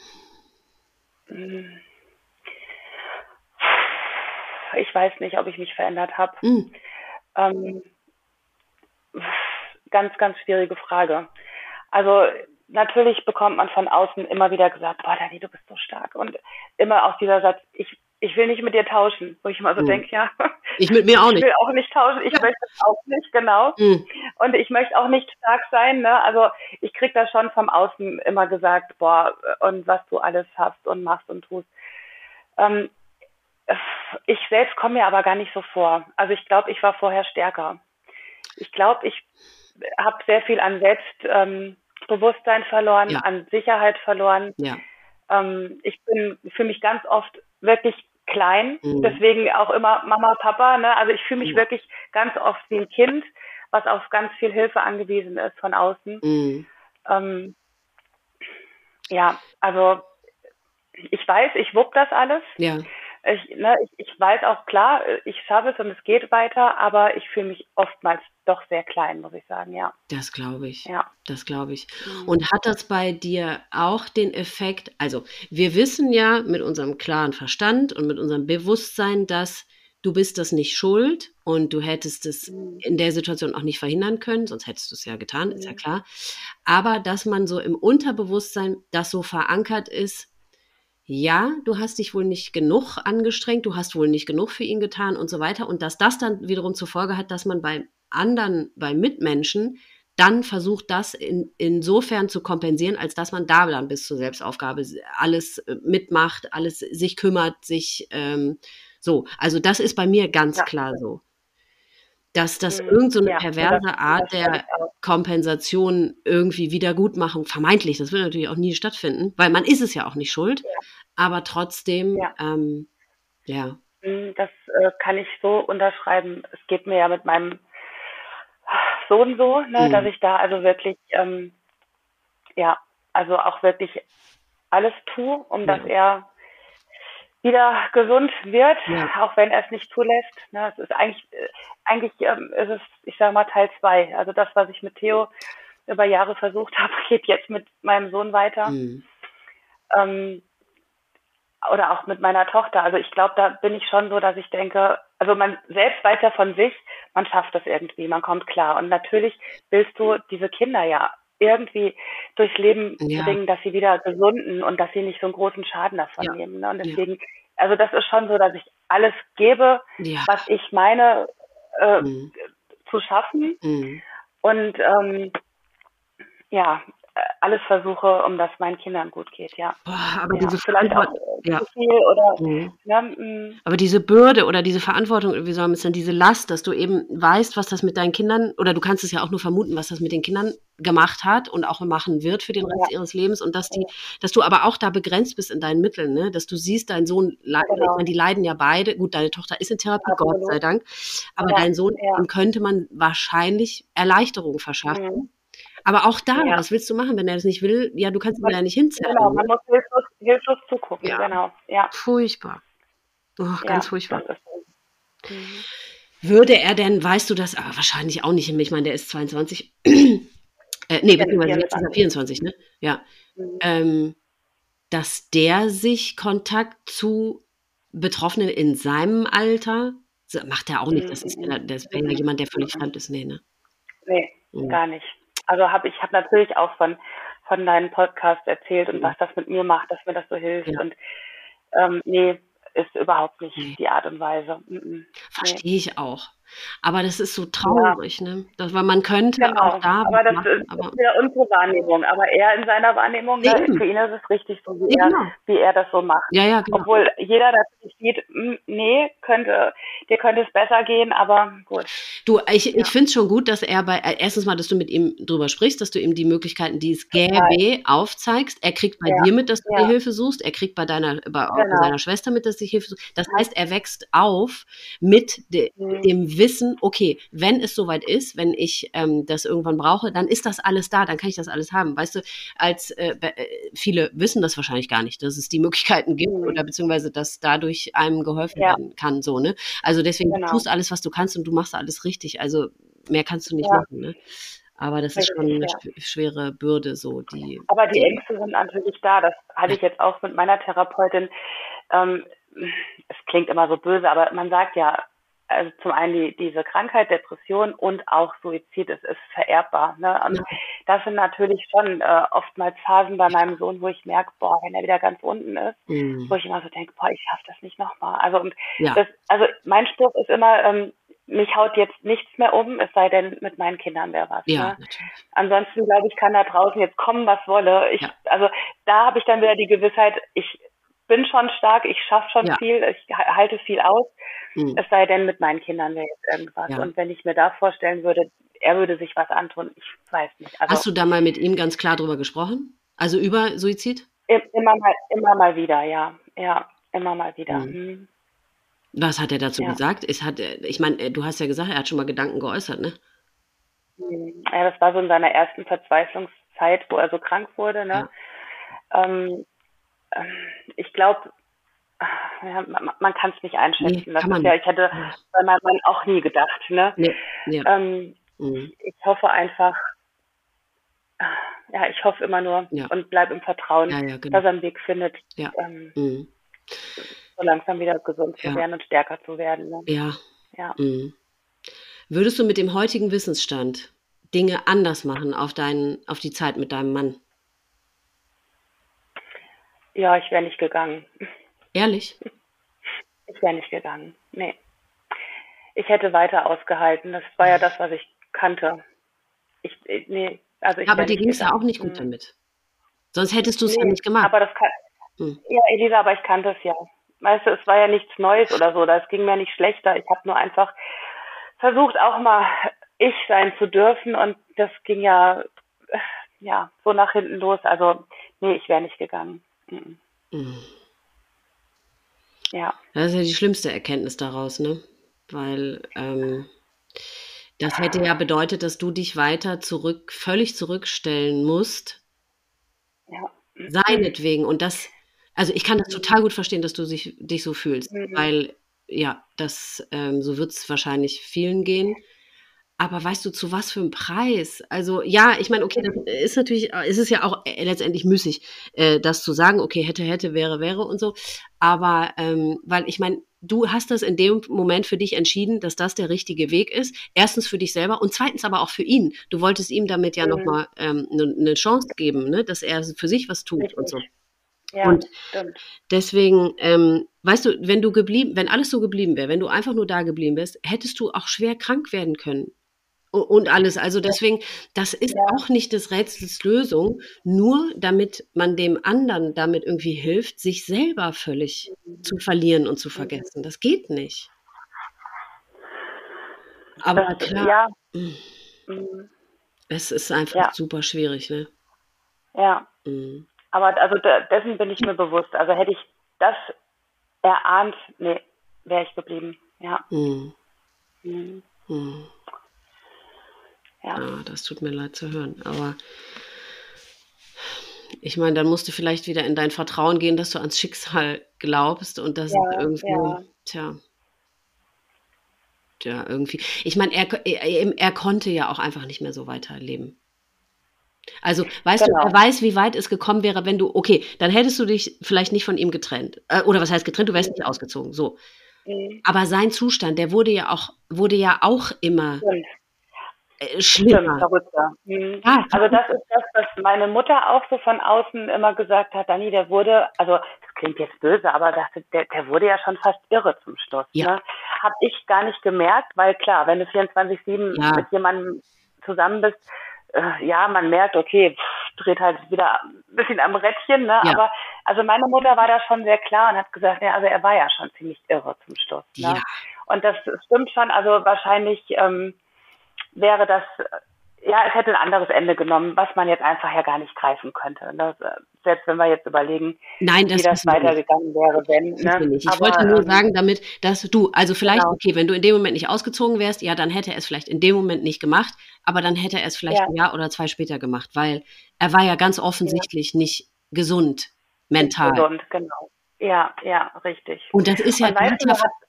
Mhm. Ich weiß nicht, ob ich mich verändert habe. Mhm. Ähm, ganz, ganz schwierige Frage. Also natürlich bekommt man von außen immer wieder gesagt, boah, Dani, du bist so stark. Und immer auch dieser Satz, ich ich will nicht mit dir tauschen, wo ich immer so mhm. denke, ja. Ich mit mir auch nicht. Ich will auch nicht tauschen, ich ja. möchte es auch nicht, genau. Mhm. Und ich möchte auch nicht stark sein, ne? Also ich krieg da schon vom Außen immer gesagt, boah, und was du alles hast und machst und tust. Ähm, ich selbst komme mir aber gar nicht so vor. Also ich glaube, ich war vorher stärker. Ich glaube, ich habe sehr viel an Selbstbewusstsein ähm, verloren, ja. an Sicherheit verloren. Ja. Ähm, ich bin für mich ganz oft wirklich klein, mhm. deswegen auch immer Mama, Papa. Ne? Also ich fühle mich ja. wirklich ganz oft wie ein Kind, was auf ganz viel Hilfe angewiesen ist von außen. Mhm. Ähm, ja, also ich weiß, ich wupp das alles. Ja. Ich, ne, ich, ich weiß auch klar, ich schaffe es und es geht weiter, aber ich fühle mich oftmals doch sehr klein, muss ich sagen, ja. Das glaube ich. Ja. Das glaube ich. Mhm. Und hat das bei dir auch den Effekt, also wir wissen ja mit unserem klaren Verstand und mit unserem Bewusstsein, dass du bist das nicht schuld und du hättest es mhm. in der Situation auch nicht verhindern können, sonst hättest du es ja getan, ist ja mhm. klar. Aber dass man so im Unterbewusstsein das so verankert ist, ja, du hast dich wohl nicht genug angestrengt, du hast wohl nicht genug für ihn getan und so weiter. Und dass das dann wiederum zur Folge hat, dass man bei anderen, bei Mitmenschen, dann versucht, das in, insofern zu kompensieren, als dass man da dann bis zur Selbstaufgabe alles äh, mitmacht, alles sich kümmert, sich ähm, so. Also das ist bei mir ganz ja. klar so. Dass das mhm. irgend so ja, perverse Art der Kompensation, irgendwie Wiedergutmachung, vermeintlich, das wird natürlich auch nie stattfinden, weil man ist es ja auch nicht schuld, ja. aber trotzdem, ja. Ähm, ja. Mhm, das äh, kann ich so unterschreiben. Es geht mir ja mit meinem Sohn so, ne, mhm. dass ich da also wirklich, ähm, ja, also auch wirklich alles tue, um dass er wieder gesund wird, ja. auch wenn er es nicht zulässt. Ne, es ist eigentlich, äh, eigentlich ähm, ist es, ich sage mal, Teil zwei. Also das, was ich mit Theo über Jahre versucht habe, geht jetzt mit meinem Sohn weiter. Mhm. Ähm, oder auch mit meiner Tochter. Also ich glaube, da bin ich schon so, dass ich denke, also man selbst weiß ja von sich, man schafft das irgendwie, man kommt klar. Und natürlich willst du diese Kinder ja irgendwie durchs Leben ja. bringen, dass sie wieder gesunden und dass sie nicht so einen großen Schaden davon ja. nehmen. Ne? Und deswegen, ja. also das ist schon so, dass ich alles gebe, was ich meine äh, mhm. zu schaffen. Mhm. Und ähm, ja, alles versuche, um dass meinen Kindern gut geht, ja. Boah, aber ja, diese vielleicht auch ja. zu viel oder mhm. ja, mm. aber diese Bürde oder diese Verantwortung, wie soll man es denn, diese Last, dass du eben weißt, was das mit deinen Kindern, oder du kannst es ja auch nur vermuten, was das mit den Kindern gemacht hat und auch machen wird für den Rest ja. ihres Lebens und dass die, dass du aber auch da begrenzt bist in deinen Mitteln, ne? dass du siehst, dein Sohn, genau. die leiden ja beide, gut, deine Tochter ist in Therapie, Absolut. Gott sei Dank, aber dein Sohn, ja. könnte man wahrscheinlich Erleichterung verschaffen. Mhm. Aber auch da, ja. was willst du machen, wenn er das nicht will? Ja, du kannst ihn ja nicht hinzerren. Genau, man muss hilflos, hilflos zugucken, ja. genau. Ja. Furchtbar. Oh, ganz furchtbar. Mhm. Würde er denn, weißt du das, aber wahrscheinlich auch nicht, ich meine, der ist 22, äh, nee, beziehungsweise jetzt ist er 24, ne? Ja. Mhm. Ähm, dass der sich Kontakt zu Betroffenen in seinem Alter, macht er auch nicht, das ist ja, das wäre ja mhm. jemand, der völlig fremd ist, nee, ne? Nee, mhm. gar nicht. Also habe ich habe natürlich auch von von deinem Podcast erzählt und was das mit mir macht, dass mir das so hilft. Ja. Und ähm, nee, ist überhaupt nicht nee. die Art und Weise. Verstehe nee. ich auch. Aber das ist so traurig, ja. ne? Das, weil man könnte genau. auch da. Aber das machen, ist, aber wieder unsere Wahrnehmung. Aber er in seiner Wahrnehmung, ne, für ihn ist es richtig so, wie, er, genau. wie er das so macht. Ja, ja, genau. Obwohl jeder natürlich sieht, hm, nee, könnte, dir könnte es besser gehen, aber gut. Du, ich, ja. ich finde es schon gut, dass er bei, äh, erstens mal, dass du mit ihm drüber sprichst, dass du ihm die Möglichkeiten, die es gäbe, aufzeigst. Er kriegt bei ja. dir mit, dass du ja. dir Hilfe suchst. Er kriegt bei deiner, bei, genau. seiner Schwester mit, dass du Hilfe suchst. Das heißt, er wächst auf mit de, mhm. dem Wissen, okay, wenn es soweit ist, wenn ich ähm, das irgendwann brauche, dann ist das alles da, dann kann ich das alles haben. Weißt du, als äh, äh viele wissen das wahrscheinlich gar nicht, dass es die Möglichkeiten gibt mhm. oder beziehungsweise, dass dadurch einem geholfen ja. werden kann, so, ne? Also deswegen genau. du tust alles, was du kannst und du machst alles richtig. Also mehr kannst du nicht ja. machen, ne? Aber das ist schon eine schwere Bürde, so die. Aber die Ängste sind natürlich da. Das hatte ich jetzt auch mit meiner Therapeutin. Ähm, es klingt immer so böse, aber man sagt ja, also zum einen die, diese Krankheit, Depression und auch Suizid, es ist vererbbar. Ne? Und das sind natürlich schon äh, oftmals Phasen bei meinem Sohn, wo ich merke, boah, wenn er wieder ganz unten ist, mhm. wo ich immer so denke, boah, ich schaffe das nicht nochmal. Also und ja. das, also mein Spruch ist immer, ähm, mich haut jetzt nichts mehr um, es sei denn, mit meinen Kindern wäre was. Ja, ne? Ansonsten glaube ich, kann da draußen jetzt kommen, was wolle. Ich, ja. Also da habe ich dann wieder die Gewissheit, ich bin schon stark, ich schaffe schon ja. viel, ich halte viel aus. Mhm. Es sei denn, mit meinen Kindern wäre jetzt irgendwas. Ja. Und wenn ich mir da vorstellen würde, er würde sich was antun, ich weiß nicht. Also, Hast du da mal mit ihm ganz klar drüber gesprochen? Also über Suizid? Immer mal, immer mal wieder, ja. Ja, immer mal wieder. Mhm. Mhm. Was hat er dazu ja. gesagt? Es hat, ich meine, du hast ja gesagt, er hat schon mal Gedanken geäußert, ne? Mhm. Ja, das war so in seiner ersten Verzweiflungszeit, wo er so krank wurde, ne? Ja. Ähm ich glaube, ja, man, man kann es nicht einschätzen. Nee, das ja, ich hätte bei meinem Mann auch nie gedacht. Ne? Nee, ja. Ähm, Mhm. ich hoffe einfach, ja, ich hoffe immer nur Ja. und bleibe im Vertrauen, genau. dass er einen Weg findet, ähm, Mhm. so langsam wieder gesund zu werden und stärker zu werden. Ne? Ja. Ja. Mhm. Würdest du mit dem heutigen Wissensstand Dinge anders machen auf, deinen, auf die Zeit mit deinem Mann? Ja, ich wäre nicht gegangen. Ehrlich? Ich wäre nicht gegangen. Nee. Ich hätte weiter ausgehalten. Das war ja das, was ich kannte. Ich, ich- nee, also ich Aber dir ging es ja auch nicht gut Mhm. damit. Sonst hättest du es ja Nee, nicht gemacht. Aber das kann, Hm. ja, Elisa, aber ich kannte es ja. Weißt du, es war ja nichts Neues oder so. Das ging mir nicht schlechter. Ich habe nur einfach versucht, auch mal ich sein zu dürfen und das ging ja, äh, ja, so nach hinten los. Also, nee, ich wäre nicht gegangen. Mhm. Mhm. Ja, Das ist ja die schlimmste Erkenntnis daraus, ne? Weil ähm, das hätte ja bedeutet, dass du dich weiter zurück, völlig zurückstellen musst, ja. seinetwegen. Und das, also ich kann das total gut verstehen, dass du sich, dich so fühlst, Mhm. weil ja, das, ähm, so wird es wahrscheinlich vielen gehen. Aber weißt du, zu was für einem Preis? Also ja, ich meine, okay, das ist natürlich, es ist ja auch äh, letztendlich müßig, äh, das zu sagen, okay, hätte, hätte, wäre, wäre und so. Aber ähm, weil ich meine, du hast das in dem Moment für dich entschieden, dass das der richtige Weg ist. Erstens für dich selber und zweitens aber auch für ihn. Du wolltest ihm damit ja Mhm. nochmal ähm, eine ne Chance geben, ne? dass er für sich was tut und so. Richtig. Ja, Und- stimmt. Deswegen, ähm, weißt du, wenn du geblieben, wenn alles so geblieben wäre, wenn du einfach nur da geblieben wärst, hättest du auch schwer krank werden können. Und alles. Also deswegen, das ist Ja. auch nicht des Rätsels Lösung, nur damit man dem anderen damit irgendwie hilft, sich selber völlig zu verlieren und zu vergessen. Das geht nicht. Aber Das, klar, Ja. Mhm. Mhm. es ist einfach Ja. super schwierig, ne? Ja. Mhm. Aber also dessen bin ich mir bewusst. Also hätte ich das erahnt, nee, wäre ich geblieben. Ja. Mhm. Mhm. Mhm. Ja. Ja, das tut mir leid zu hören. Aber ich meine, dann musst du vielleicht wieder in dein Vertrauen gehen, dass du ans Schicksal glaubst und dass es Ja, irgendwie, ja. tja, ja, irgendwie. Ich meine, er, er, er konnte ja auch einfach nicht mehr so weiterleben. Also, weißt Genau. du, er weiß, wie weit es gekommen wäre, wenn du, okay, dann hättest du dich vielleicht nicht von ihm getrennt. Äh, oder was heißt getrennt? Du wärst nicht ausgezogen. So. Mhm. Aber sein Zustand, der wurde ja auch, wurde ja auch immer Stimmt. Äh, schlimmer. verrückter. Mhm. Ja, Also das ist das, was meine Mutter auch so von außen immer gesagt hat, Dani, der wurde, also das klingt jetzt böse, aber dachte, der, der wurde ja schon fast irre zum Schluss. Ja. Ne? Hab ich gar nicht gemerkt, weil klar, wenn du 24-7 Ja. mit jemandem zusammen bist, äh, ja, man merkt, okay, pff, dreht halt wieder ein bisschen am Rädchen, ne? Ja. Aber also meine Mutter war da schon sehr klar und hat gesagt, ja, also er war ja schon ziemlich irre zum Schluss. Ne? Ja. Und das stimmt schon, also wahrscheinlich ähm, wäre das, ja, es hätte ein anderes Ende genommen, was man jetzt einfach ja gar nicht greifen könnte. Das, äh, selbst wenn wir jetzt überlegen, Nein, wie das, weitergegangen wäre, wenn. Ne? nicht. Ich Aber, wollte nur ähm, sagen damit, dass du, also vielleicht, Genau. okay, wenn du in dem Moment nicht ausgezogen wärst, ja, dann hätte er es vielleicht in dem Moment nicht gemacht, aber dann hätte er es vielleicht Ja. ein Jahr oder zwei später gemacht, weil er war ja ganz offensichtlich nicht gesund mental. gesund, genau. Ja, ja, richtig. Und das ist ja,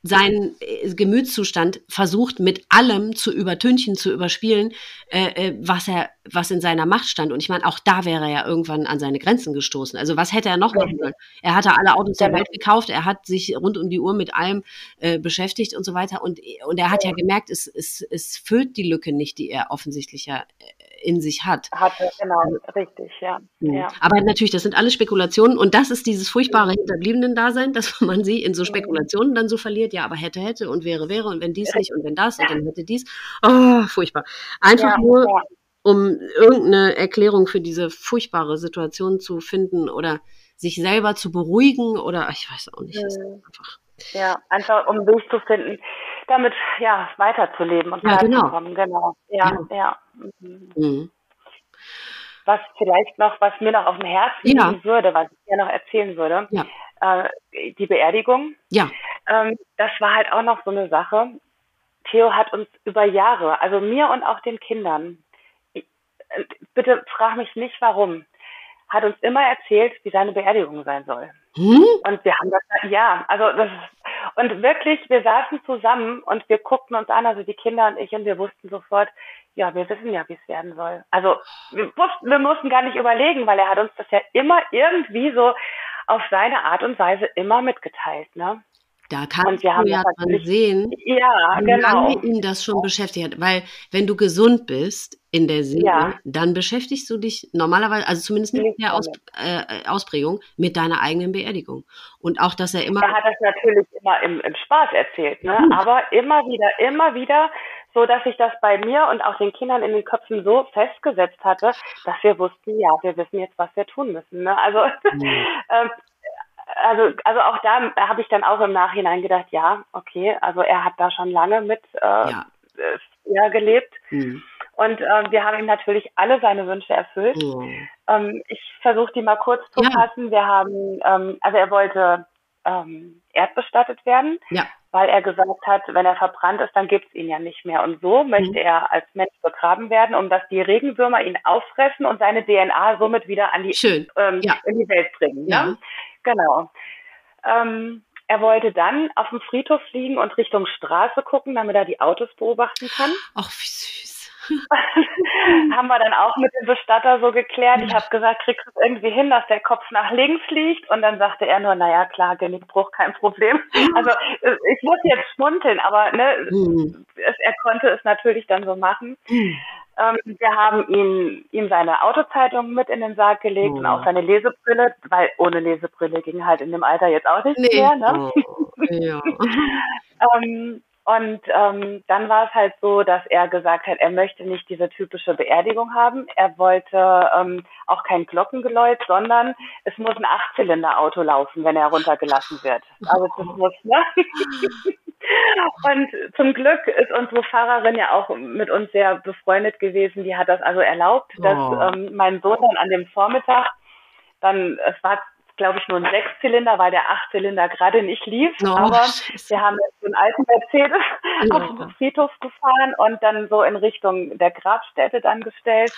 seinen äh, Gemütszustand versucht, mit allem zu übertünchen, zu überspielen, äh, äh, was er, was in seiner Macht stand. Und ich meine, auch da wäre er ja irgendwann an seine Grenzen gestoßen. Also was hätte er noch machen sollen? Er hatte alle Autos der Genau. Welt gekauft, er hat sich rund um die Uhr mit allem äh, beschäftigt und so weiter. Und, und er hat ja gemerkt, es, es, es füllt die Lücke nicht, die er offensichtlich ja äh, in sich hat. Hatte, genau, richtig, ja. Mhm. ja. Aber natürlich, das sind alles Spekulationen und das ist dieses furchtbare Hinterbliebenen-Dasein, dass man sie in so Spekulationen dann so verliert. Ja, aber hätte, hätte und wäre, wäre und wenn dies nicht und wenn das und dann hätte dies. Oh, furchtbar. Einfach Ja, nur, ja. um irgendeine Erklärung für diese furchtbare Situation zu finden oder sich selber zu beruhigen oder ich weiß auch nicht. Mhm. einfach. Ja, einfach um Weg zu finden, damit ja weiterzuleben und Ja, genau. klarzukommen. Genau. Ja, ja. Mhm. Mhm. Was vielleicht noch, was mir noch auf dem Herzen liegen würde, was ich dir noch erzählen würde, äh, die Beerdigung. Ja, Ähm, das war halt auch noch so eine Sache. Theo hat uns über Jahre, also mir und auch den Kindern, ich, äh, bitte frag mich nicht warum, hat uns immer erzählt, wie seine Beerdigung sein soll. Hm? Und wir haben das, ja, also das und wirklich, wir saßen zusammen und wir guckten uns an, also die Kinder und ich, und wir wussten sofort, ja, wir wissen ja, wie es werden soll. Also wir wussten, wir mussten gar nicht überlegen, weil er hat uns das ja immer irgendwie so auf seine Art und Weise immer mitgeteilt, ne? Da kannst du ja dran sehen, ja, wie genau. lange ihn das schon beschäftigt hat. Weil wenn du gesund bist in der Seele, ja. dann beschäftigst du dich normalerweise, also zumindest in der Aus, äh, Ausprägung, mit deiner eigenen Beerdigung. Und auch, dass er immer... Er hat das natürlich immer im, im Spaß erzählt, ne? Hm. aber immer wieder, immer wieder so dass sich das bei mir und auch den Kindern in den Köpfen so festgesetzt hatte, dass wir wussten, ja, wir wissen jetzt, was wir tun müssen. Ne? Also mhm. also, also auch da habe ich dann auch im Nachhinein gedacht, ja, okay, also er hat da schon lange mit äh, ja. ja gelebt. Mhm. Und äh, wir haben ihm natürlich alle seine Wünsche erfüllt. Mhm. Ähm, ich versuche die mal kurz zu fassen. Ja. Wir haben, ähm, also er wollte ähm, erdbestattet werden, ja. weil er gesagt hat, wenn er verbrannt ist, dann gibt's ihn ja nicht mehr. Und so mhm. möchte er als Mensch begraben werden, um dass die Regenwürmer ihn auffressen und seine DNA somit wieder an die, ähm, ja. in die Welt bringen. Ne? Genau. Ähm, er wollte dann auf dem Friedhof fliegen und Richtung Straße gucken, damit er die Autos beobachten kann. Ach, wie süß. haben wir dann auch mit dem Bestatter so geklärt. Ich habe gesagt, kriegst du es irgendwie hin, dass der Kopf nach links liegt? Und dann sagte er nur, naja, klar, Genickbruch, kein Problem. Also äh, ich muss jetzt schmunzeln, aber ne, mhm. es, er konnte es natürlich dann so machen. Ähm, wir haben ihn, ihm seine Autozeitung mit in den Sarg gelegt oh. und auch seine Lesebrille, weil ohne Lesebrille ging halt in dem Alter jetzt auch nicht nee. mehr. Ne? Oh. Ja. ähm, und ähm, dann war es halt so, dass er gesagt hat, er möchte nicht diese typische Beerdigung haben. Er wollte ähm, auch kein Glockengeläut, sondern es muss ein Achtzylinder-Auto laufen, wenn er runtergelassen wird. Also das muss, ne? Und zum Glück ist unsere Fahrerin ja auch mit uns sehr befreundet gewesen. Die hat das also erlaubt, dass oh. ähm, mein Sohn dann an dem Vormittag dann, es war glaube ich, nur ein Sechszylinder, weil der Achtzylinder gerade nicht lief. Oh, aber Scheiße. wir haben jetzt so einen alten Mercedes ja. auf den Friedhof gefahren und dann so in Richtung der Grabstätte dann gestellt.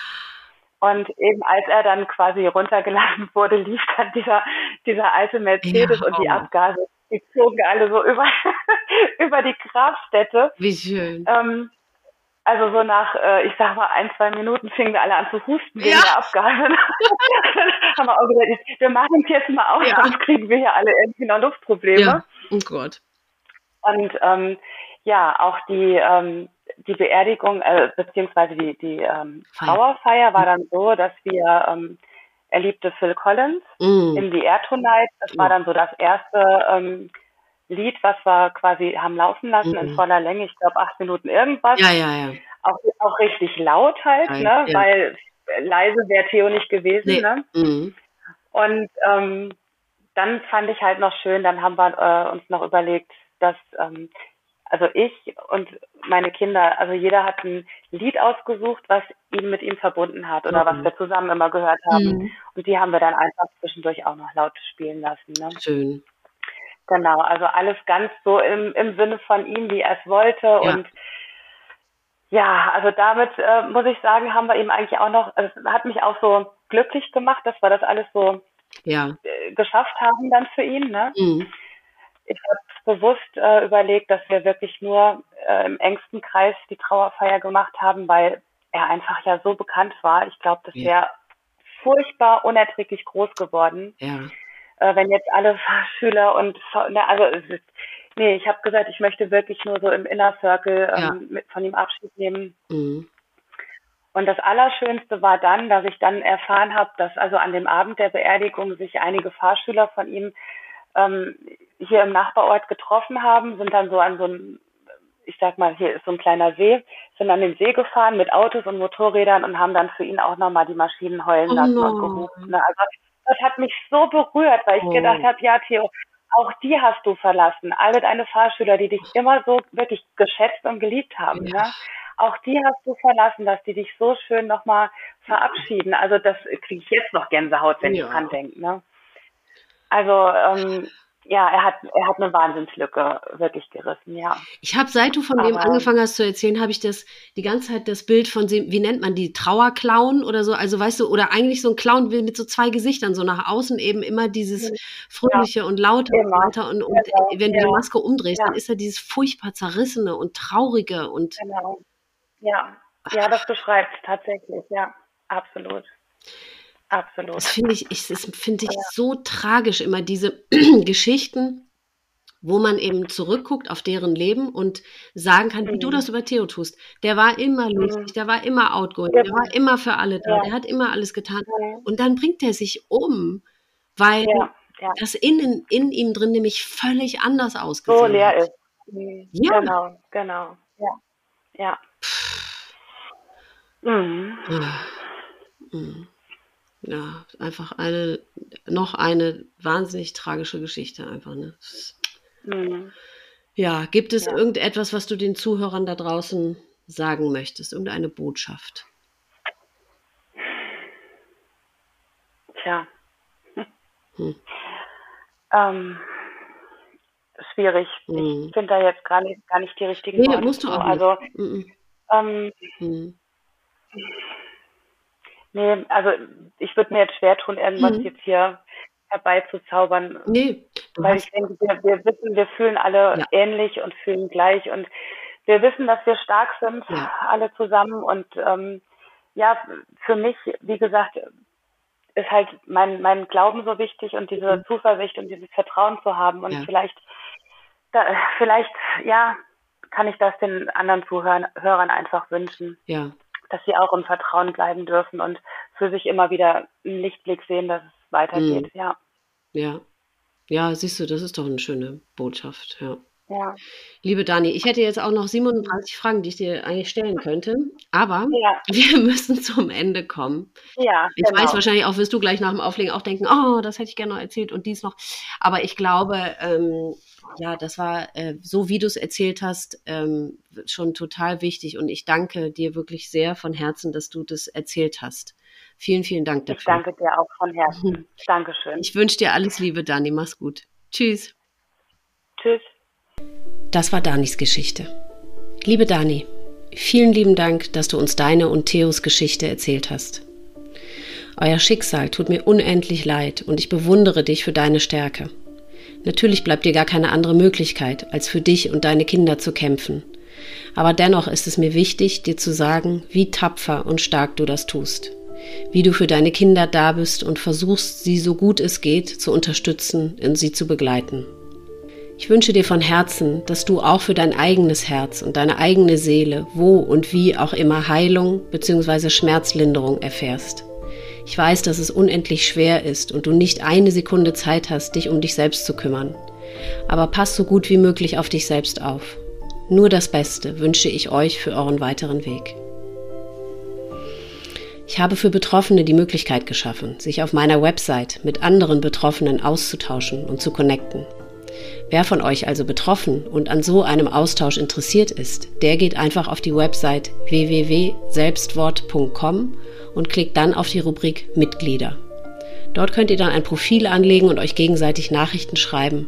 Und eben als er dann quasi runtergeladen wurde, lief dann dieser, dieser alte Mercedes ja, und die Abgase, die zogen alle so über, über die Grabstätte. Wie schön. Ähm, also so nach, äh, ich sag mal, ein, zwei Minuten fingen wir alle an zu husten wegen ja. der Abgase. haben wir auch gesagt, wir machen es jetzt mal aus, ja. sonst kriegen wir hier alle irgendwie noch Luftprobleme. Ja. Oh Gott. Und ähm, ja, auch die, ähm, die Beerdigung, äh, beziehungsweise die, die ähm, Trauerfeier war dann so, dass wir, ähm, er liebte Phil Collins mm. in The Air Tonight. Das war dann so das erste ähm, Lied, was wir quasi haben laufen lassen mhm. in voller Länge, ich glaube acht Minuten irgendwas. Ja, ja, ja. Auch, auch richtig laut halt, Nein, ne? Ja. Weil leise wäre Theo nicht gewesen, nee. ne? Mhm. Und ähm, dann fand ich halt noch schön, dann haben wir äh, uns noch überlegt, dass ähm, also ich und meine Kinder, also jeder hat ein Lied ausgesucht, was ihn mit ihm verbunden hat oder mhm. was wir zusammen immer gehört haben. Mhm. Und die haben wir dann einfach zwischendurch auch noch laut spielen lassen. Ne? Schön. Genau, also alles ganz so im, im Sinne von ihm, wie er es wollte. Ja. Und ja, also damit äh, muss ich sagen, haben wir ihm eigentlich auch noch, also es hat mich auch so glücklich gemacht, dass wir das alles so ja. äh, geschafft haben dann für ihn. Ne? Mhm. Ich habe bewusst äh, überlegt, dass wir wirklich nur äh, im engsten Kreis die Trauerfeier gemacht haben, weil er einfach ja so bekannt war. Ich glaube, das wäre ja. furchtbar unerträglich groß geworden. Ja äh, wenn jetzt alle Fahrschüler und ne, also nee, ich habe gesagt, ich möchte wirklich nur so im Inner Circle ähm, ja. mit, von ihm Abschied nehmen. Mhm. Und das Allerschönste war dann, dass ich dann erfahren habe, dass also an dem Abend der Beerdigung sich einige Fahrschüler von ihm ähm, hier im Nachbarort getroffen haben, sind dann so an so einem, ich sag mal, hier ist so ein kleiner See, sind an den See gefahren mit Autos und Motorrädern und haben dann für ihn auch nochmal die Maschinen heulen lassen oh und gerufen. Ne? Also das hat mich so berührt, weil ich oh. gedacht habe, ja, Theo, auch die hast du verlassen. Alle deine Fahrschüler, die dich immer so wirklich geschätzt und geliebt haben. Ja. Ne? Auch die hast du verlassen, dass die dich so schön nochmal verabschieden. Also das kriege ich jetzt noch Gänsehaut, wenn ja. ich dran denke. Ne? Also ähm, ja, er hat, er hat eine Wahnsinnslücke wirklich gerissen, ja. Ich habe, seit du von Aber, dem angefangen hast zu erzählen, habe ich das die ganze Zeit das Bild von dem, wie nennt man die, Trauerclown oder so, also weißt du, oder eigentlich so ein Clown mit so zwei Gesichtern, so nach außen eben immer dieses fröhliche ja, und laute und weiter und, und genau, wenn du ja. die Maske umdrehst, ja. dann ist er dieses furchtbar zerrissene und traurige und. Genau. Ja, ja, das beschreibt tatsächlich, ja, absolut. Absolut. Das finde ich, ich, das finde ich ja. so tragisch, immer diese Geschichten, wo man eben zurückguckt auf deren Leben und sagen kann, mhm. wie du mhm. das über Theo tust. Der war immer mhm. lustig, mhm. der war immer outgoing, ja. der war immer für alle da, ja. der hat immer alles getan. Und dann bringt er sich um, weil das innen in ihm drin nämlich völlig anders ausgesehen So leer hat. ist. Mhm. Ja. Genau, genau. Ja. Ja. Mhm. Mhm ja, einfach eine, noch eine wahnsinnig tragische Geschichte einfach. Ne? Mhm. Ja, gibt es ja. irgendetwas, was du den Zuhörern da draußen sagen möchtest? Irgendeine Botschaft? Tja. Hm. Ähm, schwierig. Hm. Ich finde da jetzt gar nicht, gar nicht die richtigen nee, Worte. musst du auch nicht. Also, mhm. ähm, hm. Nee, also ich würde mir jetzt schwer tun, irgendwas mhm. jetzt hier herbeizuzaubern. Nee. Weil ich denke, wir, wir, wissen, wir fühlen alle ja. ähnlich und fühlen gleich und wir wissen, dass wir stark sind, ja. alle zusammen. Und ähm, ja, für mich, wie gesagt, ist halt mein, mein Glauben so wichtig und diese mhm. Zuversicht und dieses Vertrauen zu haben. Und ja. vielleicht, da, vielleicht, ja, kann ich das den anderen Zuhörern einfach wünschen. Ja dass sie auch im Vertrauen bleiben dürfen und für sich immer wieder einen Lichtblick sehen, dass es weitergeht, mhm. ja. Ja. Ja, siehst du, das ist doch eine schöne Botschaft, ja. Ja. Liebe Dani, ich hätte jetzt auch noch 37 Fragen, die ich dir eigentlich stellen könnte, aber ja. wir müssen zum Ende kommen. Ja, ich genau. weiß wahrscheinlich auch, wirst du gleich nach dem Auflegen auch denken, oh, das hätte ich gerne noch erzählt und dies noch. Aber ich glaube, ähm, ja, das war äh, so, wie du es erzählt hast, ähm, schon total wichtig und ich danke dir wirklich sehr von Herzen, dass du das erzählt hast. Vielen, vielen Dank dafür. Ich danke dir auch von Herzen. Dankeschön. Ich wünsche dir alles Liebe, Dani. Mach's gut. Tschüss. Tschüss. Das war Danis Geschichte. Liebe Dani, vielen lieben Dank, dass du uns deine und Theos Geschichte erzählt hast. Euer Schicksal tut mir unendlich leid und ich bewundere dich für deine Stärke. Natürlich bleibt dir gar keine andere Möglichkeit, als für dich und deine Kinder zu kämpfen. Aber dennoch ist es mir wichtig, dir zu sagen, wie tapfer und stark du das tust. Wie du für deine Kinder da bist und versuchst, sie so gut es geht zu unterstützen und sie zu begleiten. Ich wünsche dir von Herzen, dass du auch für dein eigenes Herz und deine eigene Seele, wo und wie auch immer Heilung bzw. Schmerzlinderung erfährst. Ich weiß, dass es unendlich schwer ist und du nicht eine Sekunde Zeit hast, dich um dich selbst zu kümmern. Aber pass so gut wie möglich auf dich selbst auf. Nur das Beste wünsche ich euch für euren weiteren Weg. Ich habe für Betroffene die Möglichkeit geschaffen, sich auf meiner Website mit anderen Betroffenen auszutauschen und zu connecten. Wer von euch also betroffen und an so einem Austausch interessiert ist, der geht einfach auf die Website www.selbstwort.com und klickt dann auf die Rubrik Mitglieder. Dort könnt ihr dann ein Profil anlegen und euch gegenseitig Nachrichten schreiben.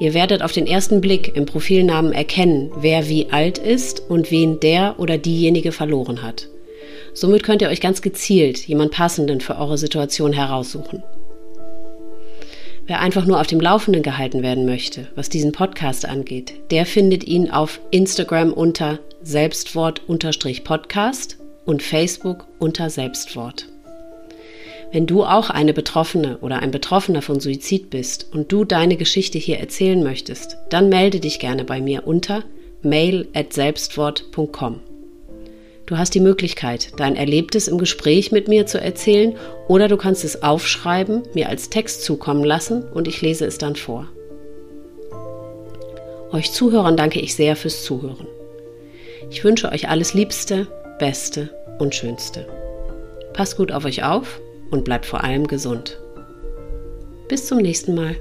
Ihr werdet auf den ersten Blick im Profilnamen erkennen, wer wie alt ist und wen der oder diejenige verloren hat. Somit könnt ihr euch ganz gezielt jemand passenden für eure Situation heraussuchen. Wer einfach nur auf dem Laufenden gehalten werden möchte, was diesen Podcast angeht, der findet ihn auf Instagram unter Selbstwort-Podcast und Facebook unter Selbstwort. Wenn du auch eine Betroffene oder ein Betroffener von Suizid bist und du deine Geschichte hier erzählen möchtest, dann melde dich gerne bei mir unter mail at selbstwort.com. Du hast die Möglichkeit, dein Erlebtes im Gespräch mit mir zu erzählen oder du kannst es aufschreiben, mir als Text zukommen lassen und ich lese es dann vor. Euch Zuhörern danke ich sehr fürs Zuhören. Ich wünsche euch alles Liebste, Beste und Schönste. Passt gut auf euch auf und bleibt vor allem gesund. Bis zum nächsten Mal.